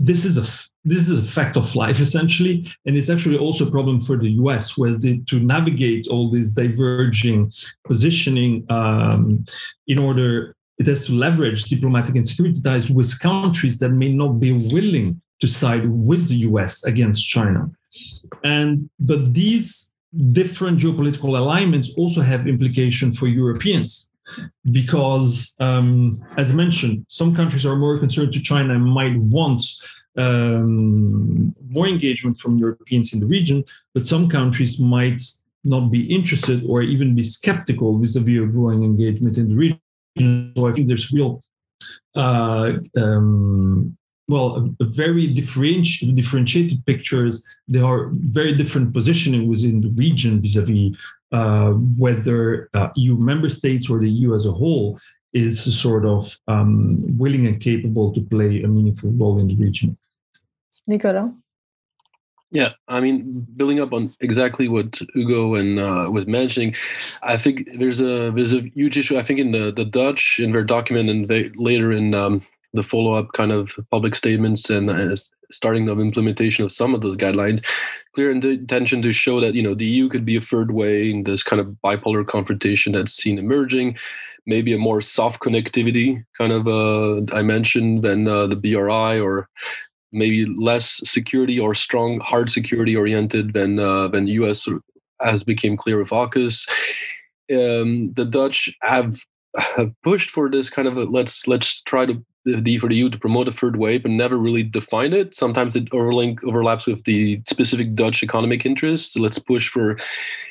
this is a this is a fact of life essentially, and it's actually also a problem for the U.S. who has to navigate all these diverging positioning um, in order it has to leverage diplomatic and security ties with countries that may not be willing to side with the US against China. And but these different geopolitical alignments also have implication for Europeans because, um, as mentioned, some countries are more concerned to China and might want um, more engagement from Europeans in the region, but some countries might not be interested or even be skeptical vis-a-vis a growing engagement in the region so I think there's real, uh, um, well, a, a very differenti- differentiated pictures. There are very different positioning within the region vis-a-vis uh, whether uh, EU member states or the EU as a whole is sort of um, willing and capable to play a meaningful role in the region. Nicolas? Yeah, I mean, building up on exactly what Hugo and uh, was mentioning, I think there's a there's a huge issue. I think in the the Dutch in their document and they, later in um, the follow up kind of public statements and uh, starting of implementation of some of those guidelines, clear intention to show that you know the EU could be a third way in this kind of bipolar confrontation that's seen emerging. Maybe a more soft connectivity kind of uh, dimension than uh, the BRI or maybe less security or strong hard security oriented than uh, than US has became clear with AUKUS. Um, the Dutch have have pushed for this kind of a, let's let's try to the for the EU to promote a third way, but never really defined it. Sometimes it overlink overlaps with the specific Dutch economic interests. Let's push for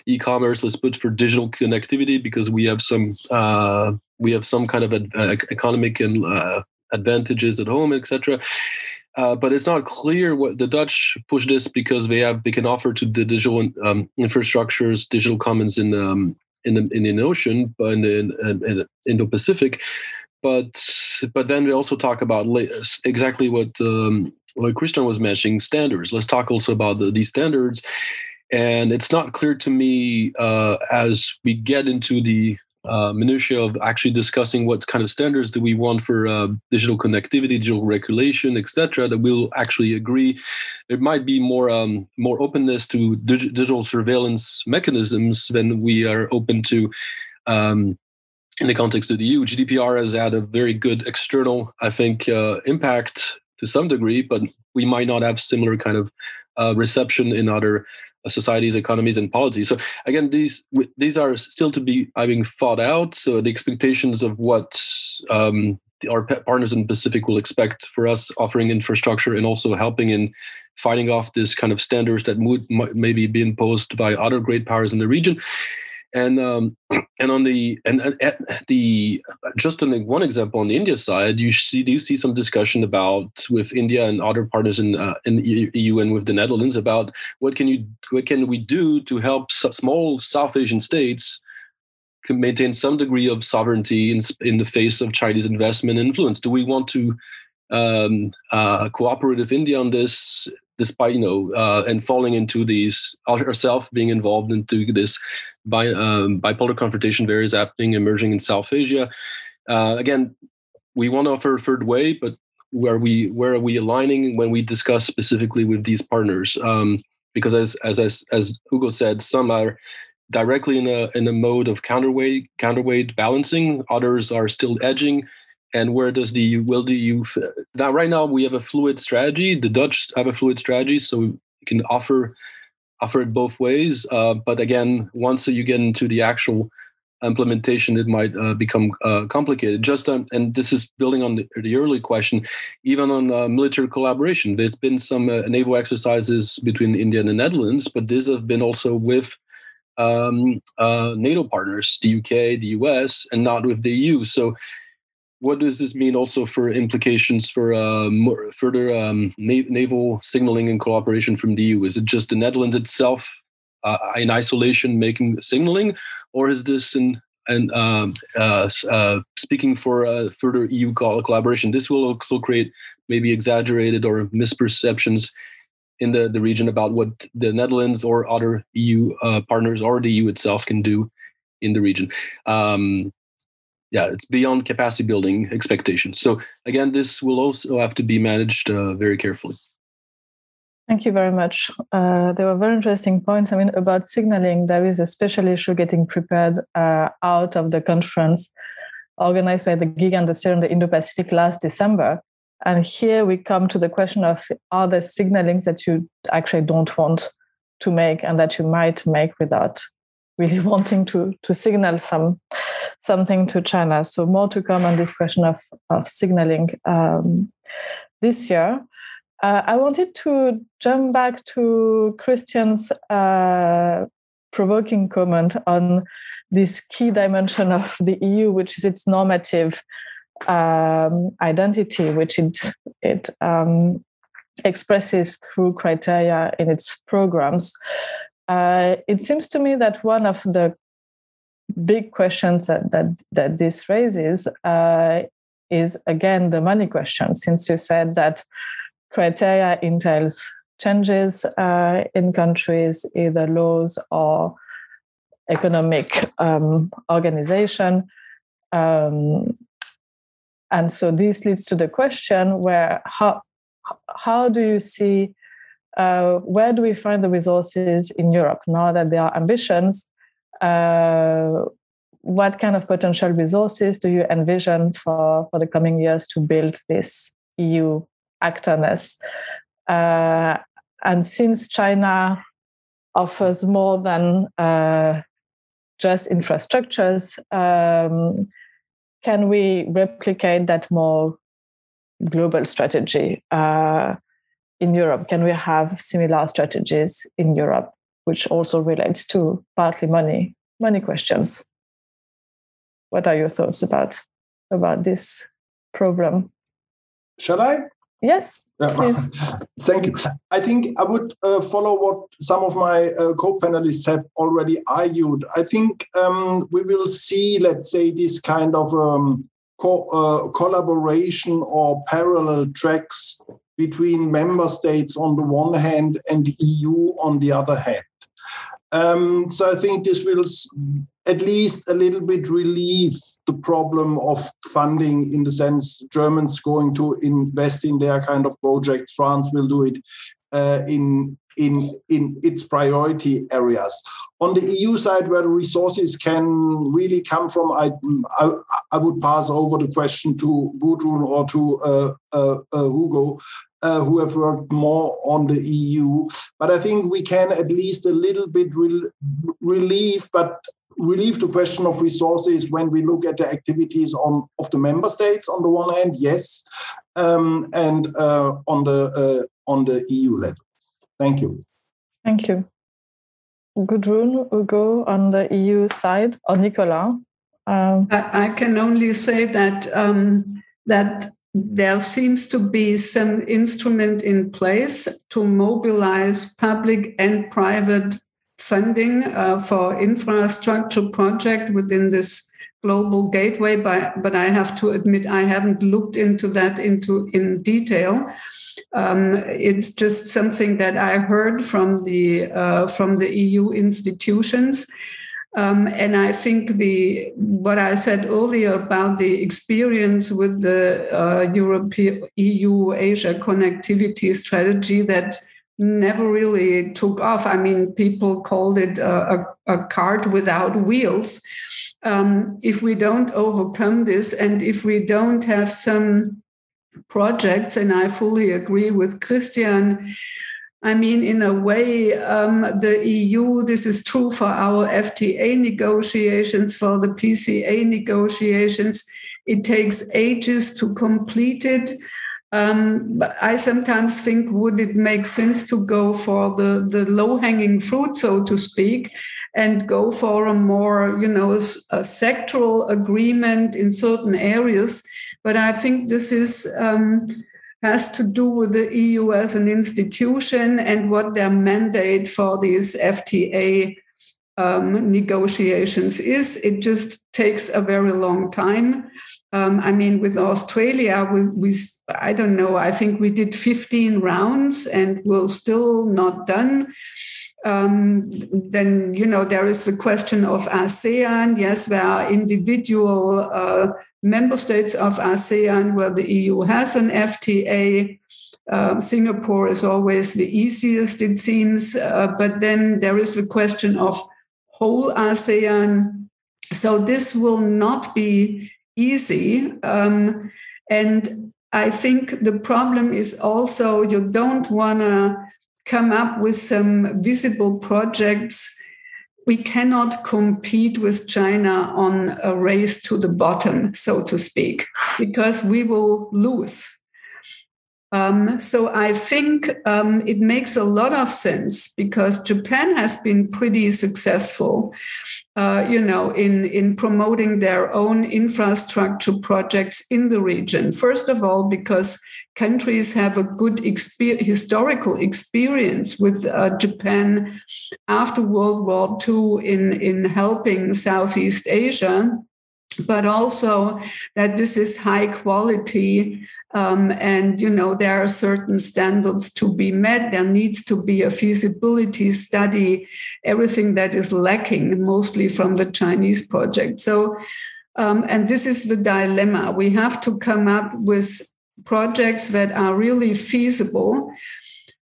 e-commerce. Let's push for digital connectivity because we have some uh, we have some kind of a economic and uh, advantages at home, etc. Uh, but it's not clear what the Dutch push this because they have they can offer to the digital um, infrastructures, digital commons in um, in the in the ocean, but in the in, in Indo-Pacific. But but then we also talk about exactly what um, what Christian was mentioning standards. Let's talk also about the, these standards. And it's not clear to me uh, as we get into the uh, minutia of actually discussing what kind of standards do we want for uh, digital connectivity, digital regulation, etc. That we'll actually agree. There might be more um, more openness to dig- digital surveillance mechanisms than we are open to. Um, in the context of the EU, GDPR has had a very good external, I think, uh, impact to some degree, but we might not have similar kind of uh, reception in other societies, economies, and polities. So again, these these are still to be I mean thought out. So the expectations of what um, our partners in the Pacific will expect for us offering infrastructure and also helping in fighting off this kind of standards that would maybe be imposed by other great powers in the region and um, and on the and, and the just in one example on the India side, you see do you see some discussion about with India and other partners in uh, in the EU and with the Netherlands about what can you what can we do to help small South Asian states maintain some degree of sovereignty in in the face of Chinese investment influence? Do we want to um, uh, cooperate with India on this? despite you know uh, and falling into these ourselves being involved into this bi, um, bipolar confrontation various happening emerging in south asia. Uh, again we want to offer a third way but where we where are we aligning when we discuss specifically with these partners? Um, because as, as as as hugo said some are directly in a in a mode of counterweight counterweight balancing others are still edging. And where does the will the EU now right now we have a fluid strategy. The dutch have a fluid strategy so we can offer offer it both ways uh, but again once you get into the actual implementation it might uh, become uh, complicated. Just um, and this is building on the, the early question even on uh, military collaboration. There's been some uh, naval exercises between india and the netherlands but these have been also with um, uh, nato partners the uk the us and not with the eu so what does this mean also for implications for uh, further um, na- naval signaling and cooperation from the EU? Is it just the Netherlands itself uh, in isolation making signaling, or is this in and um, uh, uh, speaking for uh, further EU collaboration? This will also create maybe exaggerated or misperceptions in the, the region about what the Netherlands or other EU uh, partners or the EU itself can do in the region. Um, yeah, it's beyond capacity building expectations. So again, this will also have to be managed uh, very carefully. Thank you very much. Uh, there were very interesting points. I mean, about signaling, there is a special issue getting prepared uh, out of the conference organized by the GIG and the in the Indo-Pacific last December. And here we come to the question of are there signalings that you actually don't want to make and that you might make without really wanting to to signal some something to China. So more to come on this question of of signaling um, this year. Uh, I wanted to jump back to Christian's uh, provoking comment on this key dimension of the EU, which is its normative um, identity, which it it um, expresses through criteria in its programs. Uh, it seems to me that one of the big questions that that, that this raises uh, is again the money question. Since you said that criteria entails changes uh, in countries, either laws or economic um, organization. Um, and so this leads to the question where how how do you see uh, where do we find the resources in Europe now that there are ambitions? Uh, what kind of potential resources do you envision for, for the coming years to build this EU actorness? Uh, and since China offers more than uh, just infrastructures, um, can we replicate that more global strategy? Uh, in Europe? Can we have similar strategies in Europe, which also relates to partly money money questions? What are your thoughts about about this program? Shall I? Yes, please. Thank you. I think I would uh, follow what some of my uh, co-panelists have already argued. I think um, we will see, let's say, this kind of um, co- uh, collaboration or parallel tracks between member states on the one hand and the EU on the other hand. Um, so I think this will at least a little bit relieve the problem of funding in the sense Germans going to invest in their kind of projects, France will do it uh, in in in its priority areas. On the EU side, where the resources can really come from, I I, I would pass over the question to Gudrun or to uh, uh, uh Hugo, uh, who have worked more on the EU. But I think we can at least a little bit re- relieve, but relieve the question of resources when we look at the activities on of the member states on the one hand, yes, um, and uh, on the uh, on the EU level. Thank you. Thank you. Gudrun Hugo on the EU side, or Nicolas. Um, I, I, can only say that um, that there seems to be some instrument in place to mobilize public and private funding uh, for infrastructure project within this global gateway but, but i have to admit i haven't looked into that into in detail. Um, it's just something that i heard from the uh, from the eu institutions um, and I think the what I said earlier about the experience with the uh, European EU Asia connectivity strategy that never really took off. I mean, people called it a, a, a cart without wheels. Um, if we don't overcome this, and if we don't have some projects, and I fully agree with Christian I mean, in a way, um, the EU, this is true for our FTA negotiations, for the PCA negotiations. It takes ages to complete it. Um, but I sometimes think, would it make sense to go for the, the low hanging fruit, so to speak, and go for a more, you know, a sectoral agreement in certain areas? But I think this is. Um, has to do with the EU as an institution and what their mandate for these FTA um, negotiations is. It just takes a very long time. Um, I mean, with Australia, we, we, I don't know, I think we did 15 rounds and we're still not done. Um, then, you know, there is the question of ASEAN. Yes, there are individual uh, member states of ASEAN where the EU has an FTA. Um, Singapore is always the easiest, it seems. Uh, but then there is the question of whole ASEAN. So this will not be easy. Um, and I think the problem is also you don't want to come up with some visible projects we cannot compete with China on a race to the bottom, so to speak, because we will lose. Um, so I think um, it makes a lot of sense because Japan has been pretty successful, uh, you know, in in promoting their own infrastructure projects in the region. First of all, because countries have a good exper- historical experience with uh, Japan after World War II in, in helping Southeast Asia, but also that this is high quality. Um, and you know there are certain standards to be met. There needs to be a feasibility study everything that is lacking mostly from the chinese project. So um, and this is the dilemma. We have to come up with projects that are really feasible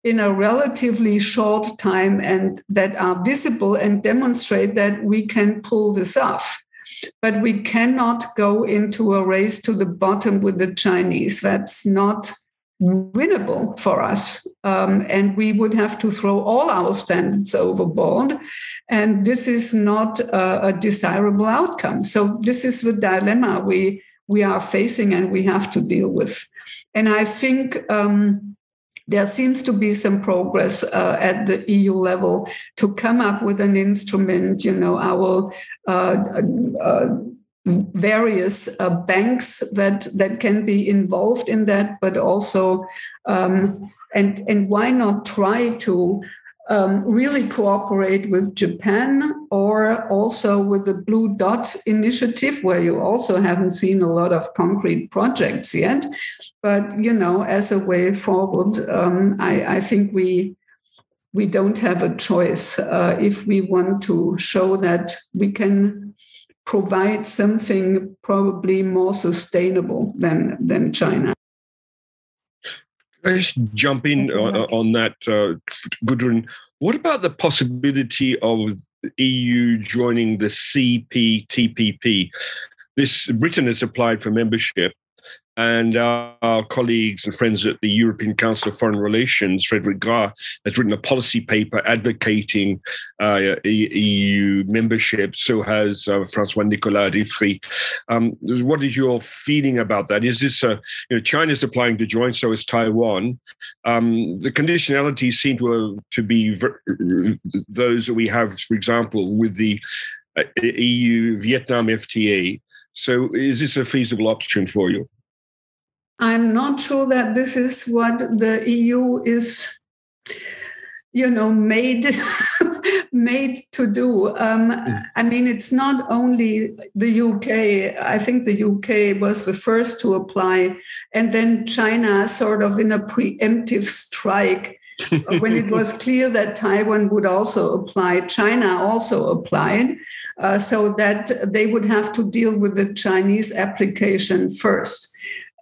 in a relatively short time and that are visible and demonstrate that we can pull this off. But we cannot go into a race to the bottom with the Chinese. That's not winnable for us. Um, and we would have to throw all our standards overboard. And this is not a, a desirable outcome. So, this is the dilemma we, we are facing and we have to deal with. And I think um, there seems to be some progress uh, at the EU level to come up with an instrument. You know, our uh, uh, various uh, banks that that can be involved in that, but also um, and and why not try to um, really cooperate with Japan or also with the Blue Dot Initiative, where you also haven't seen a lot of concrete projects yet. But you know, as a way forward, um, I, I, think we we don't have a choice uh, if we want to show that we can provide something probably more sustainable than than China. Can I just jump in on, on that, uh, Gudrun? What about the possibility of EU joining the CPTPP? This Britain has applied for membership. And our, our, colleagues and friends at the European Council of Foreign Relations, Frederic Grare, has written a policy paper advocating uh, EU membership. So has uh, Francois Nicolas Riffry. Um, what is your feeling about that? Is this, uh, you know, China's applying to join, so is Taiwan. Um, the conditionalities seem to, uh, to be those that we have, for example, with the uh, EU Vietnam FTA. So is this a feasible option for you? I'm not sure that this is what the EU is, you know, made made to do. Um, mm. I mean, it's not only the UK. I think the UK was the first to apply, and then China, sort of in a preemptive strike. when it was clear that Taiwan would also apply, China also applied, uh, so that they would have to deal with the Chinese application first.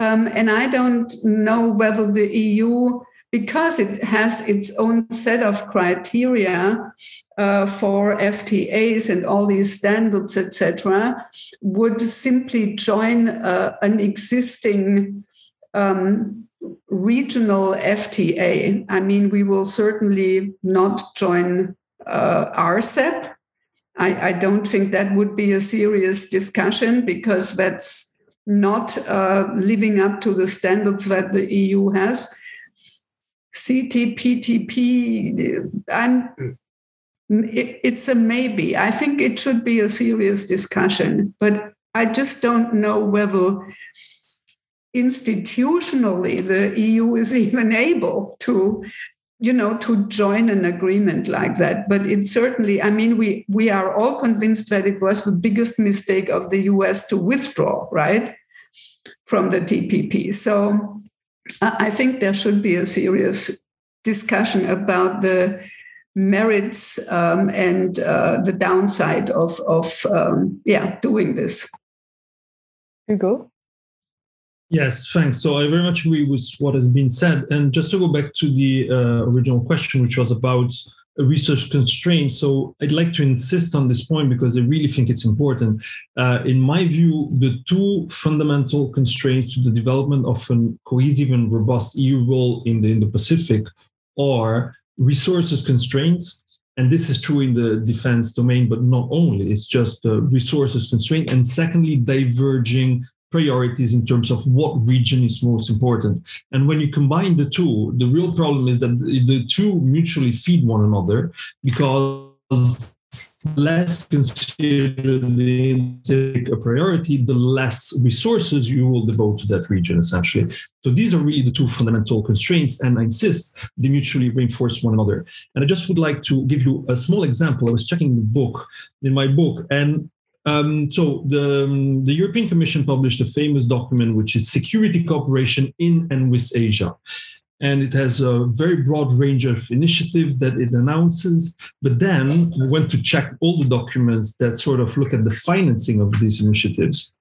Um, and I don't know whether the EU, because it has its own set of criteria uh, for FTAs and all these standards, etc., would simply join uh, an existing um, regional FTA. I mean, we will certainly not join uh, RCEP. I, I don't think that would be a serious discussion because that's not uh, living up to the standards that the EU has. CPTPP, I'm, it's a maybe. I think it should be a serious discussion, but I just don't know whether institutionally the EU is even able to you know to join an agreement like that but it certainly i mean we we are all convinced that it was the biggest mistake of the us to withdraw right from the TPP. So I think there should be a serious discussion about the merits um, and uh, the downside of, of um, yeah, doing this. Hugo? Yes, thanks. So I very much agree with what has been said. And just to go back to the uh, original question, which was about research constraints. So I'd like to insist on this point because I really think it's important. Uh, in my view, the two fundamental constraints to the development of a cohesive and robust EU role in the Indo-Pacific are resources constraints. And this is true in the defense domain, but not only. It's just uh, resources constraint. And secondly, diverging priorities in terms of what region is most important. And when you combine the two, the real problem is that the two mutually feed one another because less considered a priority, the less resources you will devote to that region, essentially. So these are really the two fundamental constraints, and I insist they mutually reinforce one another. And I just would like to give you a small example. I was checking the book in my book, and um, so the, um, the European Commission published a famous document, which is Security Cooperation in and with Asia. And it has a very broad range of initiatives that it announces. But then we went to check all the documents that sort of look at the financing of these initiatives.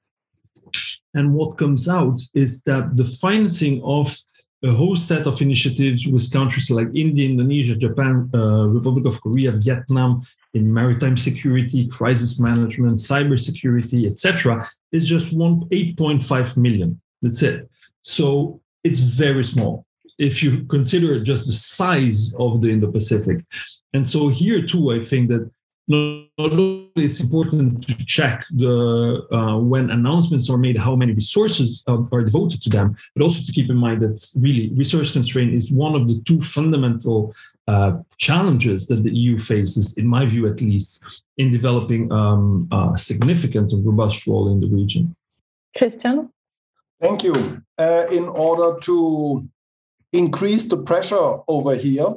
And what comes out is that the financing of a whole set of initiatives with countries like India, Indonesia, Japan, uh, Republic of Korea, Vietnam in maritime security, crisis management, cybersecurity, etc., is just one 8.5 million. That's it. So it's very small if you consider just the size of the Indo-Pacific. And so here too, I think that not only it's important to check the uh, when announcements are made how many resources uh, are devoted to them but also to keep in mind that really resource constraint is one of the two fundamental uh, challenges that the eu faces in my view at least in developing um, a significant and robust role in the region. Christian? Thank you. Uh, in order to increase the pressure over here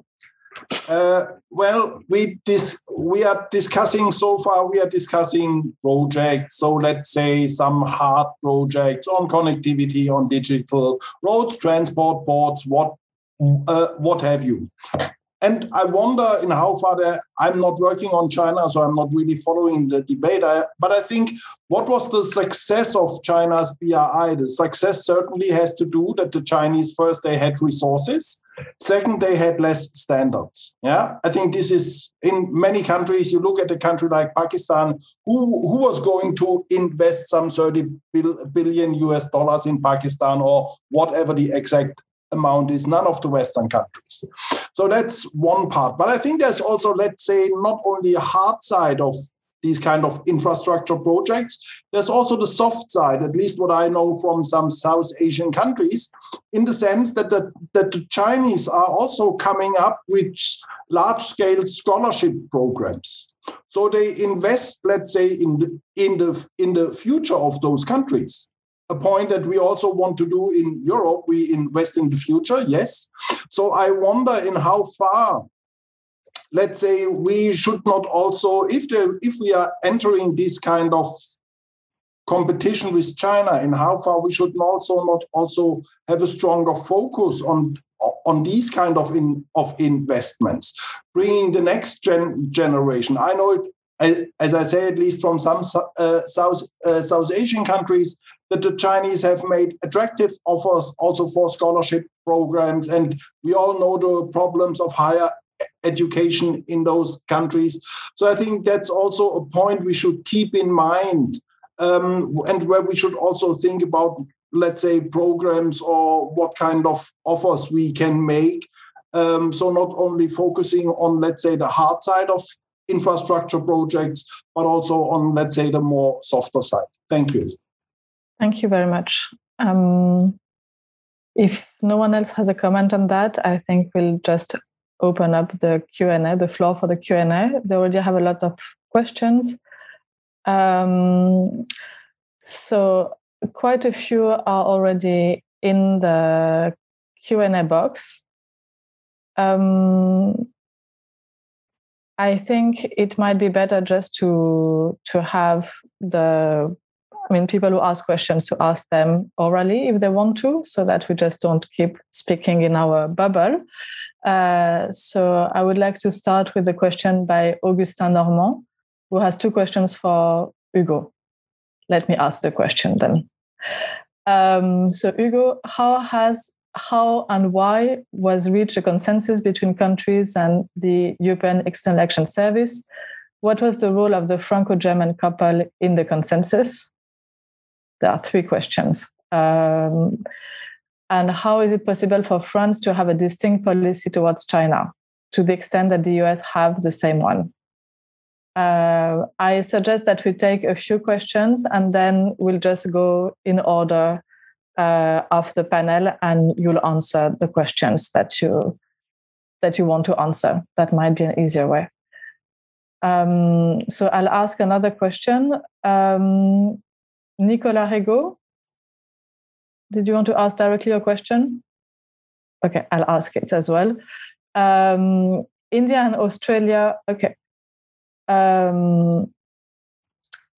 uh, well, we dis- we are discussing so far. We are discussing projects. So let's say some hard projects on connectivity, on digital roads, transport ports, what uh, what have you. And I wonder in how far I'm not working on China, so I'm not really following the debate. I, but I think what was the success of China's BRI? The success certainly has to do that the Chinese first they had resources, second they had less standards. Yeah, I think this is in many countries. You look at a country like Pakistan, who who was going to invest some 30 billion US dollars in Pakistan or whatever the exact amount is none of the Western countries. So that's one part. But I think there's also, let's say, not only a hard side of these kind of infrastructure projects. There's also the soft side, at least what I know from some South Asian countries, in the sense that the, that the Chinese are also coming up with large scale scholarship programs. So they invest, let's say, in the, in the in the future of those countries a point that we also want to do in Europe. We invest in the future, yes. So I wonder in how far, let's say, we should not also, if the, if we are entering this kind of competition with China, in how far we should also not also have a stronger focus on on these kind of in, of investments, bringing the next gen, generation. I know it, as I say, at least from some uh, South uh, South Asian countries, that the Chinese have made attractive offers also for scholarship programs. And we all know the problems of higher education in those countries. So I think that's also a point we should keep in mind um, and where we should also think about, let's say, programs or what kind of offers we can make. Um, so not only focusing on, let's say, the hard side of infrastructure projects, but also on, let's say, the more softer side. Thank you. Thank you very much. Um, if no one else has a comment on that, I think we'll just open up the Q&A, the floor for the Q&A. They already have a lot of questions. Um, so quite a few are already in the Q&A box. Um, I think it might be better just to to have the I mean, people who ask questions to ask them orally if they want to, so that we just don't keep speaking in our bubble. Uh, so I would like to start with the question by Augustin Normand, who has two questions for Hugo. Let me ask the question then. Um, so Hugo, how has how and why was reached a consensus between countries and the European External Action Service? What was the role of the Franco-German couple in the consensus? There are three questions. Um, and how is it possible for France to have a distinct policy towards China to the extent that the US have the same one? Uh, I suggest that we take a few questions and then we'll just go in order uh, of the panel and you'll answer the questions that you that you want to answer. That might be an easier way. Um, so I'll ask another question. Um, Nicolas Rego, did you want to ask directly your question? Okay, I'll ask it as well. Um, India and Australia, okay. Um,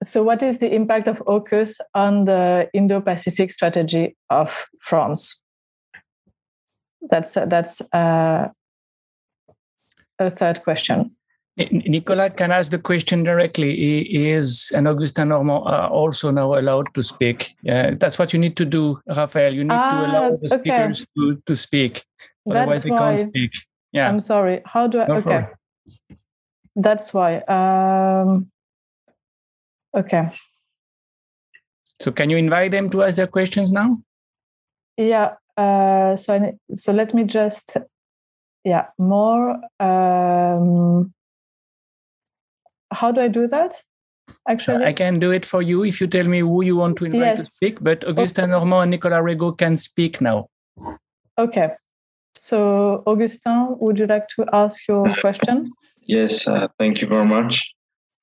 so, what is the impact of AUKUS on the Indo Pacific strategy of France? That's, that's uh, a third question. Nicolas can ask the question directly. He is and Augustin Normand are also now allowed to speak? Uh, that's what you need to do, Raphaëlle. You need ah, to allow the okay. speakers to, to speak. Otherwise, that's they why, can't speak. Yeah. I'm sorry. How do I? No okay. Problem. That's why. Um, okay. So, can you invite them to ask their questions now? Yeah. Uh, so, I, so let me just. Yeah, more. Um, how do I do that? Actually, I can do it for you if you tell me who you want to invite yes. to speak. But Augustin okay. Normand and Nicolas Rego can speak now. Okay. So, Augustin, would you like to ask your question? Yes, uh, thank you very much.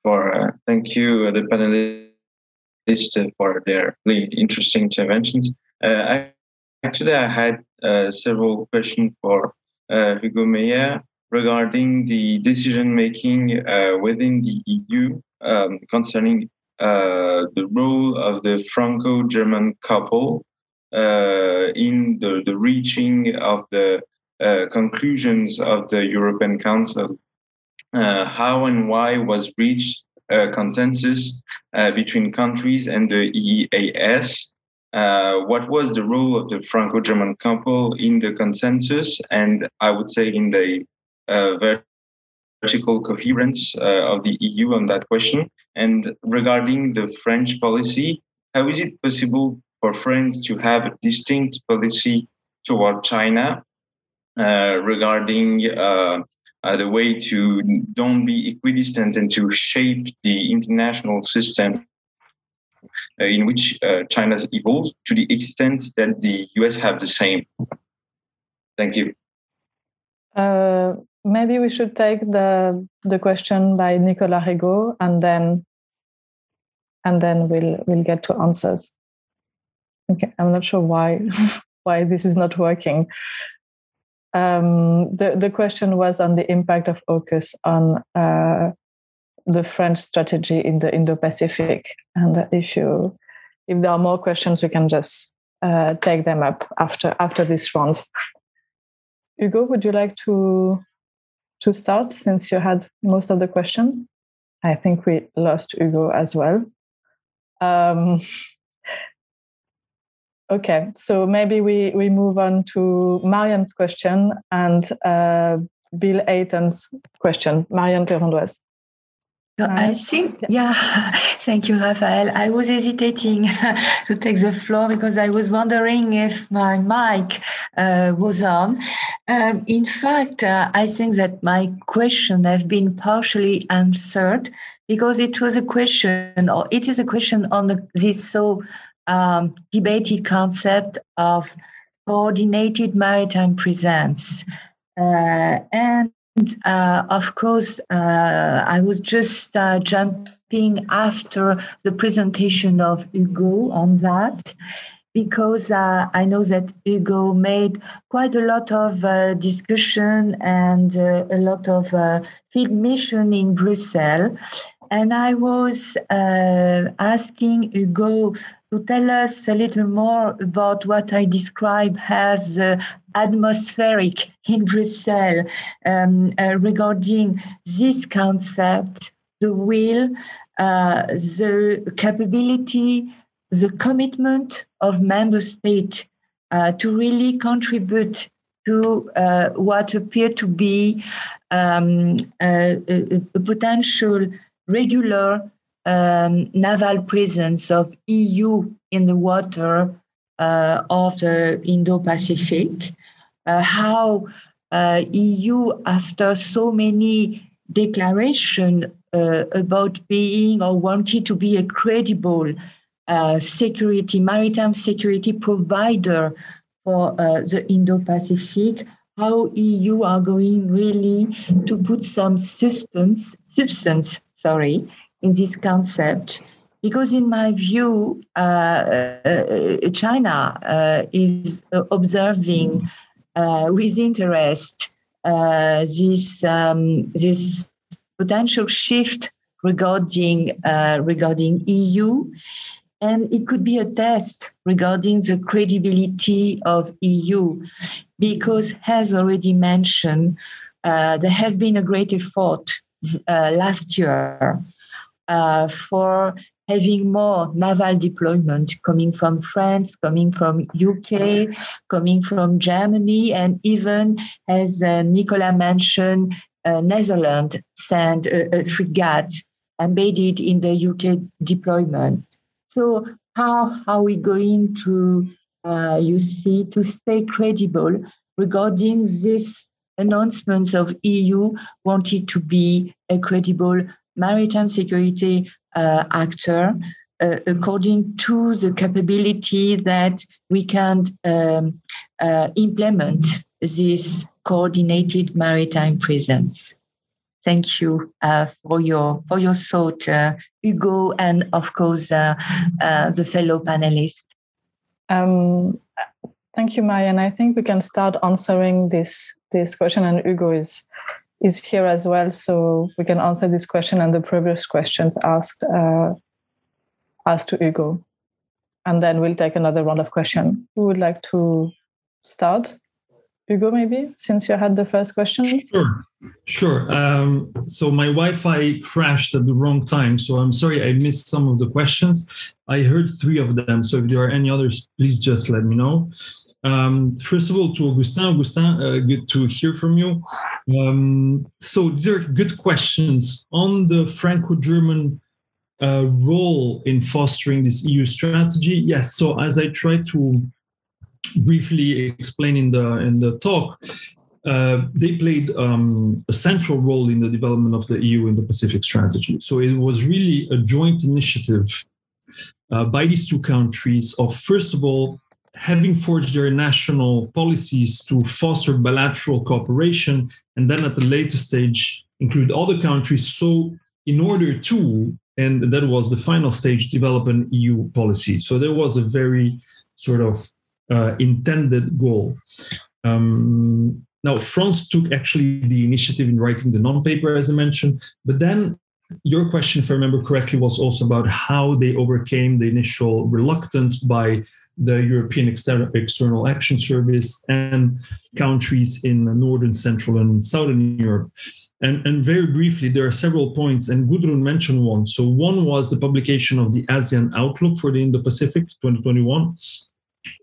For uh, thank you uh, the panelists for their really interesting interventions. Uh, I, actually, I had uh, several questions for uh, Hugo Meijer regarding the decision making uh, within the EU um, concerning uh, the role of the Franco German couple uh, in the, the reaching of the uh, conclusions of the European Council. Uh, how and why was reached a consensus uh, between countries and the EEAS? Uh, what was the role of the Franco-German couple in the consensus, and I would say in the vertical coherence of the EU on that question? And regarding the French policy, how is it possible for France to have a distinct policy toward China uh, regarding uh, uh, the way to don't be equidistant and to shape the international system uh, in which uh, China's evolved to the extent that the US have the same. Thank you. Uh, maybe we should take the the question by Nicolas Rigaud and then and then we'll we'll get to answers. Okay, I'm not sure why why this is not working. Um, the the question was on the impact of AUKUS on uh, the French strategy in the Indo-Pacific, and if you if there are more questions, we can just uh, take them up after after this round. Hugo, would you like to to start since you had most of the questions? I think we lost Hugo as well. Um, okay, so maybe we, we move on to Marianne's question and uh, Bill Hayton's question. Marianne Péron-Doise. I think, yeah, thank you, Raphaëlle. I was hesitating to take the floor because I was wondering if my mic uh, was on. Um, in fact, uh, I think that my question have been partially answered because it was a question, or it is a question on the, this so um, debated concept of coordinated maritime presence. Uh, and uh, of course, uh, I was just uh, jumping after the presentation of Hugo on that because uh, I know that Hugo made quite a lot of uh, discussion and uh, a lot of field mission in Brussels. And I was asking Hugo to tell us a little more about what I describe as uh, atmospheric in Brussels um, uh, regarding this concept, the will, uh, the capability, the commitment of member states uh, to really contribute to uh, what appear to be um, a, a potential regular um, naval presence of EU in the water uh, of the Indo-Pacific, uh, how uh, EU, after so many declarations uh, about being or wanting to be a credible uh, security, maritime security provider for uh, the Indo-Pacific, how EU are going really to put some suspense, substance, sorry, in this concept because in my view uh, uh, china uh, is observing uh, with interest uh, this um, this potential shift regarding uh, regarding eu and it could be a test regarding the credibility of eu because as already mentioned there have been a great effort last year uh, for having more naval deployment coming from France, coming from UK, coming from Germany, and even, as uh, Nicola mentioned, uh, Netherlands sent a, a, frigate embedded in the UK deployment. So how are we going to, uh, you see, to stay credible regarding this announcements of EU wanted to be a credible maritime security uh, actor uh, according to the capability that we can um, uh, implement this coordinated maritime presence. Thank you uh, for your for your thought, uh, Hugo, and of course uh, the fellow panelists. Um, thank you, Maya. And I think we can start answering this this question. And Hugo is is here as well, so we can answer this question and the previous questions asked uh, asked to Hugo, and then we'll take another round of question. Who would like to start? Hugo, maybe since you had the first questions. Sure, sure. Um, so my Wi-Fi crashed at the wrong time, so I'm sorry I missed some of the questions. I heard three of them, so if there are any others, please just let me know. Um, first of all, to Augustin, Augustin, uh, good to hear from you. Um, so there are good questions on the Franco-German uh, role in fostering this EU strategy. Yes. So as I tried to briefly explain in the in the talk, uh, they played um, a central role in the development of the EU Indo-Pacific strategy. So it was really a joint initiative uh, by these two countries of, first of all, having forged their national policies to foster bilateral cooperation, and then at the later stage include other countries. So, in order to, and that was the final stage, develop an EU policy. So there was a very sort of uh, intended goal. Um, now, France took actually the initiative in writing the non-paper, as I mentioned, but then your question, if I remember correctly, was also about how they overcame the initial reluctance by the European External Action Service and countries in Northern, Central, and Southern Europe. And, and very briefly, there are several points, and Gudrun mentioned one. So, one was the publication of the ASEAN Outlook for the Indo Pacific 2021.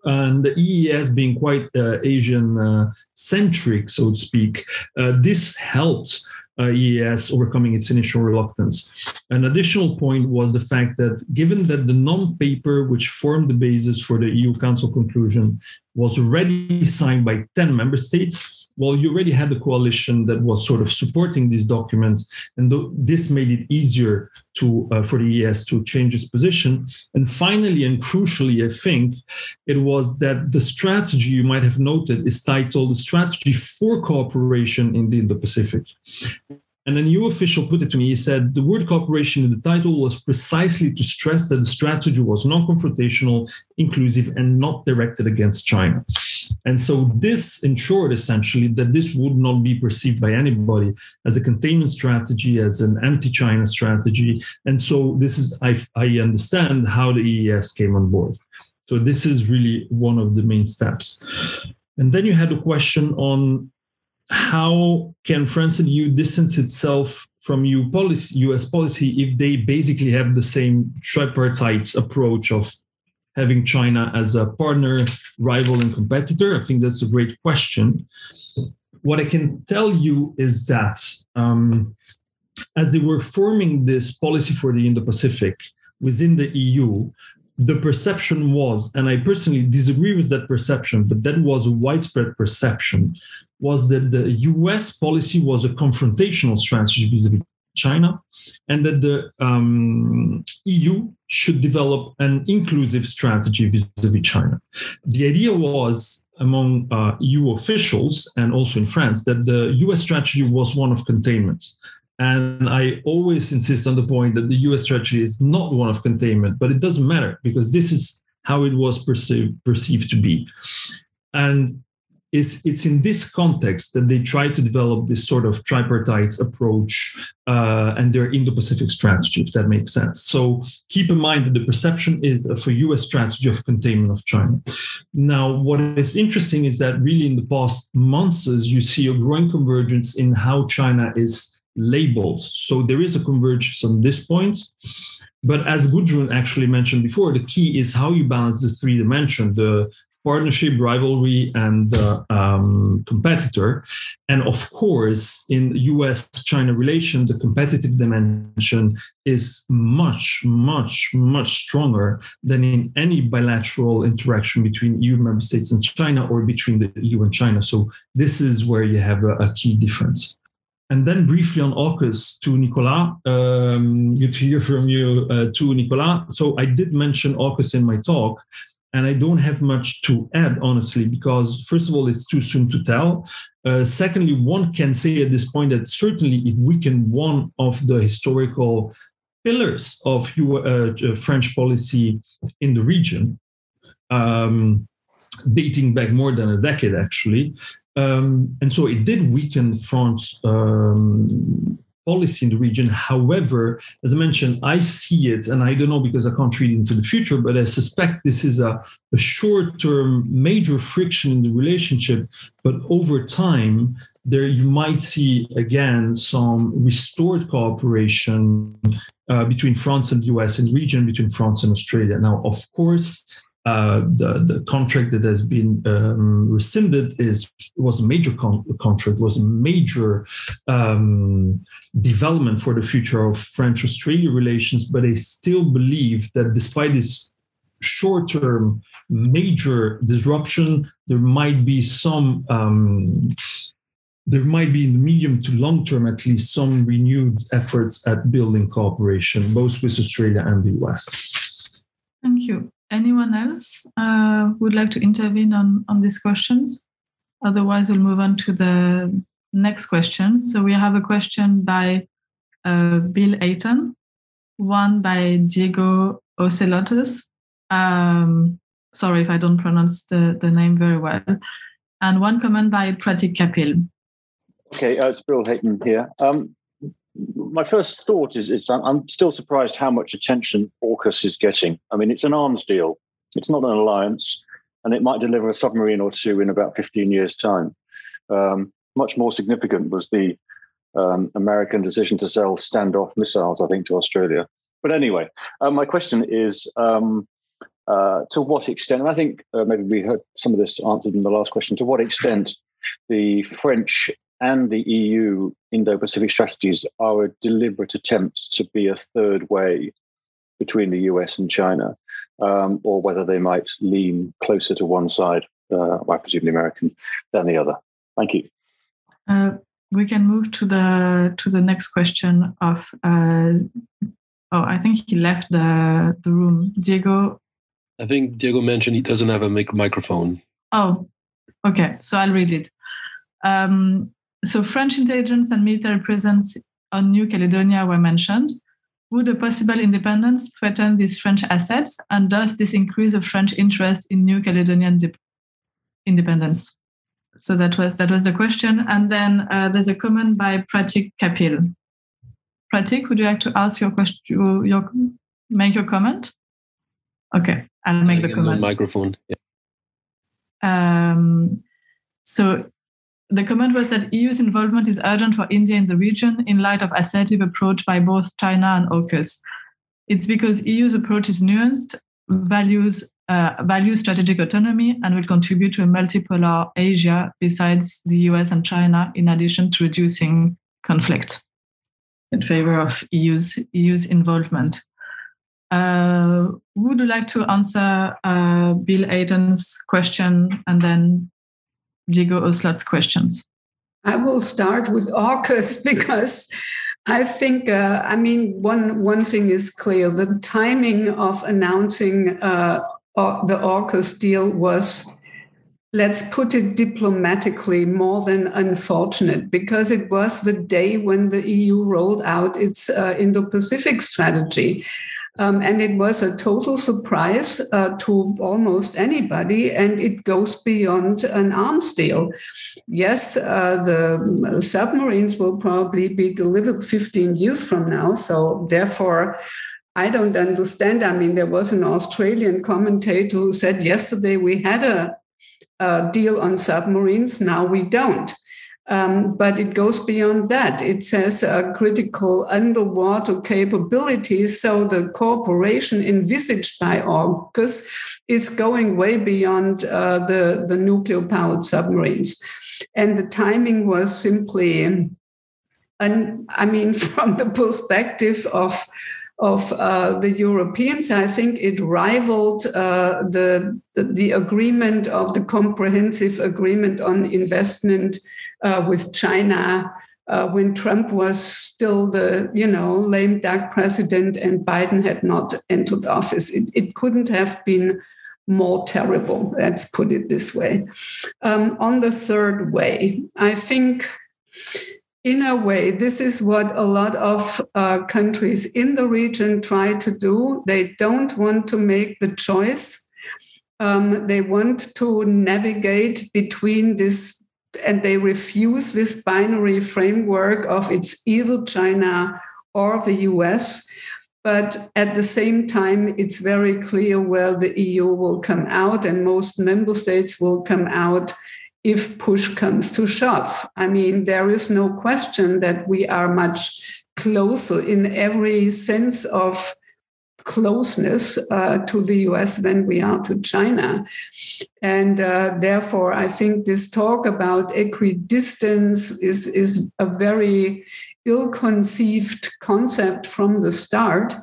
And the EEAS being quite uh, Asian uh, centric, so to speak, uh, this helped EEAS overcoming its initial reluctance. An additional point was the fact that given that the non-paper which formed the basis for the EU Council conclusion was already signed by 10 member states, well, you already had a coalition that was sort of supporting these documents, and th- this made it easier to uh, for the EEAS to change its position. And finally, and crucially, I think it was that the strategy you might have noted is titled "The Strategy for Cooperation in the Indo-Pacific." And a new official put it to me. He said the word cooperation in the title was precisely to stress that the strategy was non confrontational, inclusive, and not directed against China. And so this ensured essentially that this would not be perceived by anybody as a containment strategy, as an anti China strategy. And so this is, I, I understand how the EEAS came on board. So this is really one of the main steps. And then you had a question on how can France and EU distance itself from EU policy, US policy if they basically have the same tripartite approach of having China as a partner, rival, and competitor? I think that's a great question. What I can tell you is that um, as they were forming this policy for the Indo Pacific within the EU, the perception was, and I personally disagree with that perception, but that was a widespread perception, was that the US policy was a confrontational strategy vis-a-vis China, and that the um, EU should develop an inclusive strategy vis-a-vis China. The idea was among uh, EU officials and also in France that the US strategy was one of containment. And I always insist on the point that the US strategy is not one of containment, but it doesn't matter because this is how it was perceived, perceived to be. And it's, it's in this context that they try to develop this sort of tripartite approach uh, and their Indo-Pacific strategy, if that makes sense. So keep in mind that the perception is for US strategy of containment of China. Now, what is interesting is that really in the past months, you see a growing convergence in how China is labeled. So there is a convergence on this point. But as Gudrun actually mentioned before, the key is how you balance the three dimensions the partnership, rivalry, and the um, competitor. And of course, in US China relation, the competitive dimension is much, much, much stronger than in any bilateral interaction between EU member states and China or between the EU and China. So, this is where you have a, a key difference. And then briefly on AUKUS to Nicolas. Um, good to hear from you uh, to Nicolas. So I did mention AUKUS in my talk, and I don't have much to add, honestly, because first of all, it's too soon to tell. Uh, secondly, one can say at this point that certainly it weakened one of the historical pillars of uh, French policy in the region. Um, dating back more than a decade, actually. Um, and so it did weaken France um, policy in the region. However, as I mentioned, I see it, and I don't know because I can't read into the future, but I suspect this is a, a short term major friction in the relationship. But over time, there you might see again some restored cooperation uh, between France and the US and region between France and Australia. Now, of course, uh, the, the contract that has been um, rescinded is was a major con- contract, was a major um, development for the future of French-Australia relations. But I still believe that despite this short-term major disruption, there might be some um, there might be in the medium to long term at least some renewed efforts at building cooperation both with australia and the us thank you anyone else uh, would like to intervene on, on these questions? Otherwise we'll move on to the next questions so we have a question by uh, Bill Hayton one by diego ocelotus um, sorry if i don't pronounce the, the name very well. And one comment by pratik kapil. Okay, uh, it's Bill Hayton here. Um, my first thought is, is I'm still surprised how much attention AUKUS is getting. I mean, it's an arms deal. It's not an alliance, and it might deliver a submarine or two in about 15 years' time. Um, much more significant was the um, American decision to sell standoff missiles, I think, to Australia. But anyway, uh, my question is um, uh, to what extent, and I think uh, maybe we heard some of this answered in the last question, to what extent the French and the EU Indo Pacific strategies are a deliberate attempt to be a third way between the US and China, um, or whether they might lean closer to one side, uh, I presume the American, than the other. Thank you. Uh, we can move to the to the next question of. Uh, oh, I think he left the the room. Diego. I think Diego mentioned he doesn't have a mic- microphone. Oh, okay. So I'll read it. Um, so French intelligence and military presence on New Caledonia were mentioned. Would a possible independence threaten these French assets, and does this increase the French interest in New Caledonian de- independence? So that was that was the question, and then uh, there's a comment by Pratik Kapil. Pratik, would you like to ask your question? Your, your make your comment? Okay, I'll make the comment. microphone. Yeah. Um, so the comment was that EU's involvement is urgent for India in the region in light of assertive approach by both China and AUKUS. It's because EU's approach is nuanced, values uh, values strategic autonomy, and will contribute to a multipolar Asia besides the US and China, in addition to reducing conflict in favor of EU's EU's involvement. Uh, would you like to answer uh, Bill Hayton's question and then Diego Ocelot's questions? I will start with AUKUS because I think, uh, I mean, one one thing is clear: the timing of announcing uh, the AUKUS deal was, let's put it diplomatically, more than unfortunate because it was the day when the EU rolled out its uh, Indo-Pacific strategy. Um, and it was a total surprise uh, to almost anybody, and it goes beyond an arms deal. Yes, uh, the submarines will probably be delivered 15 years from now, so therefore, I don't understand. I mean, there was an Australian commentator who said yesterday we had a, a deal on submarines, now we don't. Um, but it goes beyond that. It says uh, critical underwater capabilities. So the cooperation envisaged by AUKUS is going way beyond uh, the, the nuclear powered submarines. And the timing was simply, and I mean, from the perspective of of uh, the Europeans. I think it rivaled uh, the, the, the agreement of the comprehensive agreement on investment uh, with China uh, when Trump was still the you know lame duck president and Biden had not entered office. It, it couldn't have been more terrible. Let's put it this way. Um, on the third way, I think. In a way, this is what a lot of uh, countries in the region try to do. They don't want to make the choice um, they want to navigate between this and they refuse this binary framework of it's either China or the US. But at the same time, it's very clear where the EU will come out, and most member states will come out if push comes to shove. I mean, there is no question that we are much closer in every sense of closeness uh, to the US than we are to China. And uh, therefore, I think this talk about equidistance is, is a very ill conceived concept from the start.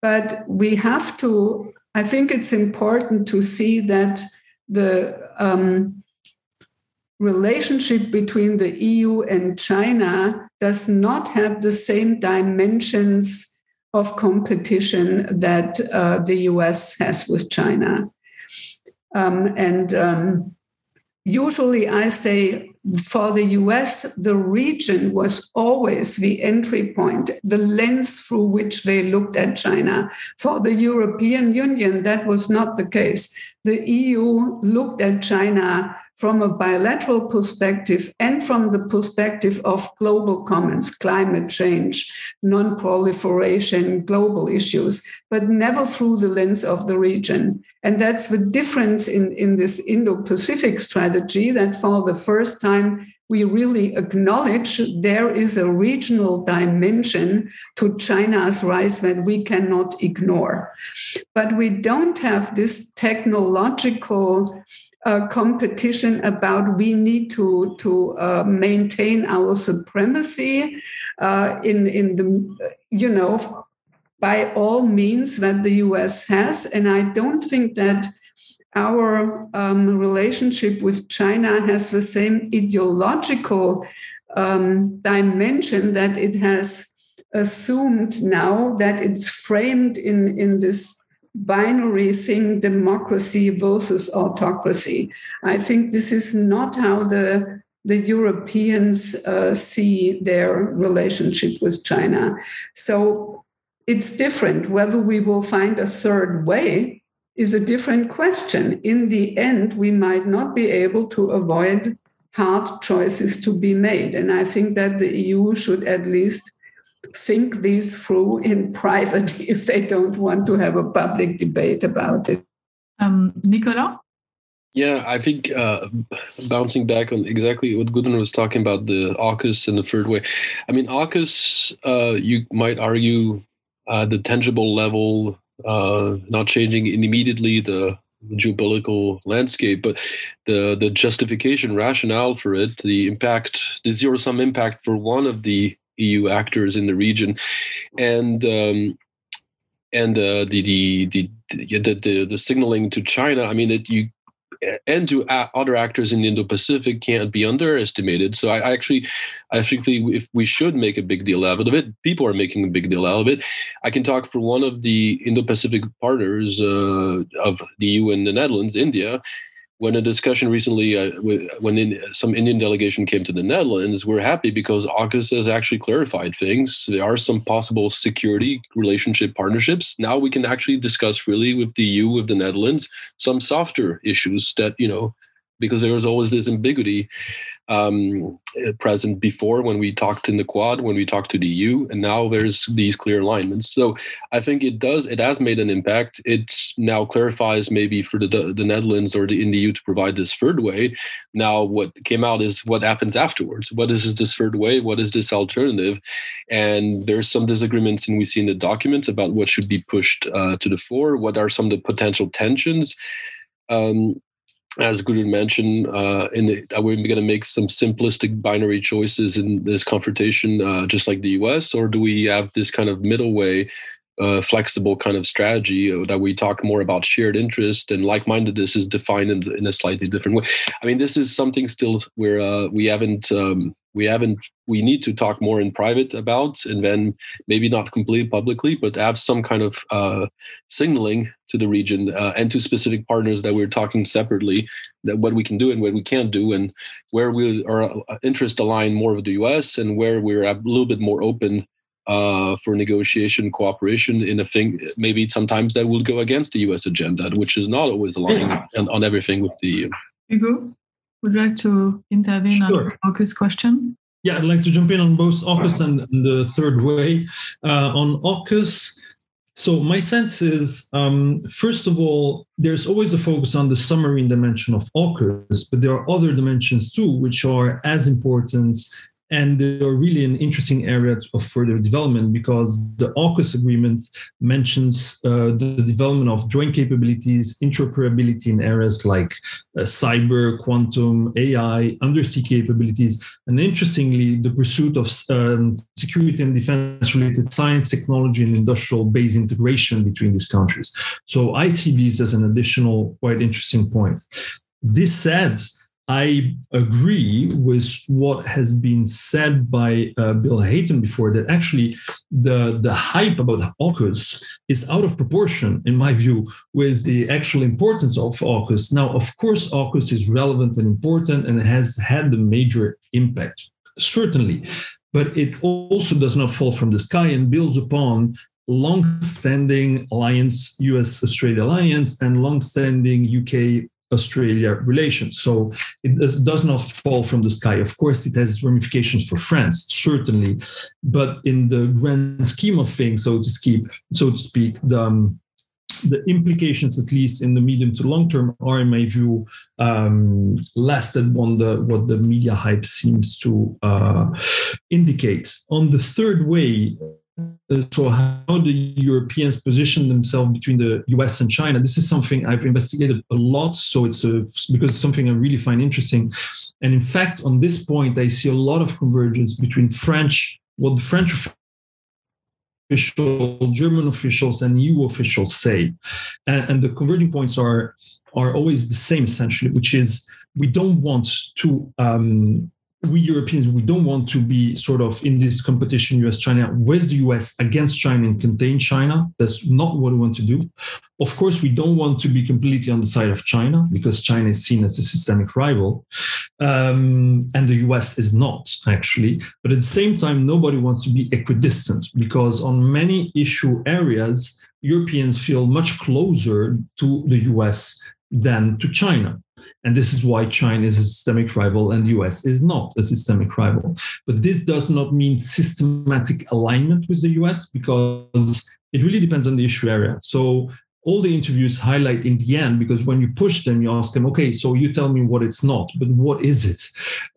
But we have to, I think it's important to see that the um, relationship between the EU and China does not have the same dimensions of competition that uh, the US has with China. Um, and um, usually I say for the US, the region was always the entry point, the lens through which they looked at China. For the European Union, that was not the case. The EU looked at China from a bilateral perspective and from the perspective of global commons, climate change, non proliferation, global issues, but never through the lens of the region. And that's the difference in, in this Indo Pacific strategy that for the first time, we really acknowledge there is a regional dimension to China's rise that we cannot ignore. But we don't have this technological uh, competition about we need to to uh, maintain our supremacy uh, in in the you know by all means that the U.S. has, and I don't think that our um, relationship with China has the same ideological um, dimension that it has assumed now that it's framed in in this binary thing democracy versus autocracy. I think this is not how the the Europeans uh, see their relationship with China. So it's different. Whether we will find a third way is a different question. In the end, we might not be able to avoid hard choices to be made. And I think that the EU should at least think these through in private if they don't want to have a public debate about it. Um, Nicolas? Yeah, I think uh, bouncing back on exactly what Gudrun was talking about the AUKUS and the third way. I mean, AUKUS, uh, you might argue uh, the tangible level, uh, not changing immediately the geopolitical landscape, but the the justification rationale for it, the impact, the zero sum impact for one of the EU actors in the region, and um, and uh, the, the, the the the the signaling to China. I mean, that you and to other actors in the Indo-Pacific can't be underestimated. So I, I, actually, I think if we should make a big deal out of it, people are making a big deal out of it. I can talk for one of the Indo-Pacific partners uh, of the EU and the Netherlands, India when a discussion recently, uh, when in, some Indian delegation came to the Netherlands, we're happy because AUKUS has actually clarified things. There are some possible security relationship partnerships. Now we can actually discuss freely with the EU, with the Netherlands, some softer issues that, you know, because there was always this ambiguity um, uh, present before when we talked in the Quad, when we talked to the EU, and now there's these clear alignments. So I think it does, it has made an impact. It now clarifies maybe for the the Netherlands or the in the EU to provide this third way. Now what came out is what happens afterwards. What is this third way? What is this alternative? And there's some disagreements, and we see in the documents about what should be pushed uh, to the fore. What are some of the potential tensions? Um, as Gudrun mentioned, uh, in the, are we going to make some simplistic binary choices in this confrontation, uh, just like the U.S., or do we have this kind of middle way, uh, flexible kind of strategy uh, that we talk more about shared interest and like-mindedness is defined in, in a slightly different way? I mean, this is something still where uh, we haven't um, we haven't we need to talk more in private about and then maybe not completely publicly but have some kind of uh, signaling to the region uh, and to specific partners that we're talking separately that what we can do and what we can't do and where we are uh, interest align more with the us and where we're a little bit more open uh, for negotiation cooperation in a thing maybe sometimes that will go against the us agenda which is not always aligned on, on everything with the Hugo? Would you like to intervene sure. on AUKUS question? Yeah, I'd like to jump in on both AUKUS and, and the third way. Uh, on AUKUS, so my sense is, um, first of all, there's always the focus on the submarine dimension of AUKUS, but there are other dimensions too, which are as important and they're really an interesting area of further development because the AUKUS agreement mentions uh, the development of joint capabilities, interoperability in areas like uh, cyber, quantum, AI, undersea capabilities, and interestingly, the pursuit of um, security and defense related science, technology, and industrial base integration between these countries. So I see these as an additional, quite interesting point. This said, I agree with what has been said by uh, Bill Hayton before that actually the, the hype about AUKUS is out of proportion, in my view, with the actual importance of AUKUS. Now, of course, AUKUS is relevant and important and has had a major impact, certainly, but it also does not fall from the sky and builds upon long-standing alliance, U.S.-Australia alliance, and long-standing UK Australia relations. So it does, not fall from the sky. Of course, it has ramifications for France, certainly, but in the grand scheme of things, so to speak, so to speak, the um, the implications, at least in the medium to long term, are, in my view, um, less than the, what the media hype seems to uh, indicate. On the third way, so how the Europeans position themselves between the US and China. This is something I've investigated a lot. So it's a, because it's something I really find interesting. And in fact, on this point, I see a lot of convergence between French, what the French officials, German officials, and EU officials say. And, and the converging points are are always the same essentially, which is we don't want to um, we Europeans, we don't want to be sort of in this competition, US China, with the US against China and contain China. That's not what we want to do. Of course, we don't want to be completely on the side of China because China is seen as a systemic rival. Um, and the US is not, actually. But at the same time, nobody wants to be equidistant because on many issue areas, Europeans feel much closer to the US than to China. And this is why China is a systemic rival and the US is not a systemic rival. But this does not mean systematic alignment with the US because it really depends on the issue area. So all the interviews highlight in the end because when you push them you ask them okay so you tell me what it's not but what is it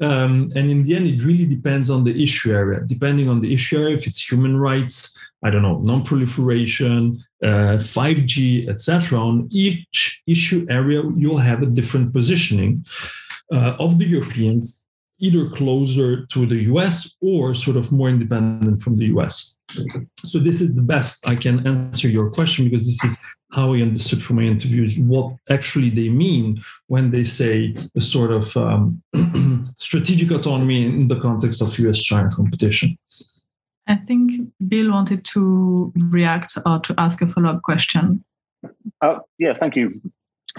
um, and in the end it really depends on the issue area depending on the issue area if it's human rights i don't know non-proliferation uh, 5G, etc. On each issue area, you'll have a different positioning uh, of the Europeans, either closer to the US or sort of more independent from the US. So this is the best I can answer your question because this is how I understood from my interviews what actually they mean when they say a sort of um, strategic autonomy in the context of US-China competition. I think Bill wanted to react or to ask a follow up question. Uh, yeah, thank you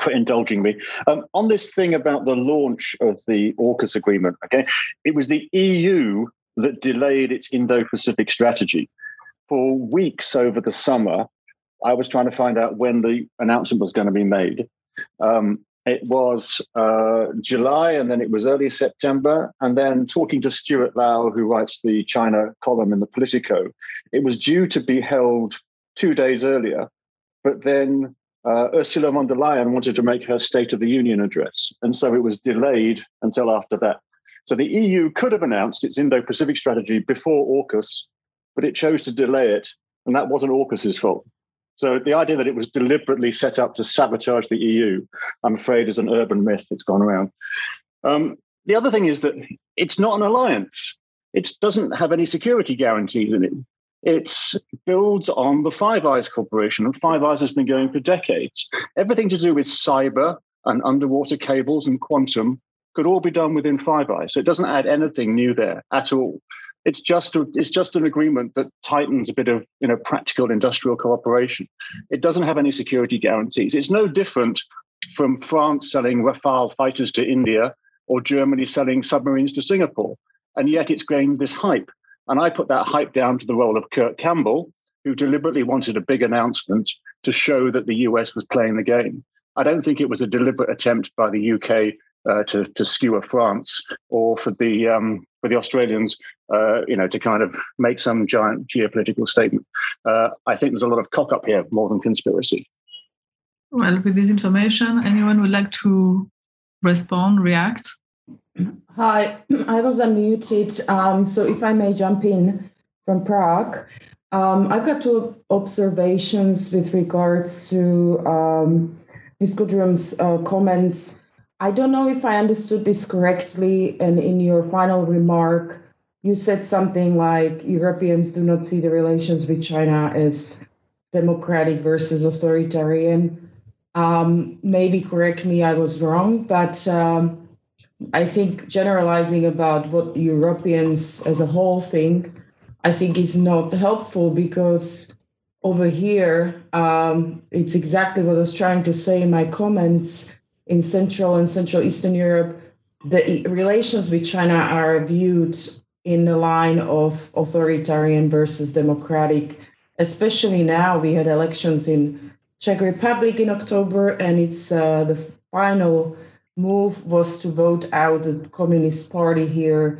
for indulging me. Um, on this thing about the launch of the AUKUS agreement, okay, it was the EU that delayed its Indo Pacific strategy. For weeks over the summer, I was trying to find out when the announcement was going to be made. Um, it was uh, July and then it was early September. And then talking to Stuart Lau, who writes the China column in the Politico, it was due to be held two days earlier. But then uh, Ursula von der Leyen wanted to make her State of the Union address. And so it was delayed until after that. So the EU could have announced its Indo Pacific strategy before AUKUS, but it chose to delay it. And that wasn't AUKUS's fault. So the idea that it was deliberately set up to sabotage the EU, I'm afraid, is an urban myth that's gone around. Um, the other thing is that it's not an alliance. It doesn't have any security guarantees in it. It builds on the Five Eyes Corporation, and Five Eyes has been going for decades. Everything to do with cyber and underwater cables and quantum could all be done within Five Eyes. So it doesn't add anything new there at all. It's just a, it's just an agreement that tightens a bit of you know practical industrial cooperation. It doesn't have any security guarantees. It's no different from France selling Rafale fighters to India or Germany selling submarines to Singapore, and yet it's gained this hype. And I put that hype down to the role of Kurt Campbell, who deliberately wanted a big announcement to show that the US was playing the game. I don't think it was a deliberate attempt by the UK uh, to, to skewer France, or for the um, for the Australians, uh, you know, to kind of make some giant geopolitical statement. Uh, I think there's a lot of cock up here more than conspiracy. Well, with this information, anyone would like to respond, react? Hi, I was unmuted. Um, so if I may jump in from Prague, um, I've got two observations with regards to um, Ms. Gudrun's uh, comments. I don't know if I understood this correctly. And in your final remark, you said something like Europeans do not see the relations with China as democratic versus authoritarian. Um, maybe correct me, I was wrong, but um, I think generalizing about what Europeans as a whole think, I think is not helpful because over here, um, it's exactly what I was trying to say in my comments. In Central and Central Eastern Europe, the relations with China are viewed in the line of authoritarian versus democratic. Especially now, we had elections in Czech Republic in October, and it's uh, the final move was to vote out the Communist Party here,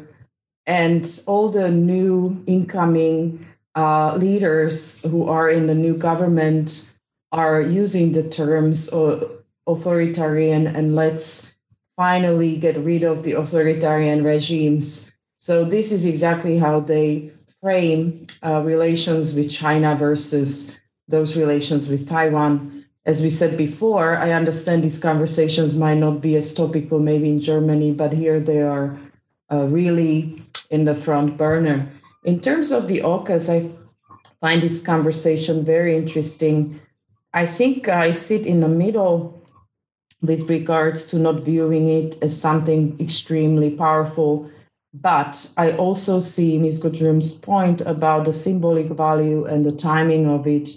and all the new incoming uh, leaders who are in the new government are using the terms uh, authoritarian and let's finally get rid of the authoritarian regimes. So this is exactly how they frame uh, relations with China versus those relations with Taiwan. As we said before, I understand these conversations might not be as topical maybe in Germany, but here they are uh, really in the front burner. In terms of the AUKUS, I find this conversation very interesting. I think I sit in the middle with regards to not viewing it as something extremely powerful. But I also see Ms. Gudrun's point about the symbolic value and the timing of it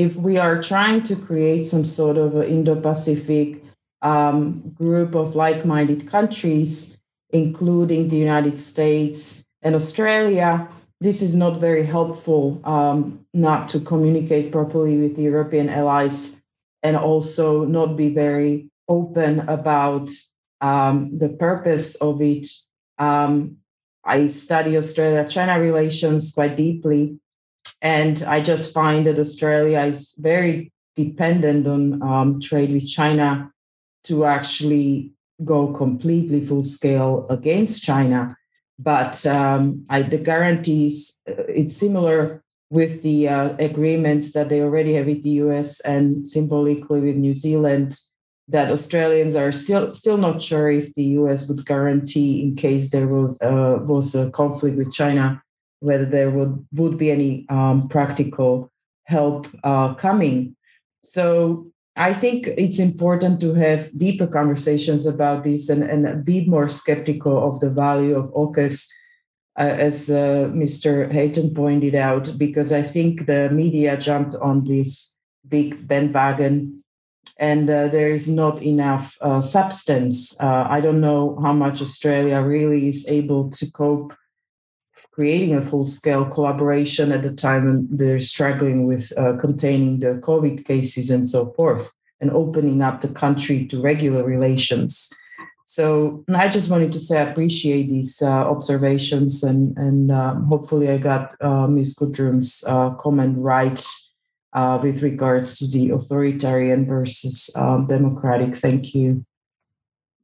if we are trying to create some sort of Indo Pacific um, group of like minded countries, including the United States and Australia, this is not very helpful um, not to communicate properly with the European allies and also not be very open about um, the purpose of it. Um, I study Australia China relations quite deeply, and I just find that Australia is very dependent on um, trade with China to actually go completely full scale against China. But um, I, the guarantees, uh, it's similar with the uh, agreements that they already have with the US and symbolically with New Zealand, that Australians are still, still not sure if the US would guarantee, in case there was, uh, was a conflict with China, whether there would, would be any um, practical help uh, coming. So I think it's important to have deeper conversations about this and, and be more skeptical of the value of AUKUS, uh, as uh, Mr. Hayton pointed out, because I think the media jumped on this big bandwagon and uh, there is not enough uh, substance. Uh, I don't know how much Australia really is able to cope creating a full scale collaboration at the time when they're struggling with uh, containing the COVID cases and so forth, and opening up the country to regular relations. So I just wanted to say I appreciate these uh, observations, and and um, hopefully I got uh, Ms. Uh, comment right uh, with regards to the authoritarian versus um, democratic. Thank you.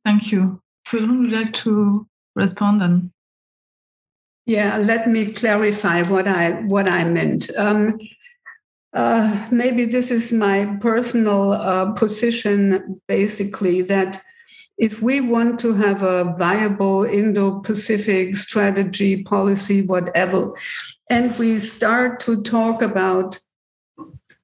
Thank you. Would you like to respond and yeah, let me clarify what I what I meant. Um, uh, maybe this is my personal uh, position, basically that if we want to have a viable Indo-Pacific strategy, policy, whatever, and we start to talk about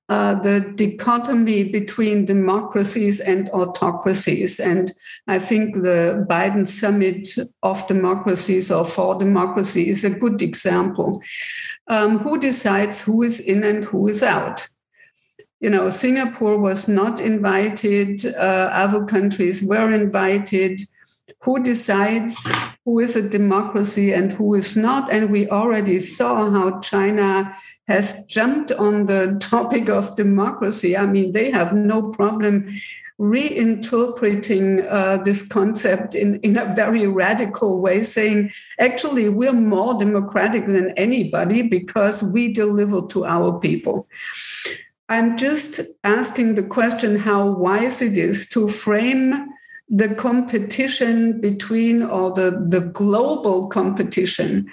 uh, the dichotomy between democracies and autocracies. And I think the Biden summit of democracies or for democracy is a good example. Um, who decides who is in and who is out? You know, Singapore was not invited, uh, other countries were invited. Who decides who is a democracy and who is not? And we already saw how China has jumped on the topic of democracy. I mean, they have no problem reinterpreting uh, this concept in, in a very radical way, saying, actually, we're more democratic than anybody because we deliver to our people. I'm just asking the question how wise it is to frame the competition between or the, the global competition.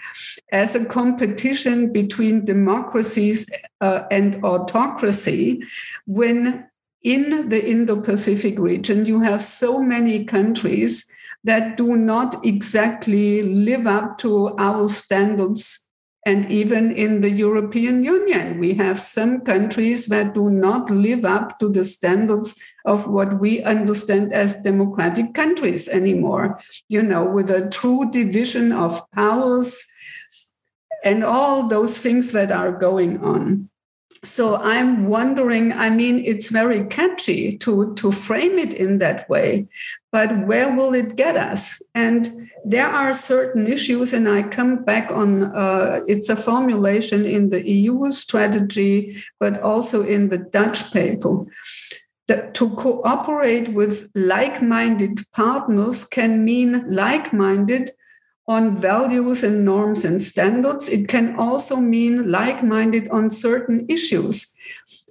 As a competition between democracies uh, and autocracy when in the Indo-Pacific region you have so many countries that do not exactly live up to our standards. And even in the European Union, we have some countries that do not live up to the standards of what we understand as democratic countries anymore, you know, with a true division of powers and all those things that are going on. So i'm wondering i mean it's very catchy to to frame it in that way but where will it get us? And there are certain issues and i come back on uh, it's a formulation in the eu strategy but also in the dutch paper that to cooperate with like-minded partners can mean like-minded on values and norms and standards. It can also mean like minded on certain issues.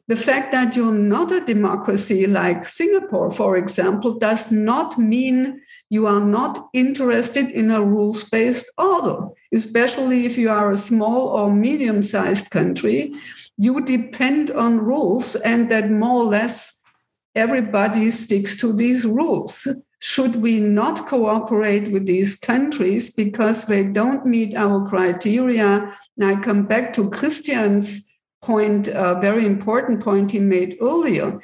The fact that you're not a democracy like Singapore, for example, does not mean you are not interested in a rules based order, especially if you are a small or medium sized country. You depend on rules, and that more or less everybody sticks to these rules should we not cooperate with these countries because they don't meet our criteria? And I come back to Christian's point, a very important point he made earlier.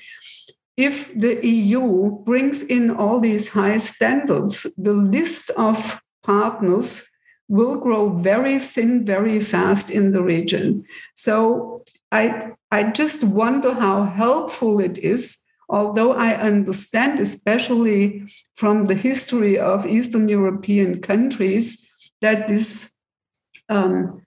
If the EU brings in all these high standards, the list of partners will grow very thin very fast in the region. So I, I just wonder how helpful it is although I understand, especially from the history of Eastern European countries, that this um,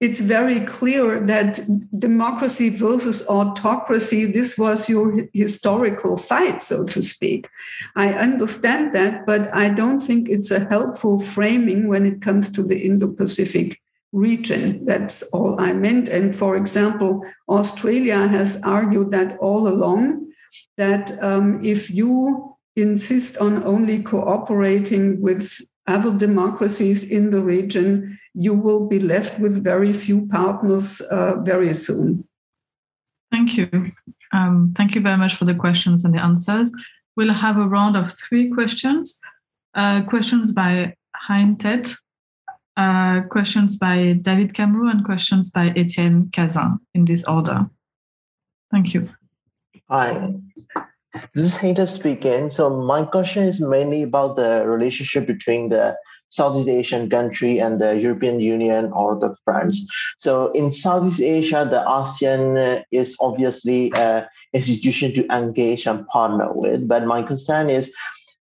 it's very clear that democracy versus autocracy, this was your historical fight, so to speak. I understand that, but I don't think it's a helpful framing when it comes to the Indo Pacific region. That's all I meant. And for example, Australia has argued that all along that um, if you insist on only cooperating with other democracies in the region, you will be left with very few partners uh, very soon. Thank you. Um, thank you very much for the questions and the answers. We'll have a round of three questions. Uh, questions by Hein Tet, uh, questions by David Camroux, and questions by Etienne Cazin in this order. Thank you. Hi, this is Hater speaking. So my question is mainly about the relationship between the Southeast Asian country and the European Union or the France. So in Southeast Asia, the ASEAN is obviously an institution to engage and partner with. But my concern is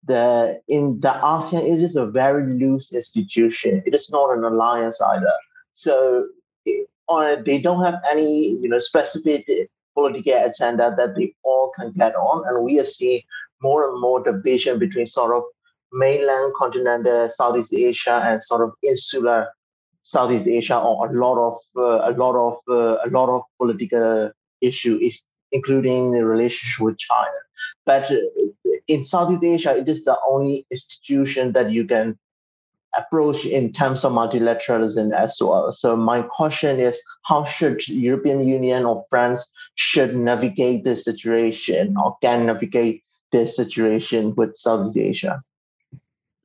the in the ASEAN, it is a very loose institution. It is not an alliance either. So it, they don't have any you know specific political agenda that they all can get on. And we are seeing more and more division between sort of mainland continental Southeast Asia and sort of insular Southeast Asia, or a lot of uh, a lot of uh, a lot of political issues, including the relationship with China. But uh, in Southeast Asia, it is the only institution that you can approach in terms of multilateralism as well. So my question is, how should European Union or France should navigate this situation or can navigate this situation with Southeast Asia?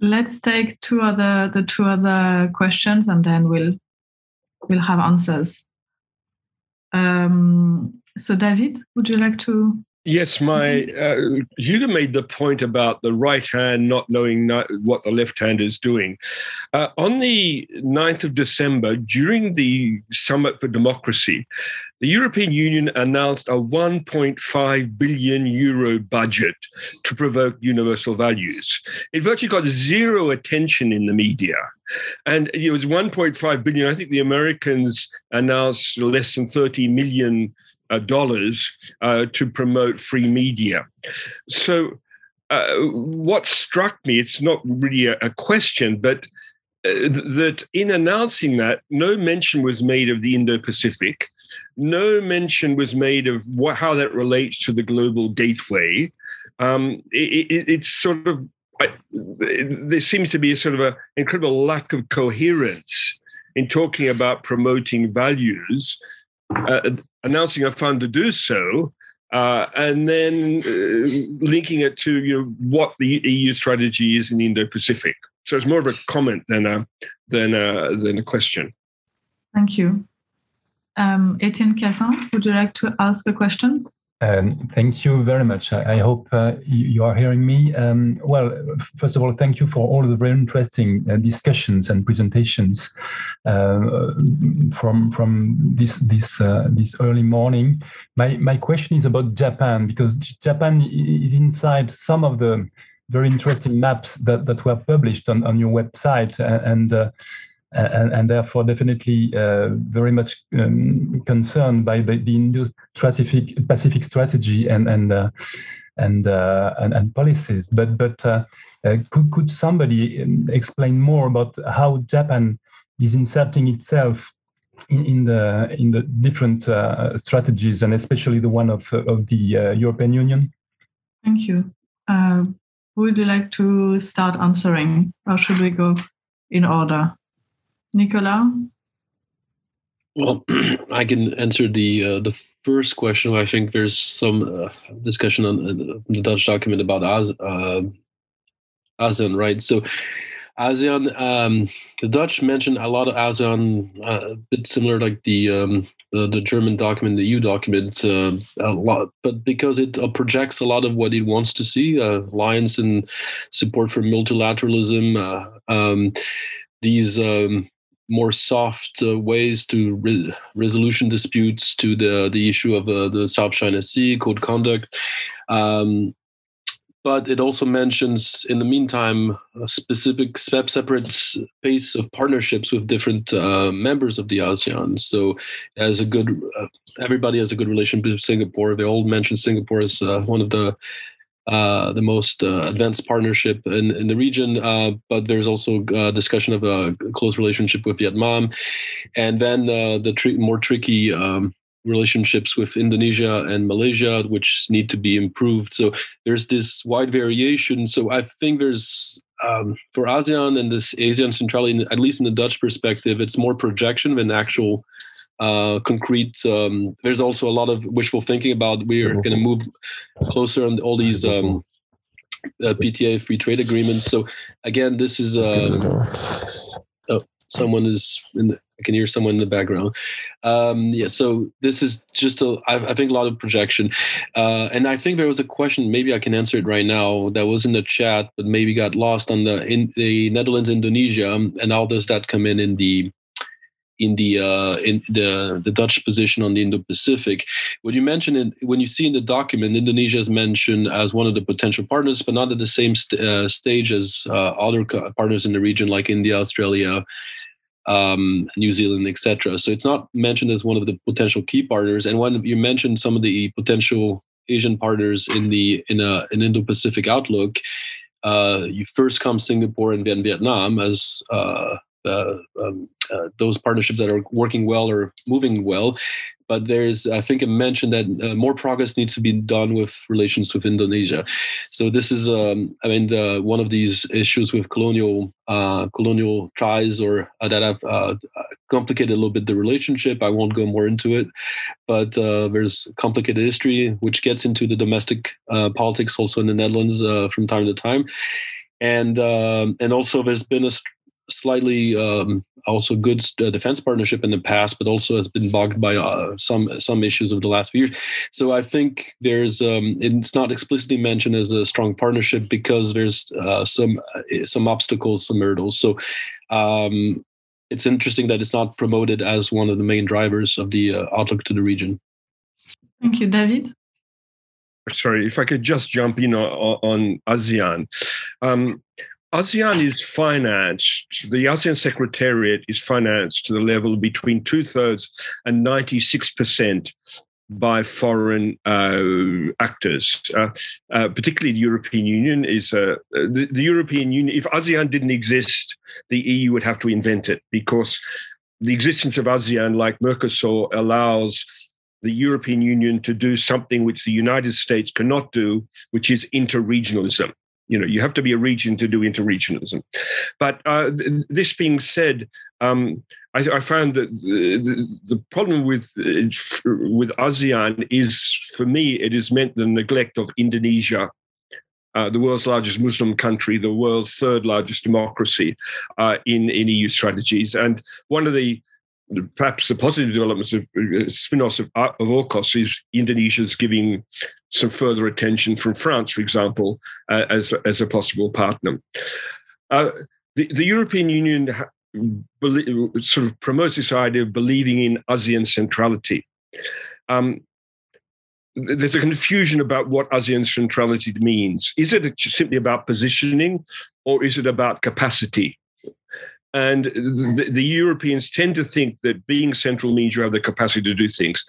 Let's take two other the two other questions and then we'll we'll have answers. Um, so David, would you like to Yes, my uh, Hugo made the point about the right hand not knowing not what the left hand is doing. Uh, on the 9th of December, during the Summit for Democracy, the European Union announced a 1.5 billion euro budget to provoke universal values. It virtually got zero attention in the media. And it was 1.5 billion. I think the Americans announced less than 30 million uh, dollars uh, to promote free media. So uh, what struck me, it's not really a, a question, but uh, that in announcing that, no mention was made of the Indo Pacific. No mention was made of how that relates to the global gateway. Um, it, it, it's sort of, I, there seems to be a sort of an incredible lack of coherence in talking about promoting values, announcing a fund to do so, uh, and then uh, linking it to you know what the EU strategy is in the Indo-Pacific. So it's more of a comment than a than a than a question. Thank you. Um, Etienne Cazin, would you like to ask a question? Um, thank you very much. I, I hope uh, you, you, are hearing me. Um, well, first of all, thank you for all the very interesting uh, discussions and presentations uh, from from this this uh, this early morning. My my question is about Japan because Japan is inside some of the very interesting maps that, that were published on, on your website and. And, and, therefore definitely uh, very much um, concerned by the, the Indo-Pacific Pacific strategy and and uh, and, uh, and, and policies. But but uh, uh, could could somebody um, explain more about how Japan is inserting itself in, in the in the different uh, strategies and especially the one of of the European Union? Thank you. would you like to start answering, or should we go in order? Nicolas? Well, I can answer the uh, the first question. I think there's some uh, discussion on uh, the Dutch document about AS, uh, ASEAN, right? So ASEAN, um, the Dutch mentioned a lot of ASEAN, uh, a bit similar like the, um, the, the German document, the EU document, a lot, but because it projects a lot of what it wants to see, alliance and support for multilateralism, um, these um, more soft uh, ways to re- resolution disputes to the the issue of uh, the South China Sea code conduct. Um, but it also mentions, in the meantime, a specific separate space of partnerships with different uh, members of the ASEAN. So, as a good, uh, everybody has a good relationship with Singapore. They all mention Singapore as uh, one of the uh, the most uh, advanced partnership in, in the region, uh, but there's also uh, discussion of a close relationship with Vietnam, and then uh, the more tricky um, relationships with Indonesia and Malaysia, which need to be improved. So there's this wide variation. So I think there's um, for ASEAN and this ASEAN centrality, at least in the Dutch perspective, it's more projection than actual uh, concrete. Um, there's also a lot of wishful thinking about we're going to move closer on all these um, uh, PTA free trade agreements. So again, this is uh, oh, someone is in the, I can hear someone in the background. Um, yeah, so this is just a I, I think a lot of projection, uh, and I think there was a question. Maybe I can answer it right now. That was in the chat, but maybe got lost on the in the Netherlands, Indonesia, and how does that come in in the in the uh, in the the Dutch position on the Indo-Pacific. What you mentioned in, when you see in the document, Indonesia is mentioned as one of the potential partners, but not at the same st- uh, stage as uh, other co- partners in the region like India, Australia, um, New Zealand, etc. So it's not mentioned as one of the potential key partners. And when you mentioned some of the potential Asian partners in the in a an Indo-Pacific outlook, uh, you first come Singapore and then Vietnam as uh, um, uh, those partnerships that are working well or moving well. But there's, I think, I mentioned that uh, more progress needs to be done with relations with Indonesia. So this is, um, I mean, the, one of these issues with colonial uh, colonial ties or uh, that have uh, complicated a little bit the relationship. I won't go more into it, but there's complicated history which gets into the domestic politics also in the Netherlands from time to time and um, and also there's been a slightly um, also good uh, defense partnership in the past, but also has been bogged by uh, some some issues of the last few years. So I think there's um, it's not explicitly mentioned as a strong partnership because there's uh, some uh, some obstacles, some hurdles. So um, it's interesting that it's not promoted as one of the main drivers of the uh, outlook to the region. Thank you, David sorry, if I could just jump in on, on ASEAN. ASEAN is financed, the ASEAN Secretariat is financed to the level between two thirds and 96% by foreign uh, actors, uh, uh, particularly the European Union. Is uh, the, the, European Union? If ASEAN didn't exist, the EU would have to invent it because the existence of ASEAN, like Mercosur, allows the European Union to do something which the United States cannot do, which is interregionalism. You know, you have to be a region to do interregionalism. But uh, th- this being said, um, I, I, found that the, the, problem with with ASEAN is, for me, it has meant the neglect of Indonesia, uh, the world's largest Muslim country, the world's third largest democracy, uh, in in EU strategies. And one of the perhaps the positive developments of uh, spin-offs of, uh, of AUKUS is Indonesia's giving some further attention from France, for example, uh, as, as a possible partner. Uh, the, the European Union sort of promotes this idea of believing in ASEAN centrality. Um, there's a confusion about what ASEAN centrality means. Is it simply about positioning or is it about capacity? And the, the, Europeans tend to think that being central means you have the capacity to do things.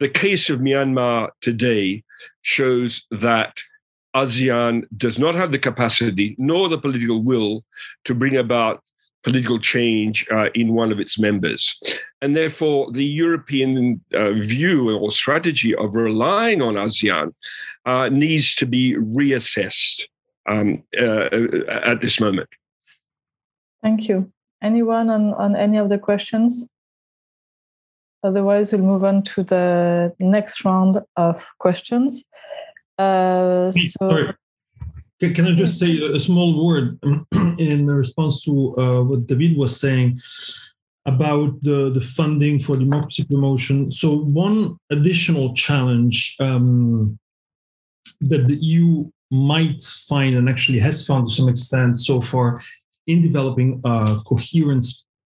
The case of Myanmar today shows that ASEAN does not have the capacity nor the political will to bring about political change uh, in one of its members. And therefore, the European uh, view or strategy of relying on ASEAN uh, needs to be reassessed um, uh, at this moment. Thank you. Anyone on, on any of the questions? Otherwise, we'll move on to the next round of questions. Uh, so, Sorry. Can I just say a small word in response to uh, what David was saying about the, the funding for democracy promotion? So, one additional challenge um, that the EU might find and actually has found to some extent so far in developing a coherent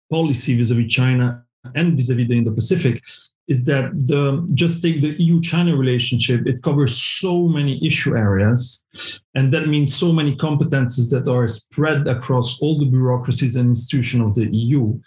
policy vis-a-vis China and vis-a-vis the Indo-Pacific is that the just take the EU-China relationship, it covers so many issue areas, and that means so many competences that are spread across all the bureaucracies and institutions of the EU.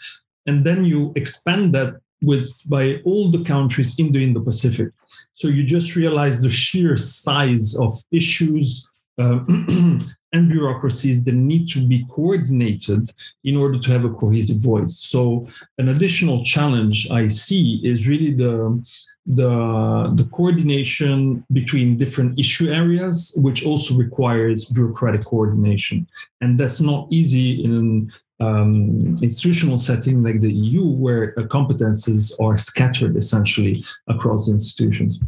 And then you expand that with by all the countries in the Indo-Pacific. So you just realize the sheer size of issues, uh, and bureaucracies that need to be coordinated in order to have a cohesive voice. So an additional challenge I see is really the the, the coordination between different issue areas, which also requires bureaucratic coordination. And that's not easy in an um, institutional setting like the EU, where competences are scattered essentially across institutions.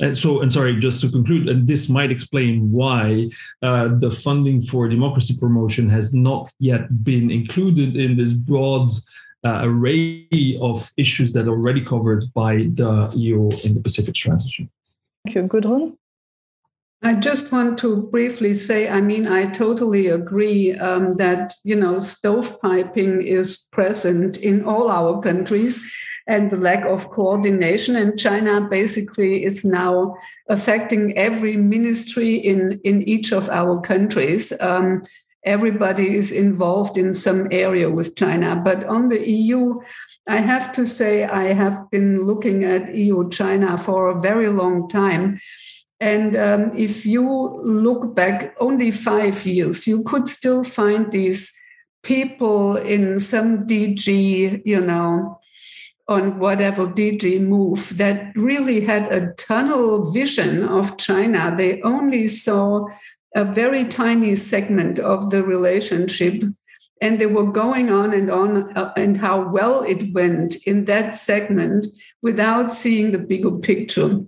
And so, and sorry, just to conclude, and this might explain why uh, the funding for democracy promotion has not yet been included in this broad uh, array of issues that are already covered by the EU in the Pacific strategy. Thank you. Gudrun? I just want to briefly say, I mean, I totally agree um, that, you know, stovepiping is present in all our countries and the lack of coordination. And China basically is now affecting every ministry in, in each of our countries. Um, everybody is involved in some area with China. But on the EU, I have to say, I have been looking at EU China for a very long time. And um, if you look back only five years, you could still find these people in some DG, you know, on whatever DG move that really had a tunnel vision of China. They only saw a very tiny segment of the relationship and they were going on and on uh, and how well it went in that segment without seeing the bigger picture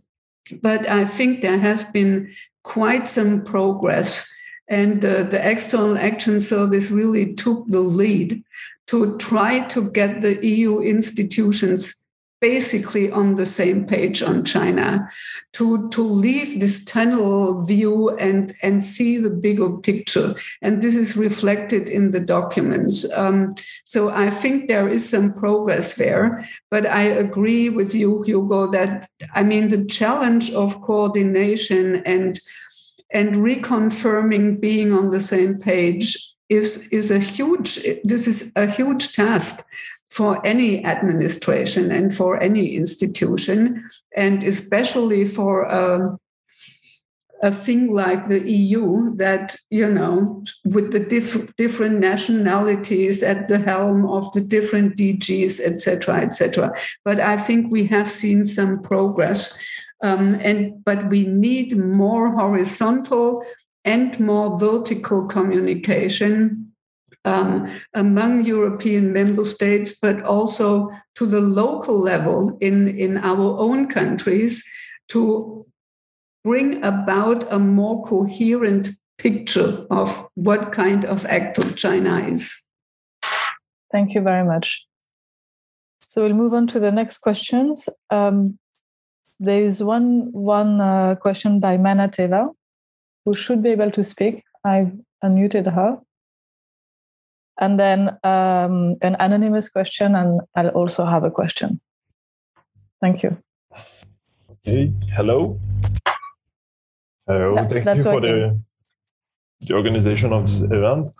but i think there has been quite some progress and uh, the external action service really took the lead to try to get the EU institutions basically on the same page on China, to, to leave this tunnel view and, and see the bigger picture. And this is reflected in the documents. Um, so I think there is some progress there. But I agree with you, Hugo, that I mean, the challenge of coordination and and reconfirming being on the same page is is a huge this is a huge task for any administration and for any institution, and especially for a, a thing like the EU that, you know, with the diff- different nationalities at the helm of the different DGs, etc., etc. But I think we have seen some progress. Um, and but we need more horizontal and more vertical communication um, among European member states, but also to the local level in, in our own countries to bring about a more coherent picture of what kind of actor China is. Thank you very much. So we'll move on to the next questions. Um, there is one one uh, question by Manateva, who should be able to speak. I've unmuted her and then um, an anonymous question, and I'll also have a question. Thank you. Okay. Hello. Hello. Yeah, Thank you for the, the organization of this event.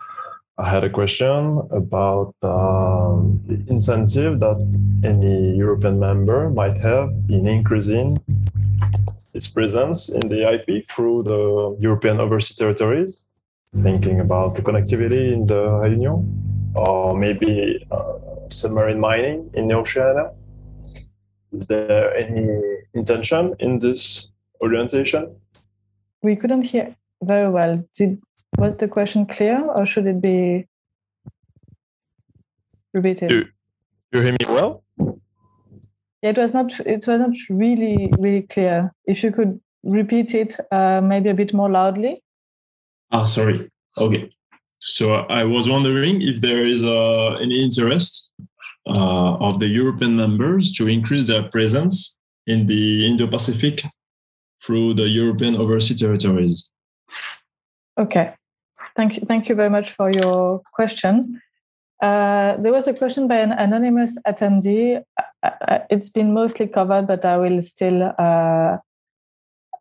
I had a question about um, the incentive that any European member might have in increasing its presence in the IP through the European overseas territories thinking about the connectivity in the Réunion or maybe uh, submarine mining in the Oceania? Is there any intention in this orientation? We couldn't hear very well. Did was the question clear, or should it be repeated? You, you hear me well? Yeah, it was not. It was not really, really clear. If you could repeat it, uh, maybe a bit more loudly. Ah, sorry. Okay. So I was wondering if there is uh, any interest uh, of the European members to increase their presence in the Indo-Pacific through the European overseas territories. Okay. Thank you. Thank you very much for your question. Uh, there was a question by an anonymous attendee. Uh, uh it's been mostly covered, but I will still uh,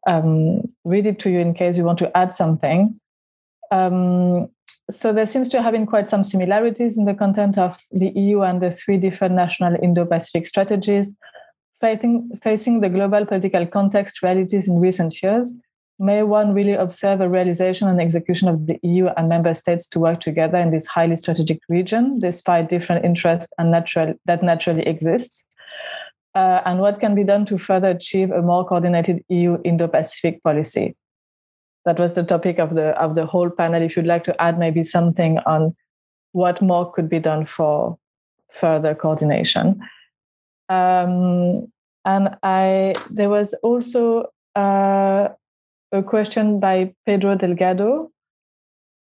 um, read it to you in case you want to add something. Um, so there seems to have been quite some similarities in the content of the EU and the three different national Indo-Pacific strategies. Facing, facing the global political context realities in recent years, may one really observe a realization and execution of the EU and member states to work together in this highly strategic region, despite different interests and natural that naturally exists? Uh, and what can be done to further achieve a more coordinated EU Indo-Pacific policy? That was the topic of the of the whole panel. If you'd like to add maybe something on what more could be done for further coordination. Um, and I there was also uh, a question by Pedro Delgado,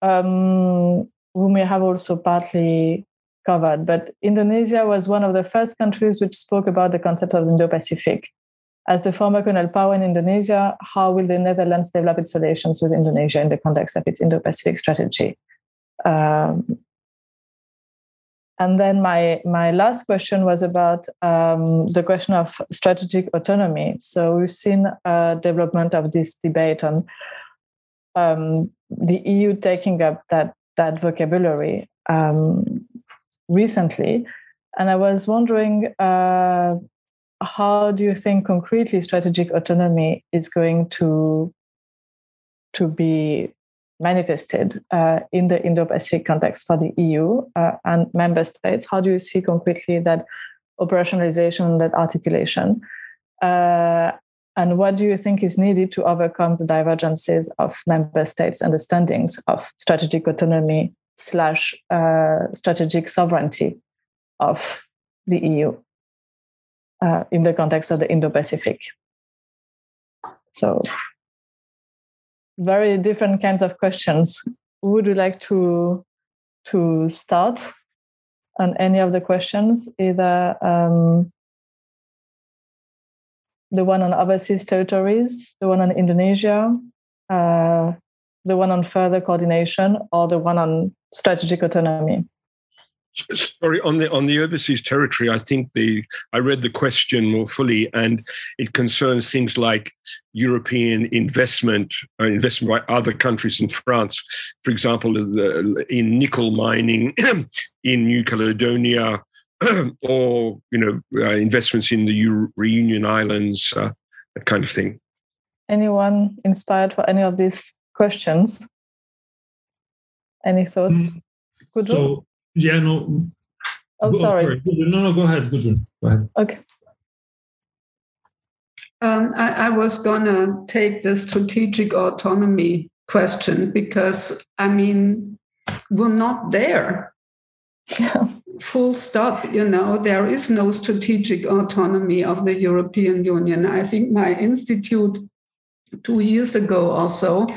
um, whom we have also partly covered. But Indonesia was one of the first countries which spoke about the concept of Indo-Pacific as the former colonial power in Indonesia, how will the Netherlands develop its relations with Indonesia in the context of its Indo Pacific strategy? Um, and then my, my last question was about um, the question of strategic autonomy. So we've seen a development of this debate on um, the EU taking up that, that vocabulary um, recently. And I was wondering uh, how do you think concretely strategic autonomy is going to to be manifested uh, in the Indo-Pacific context for the EU uh, and member states? How do you see concretely that operationalization, that articulation? Uh, and what do you think is needed to overcome the divergences of member states' understandings of strategic autonomy slash uh, strategic sovereignty of the EU? Uh, in the context of the Indo-Pacific. So, very different kinds of questions. Would you like to to start on any of the questions, either um, the one on overseas territories, the one on Indonesia, uh, the one on further coordination, or the one on strategic autonomy? Sorry, on the on the overseas territory, I think the I read the question more fully, and it concerns things like European investment, uh, investment by other countries in France, for example, the, in nickel mining in New Caledonia, or you know uh, investments in the Euro- Reunion Islands, uh, that kind of thing. Anyone inspired for any of these questions? Any thoughts? Mm. So yeah, no. Oh, go, sorry. No, no, go ahead. Gudrun. Go ahead. Okay. Um, I, I was gonna take the strategic autonomy question because I mean we're not there. Yeah. Full stop. You know, there is no strategic autonomy of the European Union. I think my institute two years ago or so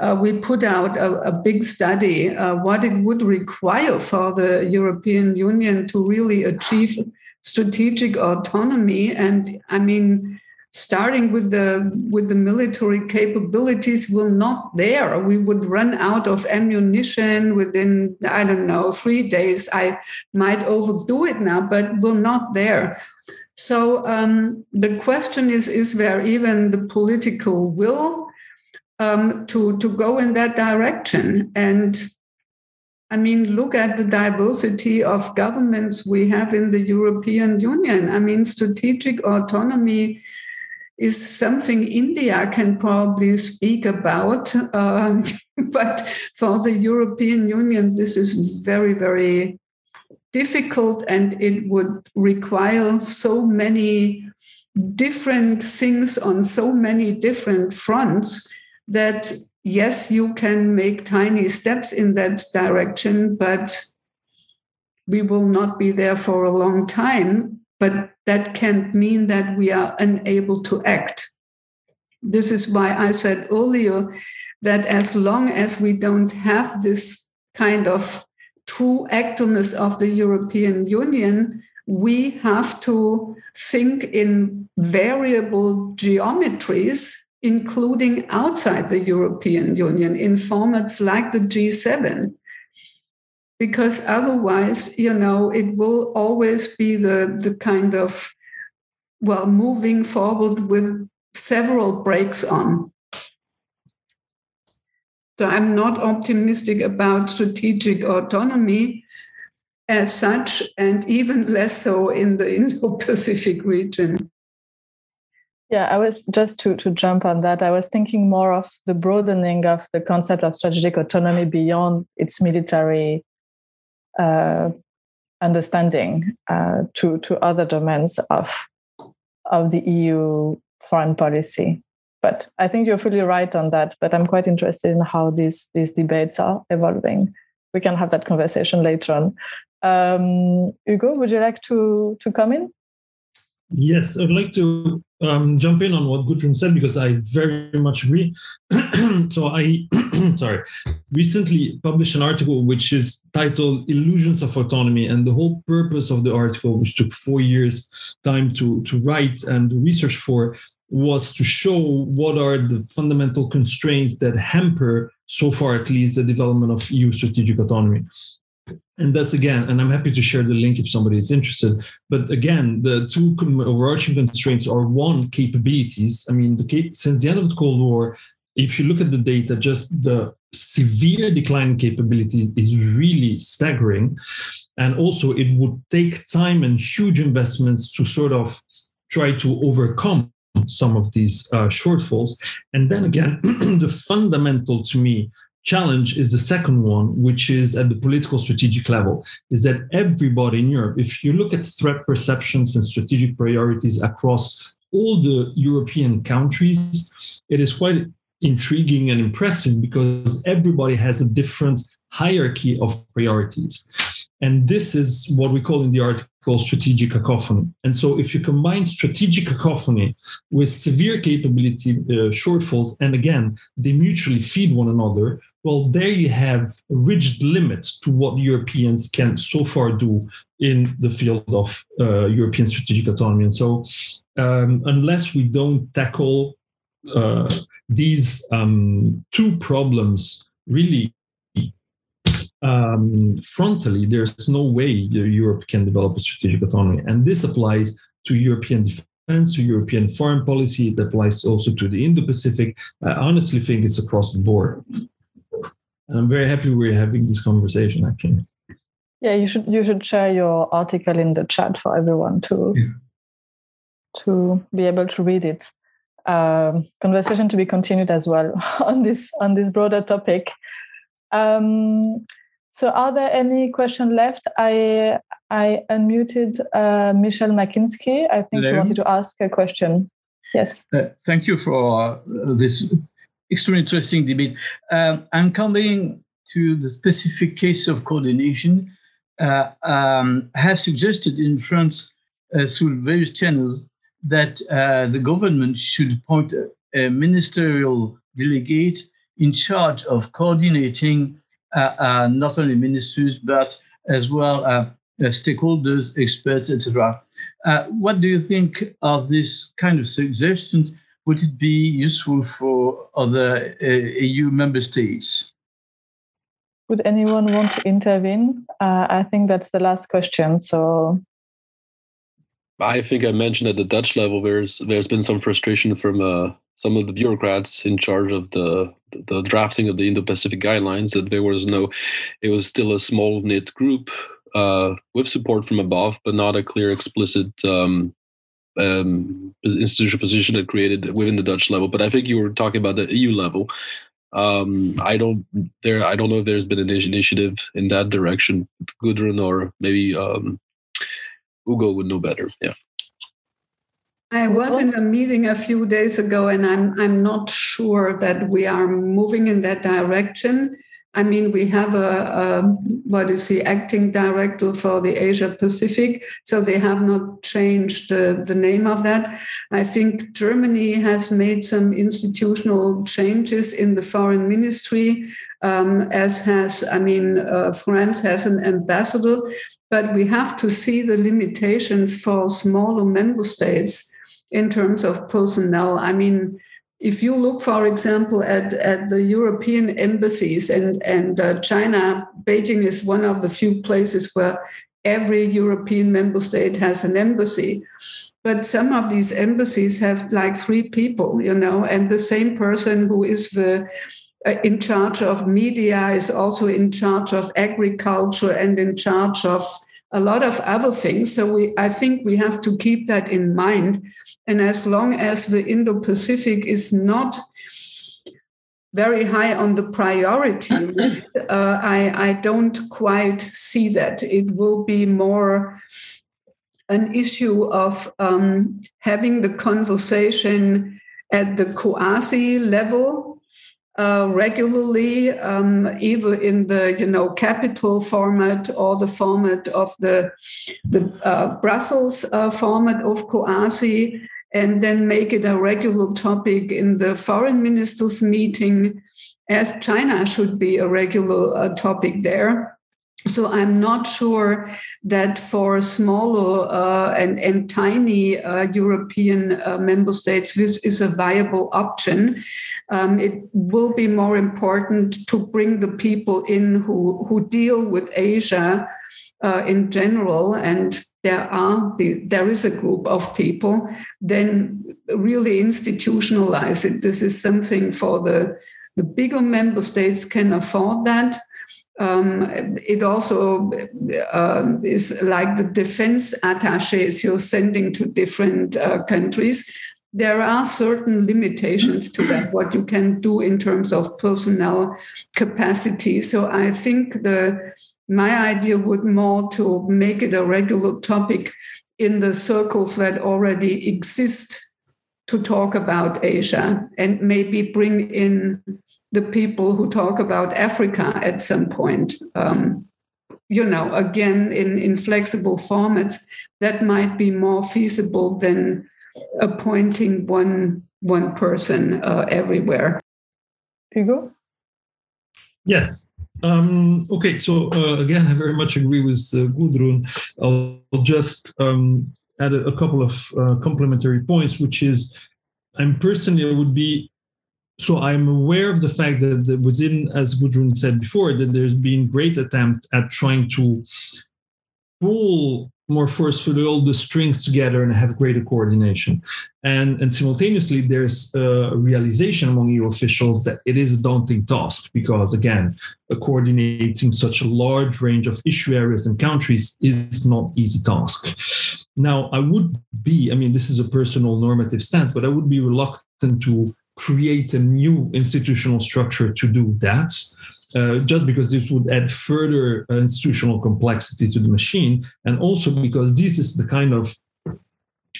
uh, we put out a, a big study uh, what it would require for the European Union to really achieve strategic autonomy. And I mean, starting with the with the military capabilities we will not there we would run out of ammunition within i don't know 3 days i might overdo it now but we're not there so um, the question is is there even the political will um, to to go in that direction. And I mean, look at the diversity of governments we have in the European Union. I mean, strategic autonomy is something India can probably speak about. Uh, but for the European Union, this is very, very difficult and it would require so many different things on so many different fronts that yes, you can make tiny steps in that direction, but we will not be there for a long time. But that can't mean that we are unable to act. This is why I said earlier that as long as we don't have this kind of true actorness of the European Union, we have to think in variable geometries including outside the European Union in formats like the G7. Because otherwise, you know, it will always be the, the kind of, well, moving forward with several breaks on. So I'm not optimistic about strategic autonomy as such, and even less so in the Indo Pacific region. Yeah, I was just to, to jump on that. I was thinking more of the broadening of the concept of strategic autonomy beyond its military uh, understanding uh, to to other domains of of the EU foreign policy. But I think you're fully right on that. But I'm quite interested in how these these debates are evolving. We can have that conversation later on. Um, Hugo, would you like to to come in? Yes, I'd like to um, jump in on what Gudrun said because I very much agree. so I, sorry, recently published an article which is titled "Illusions of Autonomy," and the whole purpose of the article, which took four years time to to write and research for, was to show what are the fundamental constraints that hamper, so far at least, the development of EU strategic autonomy and that's again and i'm happy to share the link if somebody is interested. But again the two overarching constraints are one capabilities. I mean the since the end of the cold war if you look at the data just the severe decline in capabilities is really staggering. And also it would take time and huge investments to sort of try to overcome some of these uh, shortfalls. And then again the fundamental to me challenge is the second one, which is at the political strategic level, is that everybody in Europe, if you look at threat perceptions and strategic priorities across all the European countries, it is quite intriguing and impressive because everybody has a different hierarchy of priorities. And this is what we call in the article strategic cacophony. And so, if you combine strategic cacophony with severe capability uh, shortfalls, and again, they mutually feed one another, well, there you have rigid limits to what Europeans can so far do in the field of uh, European strategic autonomy. And so, um, unless we don't tackle uh, these um, two problems really um, frontally, there's no way Europe can develop a strategic autonomy. And this applies to European defense, to European foreign policy, it applies also to the Indo Pacific. I honestly think it's across the board. And I'm very happy we're having this conversation, actually. Yeah, you should you should share your article in the chat for everyone to yeah. to be able to read it. Um, conversation to be continued as well on this on this broader topic. Um, so, are there any questions left? I I unmuted uh, Michelle Makinski. I think Hello. she wanted to ask a question. Yes. Uh, thank you for uh, this extremely interesting debate. Um, I'm coming to the specific case of coordination. Uh, um, I have suggested in France uh, through various channels that uh, the government should appoint a, a, ministerial delegate in charge of coordinating uh, not only ministries but as well stakeholders, experts, etc. Uh, what do you think of this kind of suggestions? Would it be useful for other uh, EU member states? Would anyone want to intervene? Uh, I think that's the last question. So, I think I mentioned at the Dutch level, there's there's been some frustration from uh, some of the bureaucrats in charge of the the drafting of the Indo-Pacific guidelines that there was no, it was still a small knit group uh, with support from above, but not a clear, explicit um, um, institutional position that created within the Dutch level. But I think you were talking about the EU level. Um, I don't there. I don't know if there's been an initiative in that direction. Gudrun or maybe um, Hugo would know better. Yeah. I was in a meeting a few days ago, and I'm I'm not sure that we are moving in that direction. I mean, we have a, a, what is the acting director for the Asia Pacific, so they have not changed the, the name of that. I think Germany has made some institutional changes in the foreign ministry, um, as has, I mean, uh, France has an ambassador, but we have to see the limitations for smaller member states in terms of personnel. I mean, if you look, for example, at, at the European embassies and, and uh, China, Beijing is one of the few places where every European member state has an embassy. But some of these embassies have like three people, you know, and the same person who is the uh, in charge of media is also in charge of agriculture and in charge of a lot of other things. So we, I think we have to keep that in mind. And as long as the Indo-Pacific is not very high on the priority list, uh, I, I don't quite see that. It will be more an issue of um, having the conversation at the COASI level uh, regularly, um, either in the you know capital format or the format of the the uh, Brussels uh, format of COASI, and then make it a regular topic in the foreign ministers meeting, as China should be a regular uh, topic there. So I'm not sure that for smaller uh, and, and tiny uh, European uh, member states, this is a viable option. Um, it will be more important to bring the people in who, who deal with Asia uh, in general, and there are the, there is a group of people. Then really institutionalize it. This is something for the the bigger member states can afford that um, it also uh, is like the defense attaches you're sending to different uh, countries. There are certain limitations to that, what you can do in terms of personnel capacity. So I think the my idea would more to make it a regular topic in the circles that already exist to talk about Asia and maybe bring in the people who talk about Africa at some point. Um, you know, again, in, in flexible formats, that might be more feasible than appointing one one person uh, everywhere. Hugo? Yes. Um, okay, so uh, again, I very much agree with uh, Gudrun. I'll, I'll just um, add a, a, couple of uh, complementary points, which is I'm personally I would be so I'm aware of the fact that within, as Gudrun said before, that there's been great attempts at trying to pull more forcefully all the strings together and have greater coordination. And, and simultaneously, there's a realization among EU officials that it is a daunting task because, again, coordinating such a large range of issue areas and countries is not easy task. Now, I would be, I mean, this is a personal normative stance, but I would be reluctant to create a new institutional structure to do that uh, just because this would add further uh, institutional complexity to the machine, and also because this is the kind of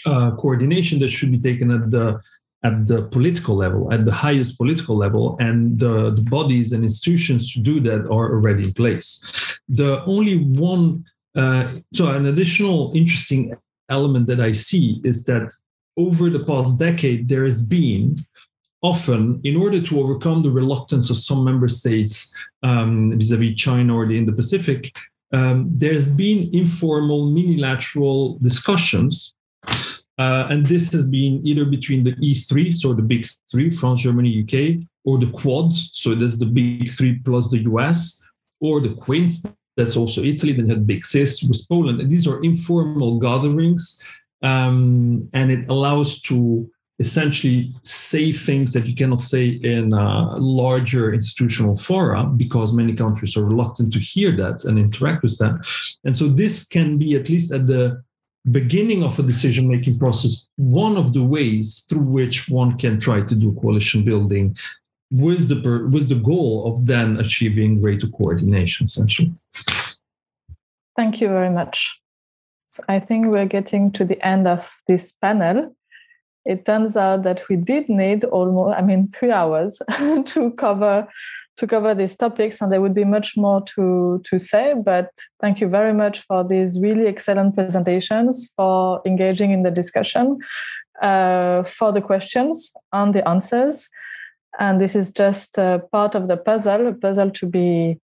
uh, coordination that should be taken at the at the political level, at the highest political level, and the, the bodies and institutions to do that are already in place. The only one, uh, so an additional interesting element that I see is that over the past decade, there has been often, in order to overcome the reluctance of some member states um, vis-a-vis China or the Indo-Pacific, um, there's been informal minilateral discussions. Uh, and this has been either between the E3, so the big three, France, Germany, UK, or the Quad, so that's the big three plus the US, or the Quint, that's also Italy, then had Big Six with Poland. And these are informal gatherings, um, and it allows to essentially say things that you cannot say in a larger institutional fora because many countries are reluctant to hear that and interact with that. And so this can be, at least at the beginning of a decision making process, one of the ways through which one can try to do coalition building with the, with the goal of then achieving greater coordination, essentially. Thank you very much. So I think we're getting to the end of this panel it turns out that we did need almost, I mean, three hours to cover to cover these topics, and there would be much more to to say. But thank you very much for these really excellent presentations, for engaging in the discussion, uh, for the questions and the answers. And this is just uh, part of the puzzle, a puzzle to be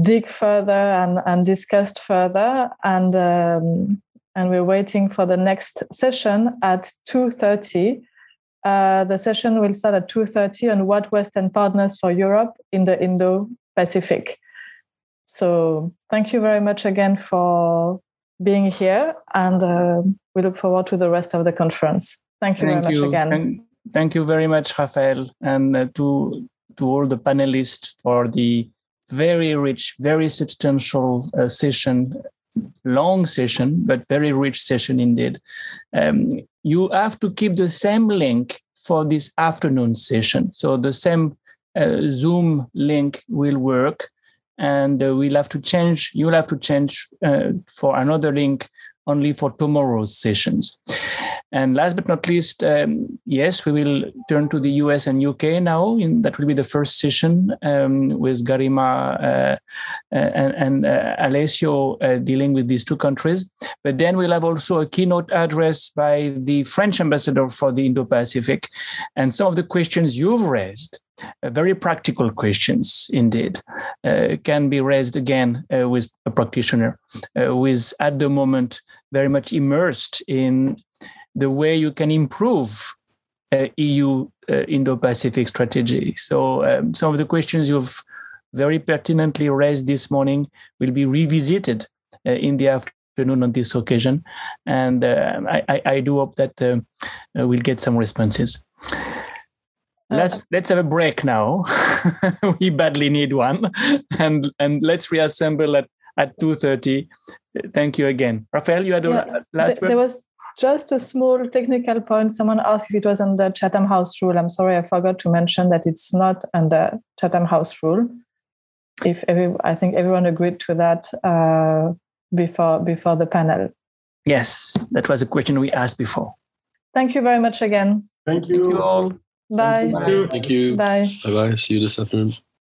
dig further and, and discussed further. And um, and we're waiting for the next session at 2.30 uh, the session will start at 2.30 on what western partners for europe in the indo-pacific. So thank you very much again for being here and uh, we look forward to the rest of the conference. Thank you thank very you. much again. Thank, thank you very much Raphaëlle and uh, to to all the panelists for the very rich very substantial uh, session long session, but very rich session indeed. Um, you have to keep the same link for this afternoon session. So the same uh, Zoom link will work, and uh, we'll have to change. You'll have to change uh, for another link only for tomorrow's sessions. And last but not least, um, yes, we will turn to the US and UK now. In, that will be the first session um, with Garima uh, uh, and, and uh, Alessio uh, dealing with these two countries. But then we'll have also a keynote address by the French ambassador for the Indo Pacific. And some of the questions you've raised uh, very practical questions indeed uh, can be raised again uh, with a practitioner uh, who is at the moment very much immersed in the way you can improve uh, EU uh, Indo-Pacific strategy. So um, some of the questions you've very pertinently raised this morning will be revisited uh, in the afternoon on this occasion, and uh, I, I, do hope that uh, uh, we'll get some responses. Let's let's have a break now. we badly need one, and and let's reassemble at at two thirty. Thank you again, Raphaëlle. You had a yeah, last. Th- there was just a small technical point. Someone asked if it was under Chatham House rule. I'm sorry, I forgot to mention that it's not under Chatham House rule. If every, I think everyone agreed to that uh, before before the panel. Yes, that was a question we asked before. Thank you very much again. Thank you, Thank you all. Bye. Thank you. Bye. Bye bye. See you this afternoon.